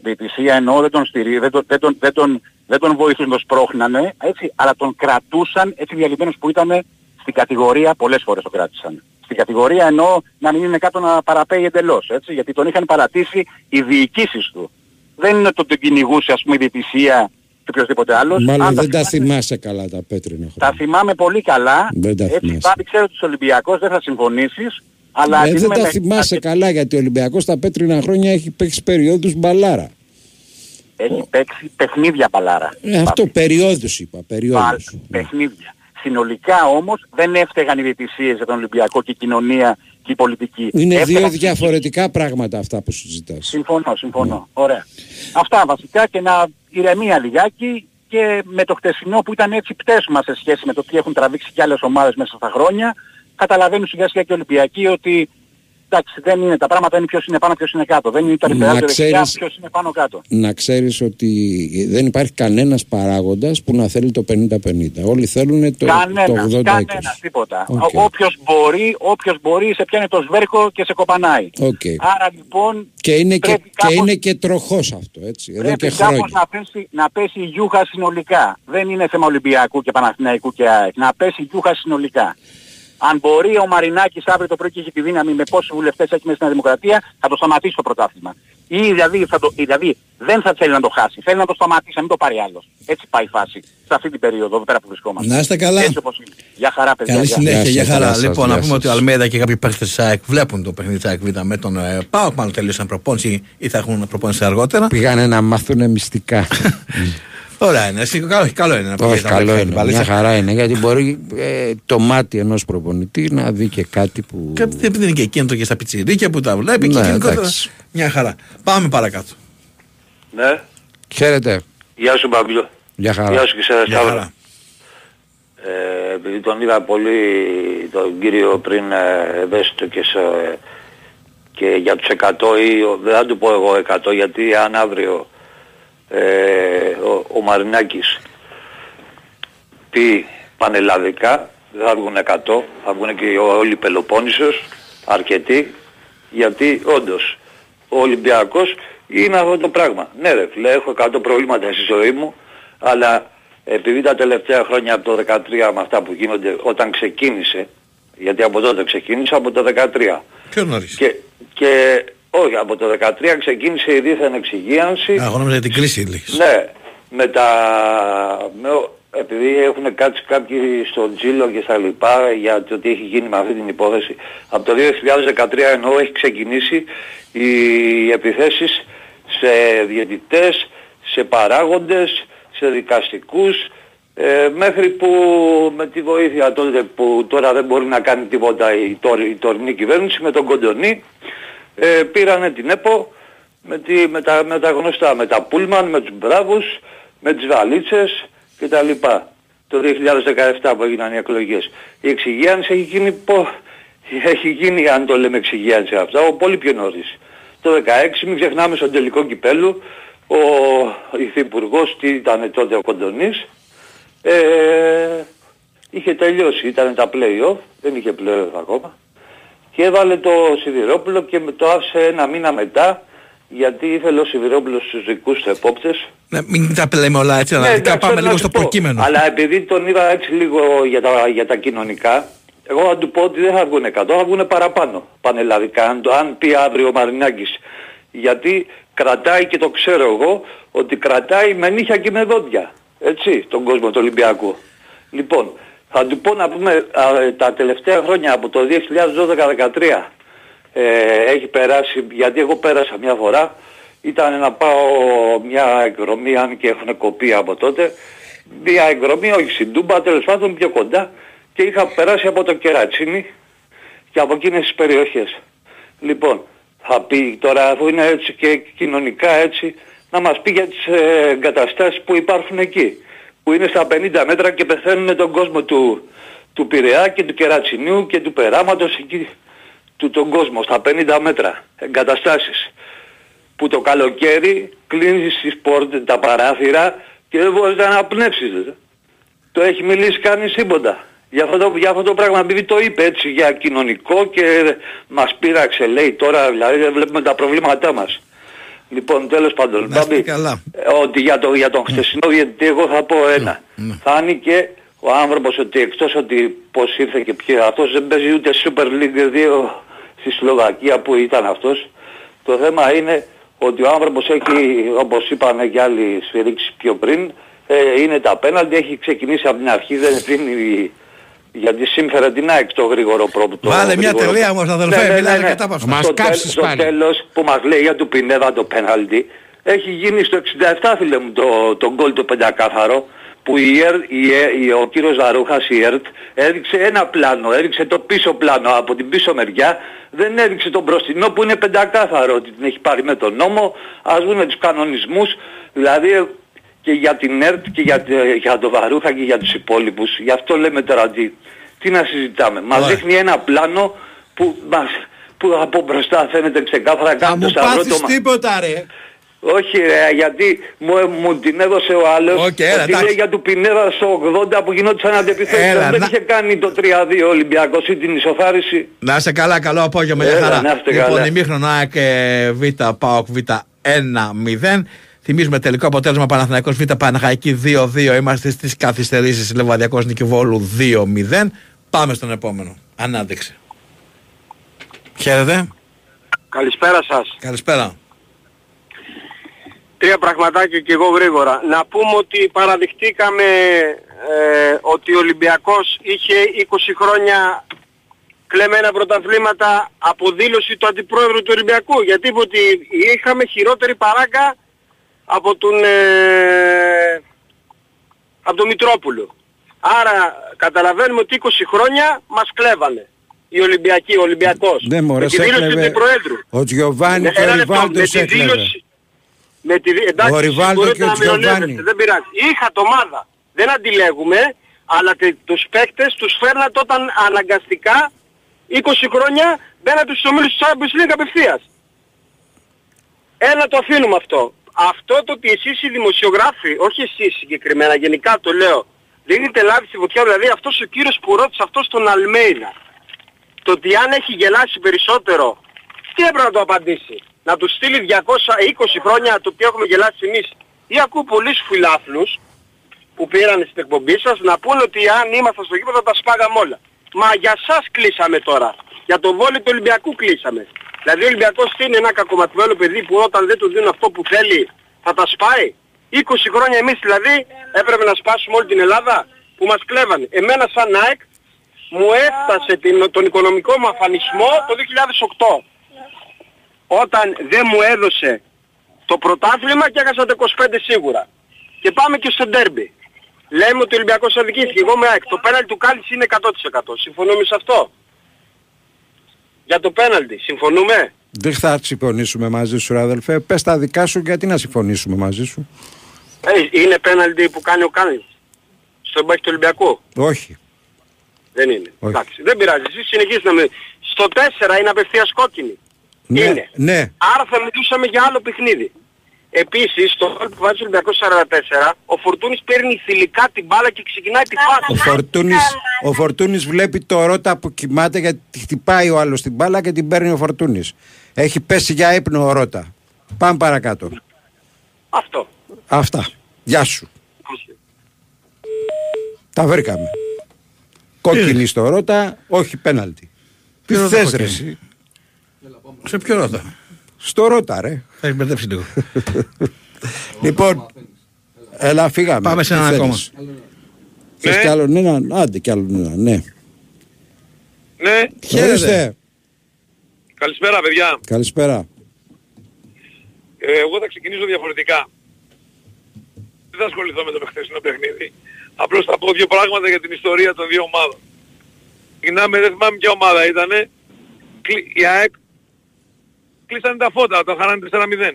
διαιτησία εννοώ δεν τον στηρί, δεν τον, δεν τον, δεν τον, δεν τον βοηθούν, τον σπρώχνανε, έτσι, αλλά τον κρατούσαν έτσι διαλυμένος που ήταν στην κατηγορία, πολλές φορές το κράτησαν. Στην κατηγορία εννοώ να μην είναι κάτω να παραπέει εντελώς, έτσι, γιατί τον είχαν παρατήσει οι διοικήσεις του. Δεν είναι ότι τον κυνηγούσε ας πούμε η διαιτησία και οποιοδήποτε άλλος. Μάλλον Αν τα δεν τα θυμάσαι- θυμάσαι καλά τα πέτρινα τα χρόνια. θυμάμαι πολύ καλά. Δεν τα Έτσι, θυμάσαι. Πάπη, ξέρω ότι είσαι Ολυμπιακός, δεν θα συμφωνήσεις. Αλλά Ε, επειδή δεν είμαι τα με- θυμάσαι καλά γιατί ο Ολυμπιακός τα πέτρινα χρόνια έχει παίξει περιόδους μπαλάρα. Έχει παίξει παιχνίδια παλάρα. Ε, αυτό περιόδους είπα, περιόδους. παιχνίδια. Συνολικά όμως δεν έφταιγαν οι διαιτησίες για τον Ολυμπιακό και η κοινωνία και η πολιτική. Είναι δύο Έφταιγαν- διαφορετικά πράγματα αυτά που συζητάς. Συμφωνώ, συμφωνώ. Ωραία. Αυτά βασικά και να ηρεμία λιγάκι και με το χτεσινό που ήταν έτσι πτέσμα σε σχέση με το τι έχουν τραβήξει και άλλες ομάδες μέσα στα χρόνια, καταλαβαίνουν σιγά σιγά και οι Ολυμπιακοί ότι εντάξει δεν είναι τα πράγματα είναι ποιος είναι πάνω ποιος είναι κάτω. Δεν είναι το αριστερά Να το δεξιά ξέρεις- ποιος είναι πάνω κάτω. Να ξέρεις ότι δεν υπάρχει κανένας παράγοντας που να θέλει το 50-50. Όλοι θέλουν το, Κανένας, το 80-20. κανένας, τίποτα. Οκ. Ο- Όποιος μπορεί, όποιος μπορεί σε πιάνει το σβέρκο και σε κοπανάει. Οκ. Άρα λοιπόν Και είναι και, πρέπει και κάπως- είναι και τροχός αυτό, έτσι, εδώ πρέπει και κάπως χρόνια. να πέσει, να πέσει η γιούχα συνολικά. Δεν είναι θέμα Ολυμπιακού και Παναθηναϊκού και ΑΕΚ. Να πέσει η γιούχα συνολικά. Αν μπορεί ο Μαρινάκης αύριο το πρωί και έχει τη δύναμη με πόσους βουλευτές έχει μέσα στην Δημοκρατία, θα το σταματήσει το πρωτάθλημα. Ή δηλαδή, θα το, ή δηλαδή δεν θα θέλει να το χάσει. Θέλει να το σταματήσει, να μην το πάρει άλλος. Έτσι πάει η φάση. Σε αυτή την περίοδο εδώ πέρα που βρισκόμαστε. Να είστε καλά. Έτσι όπως είναι. Γεια χαρά παιδιά. Καλή γεια. συνέχεια, Γεια για σας, χαρά. γεια σας, λοιπόν, γεια να πούμε σας. ότι ο Αλμέδα και κάποιοι παίχτες της ΑΕΚ βλέπουν το παιχνίδι της ΑΕΚ Β με τον ε, ΠΑΟΚ. Μάλλον τελείωσαν προπόνηση ή θα έχουν προπόνηση αργότερα. Πήγανε να μάθουν μυστικά. Ωραία είναι. Εσύ, καλό, καλό είναι να Όχι, πηγαίνει να καλό βλέπει είναι. μπάλα. Μια χαρά είναι. Γιατί μπορεί ε, το μάτι ενός προπονητή να δει και κάτι που. Και επειδή είναι και εκείνο το και στα πιτσιρίκια που τα βλέπει και Ναι, γενικότερα. εντάξει. Μια χαρά. Πάμε παρακάτω. Ναι. Χαίρετε. Γεια σου Μπαμπλό. Γεια χαρά. Γεια σου και σε Μια Σταύρο. χαρά. Ε, επειδή τον είδα πολύ τον κύριο πριν ε, ευαίσθητο και, σε, και για τους 100 ή ο- δεν θα του πω εγώ 100 γιατί αν αύριο ε, ο, ο Μαρινάκης πει πανελλαδικά δεν θα βγουν 100 θα βγουν και όλοι οι Πελοπόννησος αρκετοί γιατί όντως ο Ολυμπιακός είναι αυτό το πράγμα. Ναι ρε φίλε, έχω 100 προβλήματα στη ζωή μου, αλλά επειδή τα τελευταία χρόνια από το 13 με αυτά που γίνονται όταν ξεκίνησε, γιατί από τότε ξεκίνησε από το 13 Πιο νωρίς. και, και Όχι, από το 13 ξεκίνησε η δίθεν εξυγίανση. Α, εγώ νόμιζα για την κρίση λίγης. Ναι, με τα... Με, επειδή έχουν κάτσει κάποιοι στο τζίλο και στα λοιπά για το τι έχει γίνει με αυτή την υπόθεση. Από το 2013 ενώ έχει ξεκινήσει οι επιθέσεις σε διαιτητές, σε παράγοντες, σε δικαστικούς, ε, μέχρι που με τη βοήθεια τότε που τώρα δεν μπορεί να κάνει τίποτα η, τωρ, η τωρινή κυβέρνηση με τον Κοντονή ε, πήρανε την ΕΠΟ με, τη, με, τα, με τα γνωστά, με τα πούλμαν, με τους μπράβους, με τις βαλίτσες κτλ. Το 2017 που έγιναν οι εκλογές. Η εξυγίανση έχει γίνει, πο, έχει γίνει αν το λέμε εξυγίανση αυτά, ο πολύ πιο νωρίς. Το 2016 μην ξεχνάμε στον τελικό κυπέλου ο υφυπουργός, τι ήταν τότε ο Κοντονής, ε, είχε τελειώσει, ήταν τα play-off, δεν είχε play-off ακόμα και έβαλε το Σιδηρόπουλο και το άφησε ένα μήνα μετά γιατί ήθελε ο Σιδηρόπουλος στους δικούς του επόπτες Ναι, μην τα λέμε όλα έτσι, Ναι, αναλυτικά εντάξει, πάμε θέλω λίγο να στο σου πω. προκείμενο. Αλλά επειδή τον είδα έτσι λίγο για τα, για τα κοινωνικά, εγώ θα του πω ότι δεν θα βγουν 100, θα βγουν παραπάνω πανελλαδικά. Αν, το, αν πει αύριο ο Μαρινάκης. Γιατί κρατάει και το ξέρω εγώ ότι κρατάει με νύχια και με δόντια. Έτσι, τον κόσμο του Ολυμπιακού. Λοιπόν, θα του πω να πούμε α, τα τελευταία χρόνια από το 2012-2013 ε, έχει περάσει, γιατί εγώ πέρασα μια φορά, ήταν να πάω μια εκδρομή, αν και έχουν κοπεί από τότε, μια εκδρομή, όχι στην Τούμπα, τέλος πάντων πιο κοντά, και είχα περάσει από το Κερατσίνι και από εκείνες τις περιοχές. Λοιπόν, θα πει τώρα, αφού είναι έτσι και κοινωνικά έτσι, να μας πει για τις ε, εγκαταστάσεις που υπάρχουν εκεί, που είναι στα 50 μέτρα και πεθαίνουν τον κόσμο του, του Πειραιά και του Κερατσινίου και του Περάματος εκεί του τον κόσμο στα 50 μέτρα εγκαταστάσεις που το καλοκαίρι κλείνεις τις πόρτες, τα παράθυρα και δεν μπορείς να αναπνεύσεις. δε. Το έχει μιλήσει κανείς τίποτα. Για αυτό, το, για αυτό το πράγμα, επειδή το είπε έτσι για κοινωνικό και μας πείραξε λέει τώρα, δηλαδή δεν βλέπουμε τα προβλήματά μας. Λοιπόν, τέλος πάντων, Μπάμπη, καλά. ε, ότι για, το, για τον χθεσινό διαιτητή εγώ θα πω ένα. Φάνηκε ο άνθρωπος ότι εκτός ότι πως ήρθε και ποιο αυτός δεν παίζει ούτε Super League 2 στη Σλοβακία που ήταν αυτός. Το θέμα είναι ότι ο άνθρωπος έχει, όπως είπαν και άλλοι σφυρίξεις πιο πριν, ε, είναι τα πέναλτι, έχει ξεκινήσει από την αρχή, δεν δίνει γιατί σύμφερα την ΑΕΚ το γρήγορο πρώτο. το Βάλε μια γρήγορο- τελεία όμως αδελφέ, μιλάνε κατάπαυστα. στο, τέλ- στο τέλος που μας λέει για του Πινέδα το πέναλτι έχει γίνει στο 67 φίλε μου το, το γκολ το πεντακάθαρο που η ΕΡ, η, Ε- η- ο κύριος Ζαρούχας η ΕΡΤ έδειξε ένα πλάνο, έδειξε το πίσω πλάνο από την πίσω μεριά δεν έδειξε τον μπροστινό που είναι πεντακάθαρο ότι την έχει πάρει με τον νόμο ας δούμε τους κανονισμούς δηλαδή ε, και για την ΕΡΤ και για, τε- για τον Βαρούχα και για τους υπόλοιπους γι' αυτό λέμε τώρα τι, τι να συζητάμε μας Ωραία. δείχνει ένα πλάνο που, μας, που από μπροστά φαίνεται ξεκάθαρα Θα κάτω μου στα πάθεις ρότομα. τίποτα ρε. Όχι ρε, γιατί μου, μου την έδωσε ο άλλος Οκ, έλα, ότι εντάξει. λέει για του Πινέδα στο 80 που γινόντουσαν αντεπιθέσεις. Έλα, Δεν να- είχε κάνει το 3-2 ο Ολυμπιακός ή την ισοφάριση. Να είστε καλά, καλό απόγευμα, για Έλα, χαρά. να είστε λοιπόν, καλά. ημίχρονο ΑΕΚ ε, Β, ΠΑΟΚ Β 1-0. Θυμίζουμε τελικό αποτέλεσμα Παναθηναϊκός Β Παναχαϊκή 2-2. Είμαστε στις καθυστερήσεις Λεβαδιακός Νίκη Βόλου 2-0. Πάμε στον επόμενο. Ανάδειξη. Χαίρετε. Καλησπέρα σας. Καλησπέρα. Τρία πραγματάκια και εγώ γρήγορα. Να πούμε ότι παραδειχτήκαμε ε, ότι ο Ολυμπιακός είχε 20 χρόνια κλεμμένα πρωταθλήματα από δήλωση του Αντιπρόεδρου του Ολυμπιακού. Γιατί είπε ότι είχαμε χειρότερη παράγκα από τον, ε, από τον Μητρόπουλο. Άρα καταλαβαίνουμε ότι 20 χρόνια μας κλέβανε. Οι Ολυμπιακοί, ο Ολυμπιακός. Ναι, μωρέ, με τη σε δήλωση του έκλεβε. Αντιπροέδρου. Ο Τζιοβάνι Ναι, και ο ένα λεπτό, Ριβάλτος με σε τη έκλεβε. δήλωση- με τη, δι- εντάξει, Ο Ριβάλντο μπορείτε και ο να με Τζιοβάνι. ονεύετε, δεν πειράζει. Είχα το ομάδα. Δεν αντιλέγουμε, αλλά τε, τους παίκτες τους φέρνατε όταν αναγκαστικά 20 χρόνια μπαίνατε στους ομίλους της Champions League απευθείας. Ένα το αφήνουμε αυτό. Αυτό το ότι εσείς οι δημοσιογράφοι, όχι εσείς συγκεκριμένα, γενικά το λέω, δίνετε λάδι στη φωτιά, δηλαδή αυτός ο κύριος που ρώτησε αυτός στον Αλμέιδα, το ότι αν έχει γελάσει περισσότερο, τι έπρεπε να το απαντήσει. Να του στείλει 220 χρόνια το οποίο έχουμε γελάσει εμείς. Ή ακούω πολλούς φιλάθλους που πήραν στην εκπομπή σας να πούνε ότι αν ήμασταν στο γήπεδο τα σπάγαμε όλα. Μα για σας κλείσαμε τώρα. Για το βόλιο του Ολυμπιακού κλείσαμε. Δηλαδή ο Ολυμπιακός είναι ένα κακοματημένο παιδί που όταν δεν του δίνουν αυτό που θέλει θα τα σπάει; 20 χρόνια εμείς δηλαδή έπρεπε να σπάσουμε όλη την Ελλάδα που μας κλέβανε. Εμένα σαν ΑΕΚ μου έφτασε την, τον οικονομικό μου αφανισμό το 2008. Όταν δεν μου έδωσε το πρωτάθλημα και έχασα το 25 σίγουρα. Και πάμε και στο ντέρμπι. Λέμε ότι ο Ολυμπιακός αδικήθηκε. Εγώ με ΑΕΚ. Το πέναλτι του Κάλης είναι 100%. Συμφωνούμε σε αυτό; Για το πέναλτι. Συμφωνούμε; Δεν θα συμφωνήσουμε μαζί σου, ρε αδελφέ. Πες τα δικά σου, γιατί να συμφωνήσουμε μαζί σου; Ε, είναι πέναλτι που κάνει ο Κάλης. Στο μπάκι του Ολυμπιακού; Όχι. Δεν είναι. Όχι. Εντάξει. Δεν πειράζει. Εσείς συνεχίστε να με... Στο 4 είναι απευθείας κόκκινη. Ναι, Είναι. ναι. Άρα θα μιλούσαμε για άλλο παιχνίδι. Επίσης, στο γκολ που βάζει ο Ολυμπιακός 44, ο Φορτούνης παίρνει θηλυκά την μπάλα και ξεκινάει τη φάση. Ο Φορτούνης, ο Φορτούνης βλέπει το ρότα που κοιμάται γιατί χτυπάει ο άλλος την μπάλα και την παίρνει ο Φορτούνης. Έχει πέσει για ύπνο ο ρότα. Πάμε παρακάτω. Αυτό. Αυτά. Γεια σου. Τα βρήκαμε. Κόκκινη στο ρότα, όχι πέναλτι. Τι Ποιο θες ρότα ρε; κόκκινη; εσύ. Σε ποιο ρώτα. Στο ρότα ρε. Θα έχει μπερδέψει λίγο. λοιπόν, έλα φύγαμε. Πάμε σε Τι έναν ακόμα. θέλεις; Θες κι άλλον έναν, άντε κι άλλον έναν, ναι. Ναι, Ορίστε. καλησπέρα παιδιά. Καλησπέρα. Ε, εγώ θα ξεκινήσω διαφορετικά. Δεν θα ασχοληθώ με το χθεσινό παιχνίδι. Απλώς θα πω δύο πράγματα για την ιστορία των δύο ομάδων. Ξεκινάμε, δεν θυμάμαι ποια ομάδα ήτανε. Κλει- Η ΑΕΚ κλείσανε τα φώτα όταν χάνανε 4-0.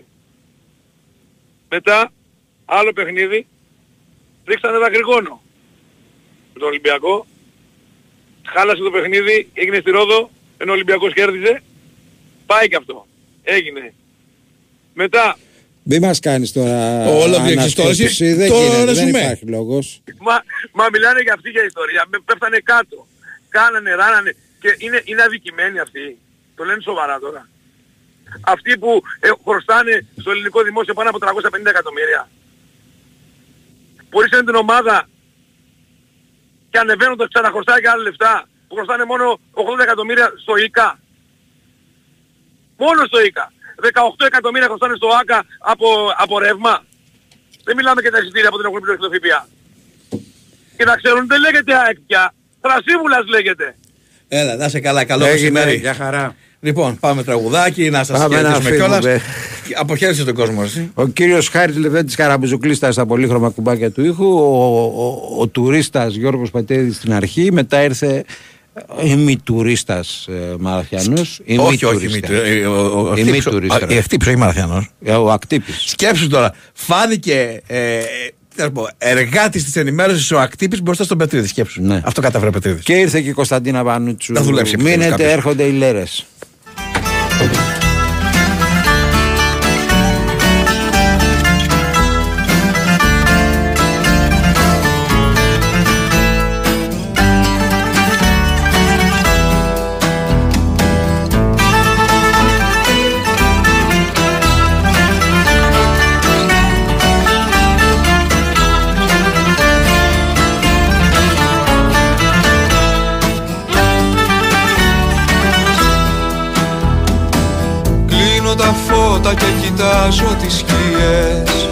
Μετά, άλλο παιχνίδι, ρίξανε δακρυγόνο με τον Ολυμπιακό. Χάλασε το παιχνίδι, έγινε στη Ρόδο, ενώ ο Ολυμπιακός κέρδιζε. Πάει και αυτό. Έγινε. Μετά, Μην μας κάνεις τώρα Όλο ανασκόπηση, διεξιστόρηση. δεν Το γίνεται, δεν ρεζουμέ. υπάρχει λόγος. Μα, μα μιλάνε για αυτή για ιστορία. Με πέφτανε κάτω. Κάνανε, ράνανε. Και είναι, είναι αδικημένοι αυτοί. Το λένε σοβαρά τώρα. Αυτοί που ε, χρωστάνε στο ελληνικό δημόσιο πάνω από 350 εκατομμύρια. Που ρίξανε την ομάδα και ανεβαίνοντας ξαναχρωστάει και άλλα λεφτά. Που χρωστάνε μόνο 80 εκατομμύρια στο ΙΚΑ. Μόνο στο ΙΚΑ. 18 εκατομμύρια χρωστάνε στο ΆΚΑ από, από ρεύμα. Δεν μιλάμε και τα εισιτήρια που δεν έχουν πληρώσει το ΦΠΑ. Και να ξέρουν δεν λέγεται ΑΕΚ πια. Θρασίβουλας λέγεται. Έλα, να σε καλά, καλό Έγινε, μεσημέρι. για χαρά. Λοιπόν, πάμε τραγουδάκι, να σας Πάμε να χαιρετήσουμε φύγουμε. κιόλας. Αποχαίρεσε τον κόσμο, εσύ. Ο κύριος Χάρης Λεβέντης Καραμπουζουκλής ήταν στα πολύχρωμα κουμπάκια του ήχου. Ο, ο, ο, τουρίστας Γιώργος Πατέδης στην αρχή. Μετά ήρθε ημιτουρίστας ε, Μαραθιανός. Όχι, όχι, μη Ημιτουρίστας. του- ε, ο- ο- ο Ημιτουρίστας. Χτύπης, ο- η Ευτύψη, όχι Μαραθιανός. Ε, Ο ακτύπης. Σκέψου τώρα, φάνηκε ε, τι να πω, εργάτης της ενημέρωσης ο Ακτύπης μπροστά στον Πετρίδη. Σκέψου. Ναι. Αυτό κατάφερε ο Πετρίδης. Και ήρθε και η Κωνσταντίνα Πανούτσου. Θα δουλέψει επιτέλους Μείνετε, κάποιος. έρχονται οι λέρες. Thank you. Και κοιτάζω τις σκιές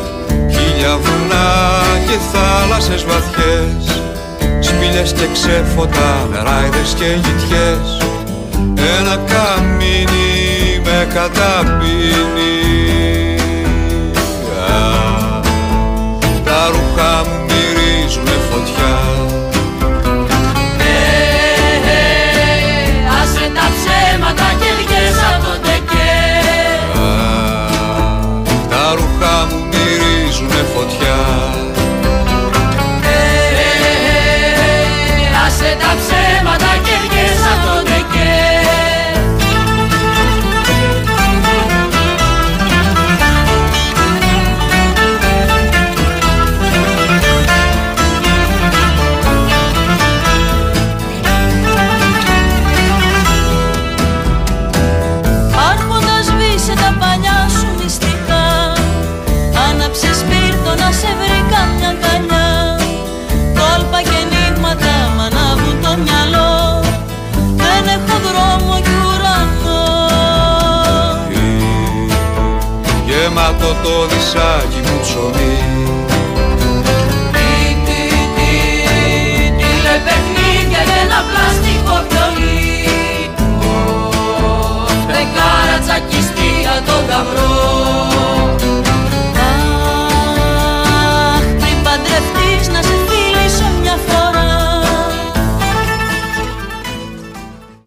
Χίλια βουνά και θάλασσες βαθιές. Σπήλες και ξέφωτα, ράιδες και γητιές. Ένα καμίνι με καταπίνει. Α, Τα ρούχα μου μυρίζουνε φωτιά το δισάκι μου ψωμί Τι, τι, τι, τηλεπαιχνίδια και ένα πλαστικό βιολί Ω, φεγγάρα τσακιστή για τον γαμπρό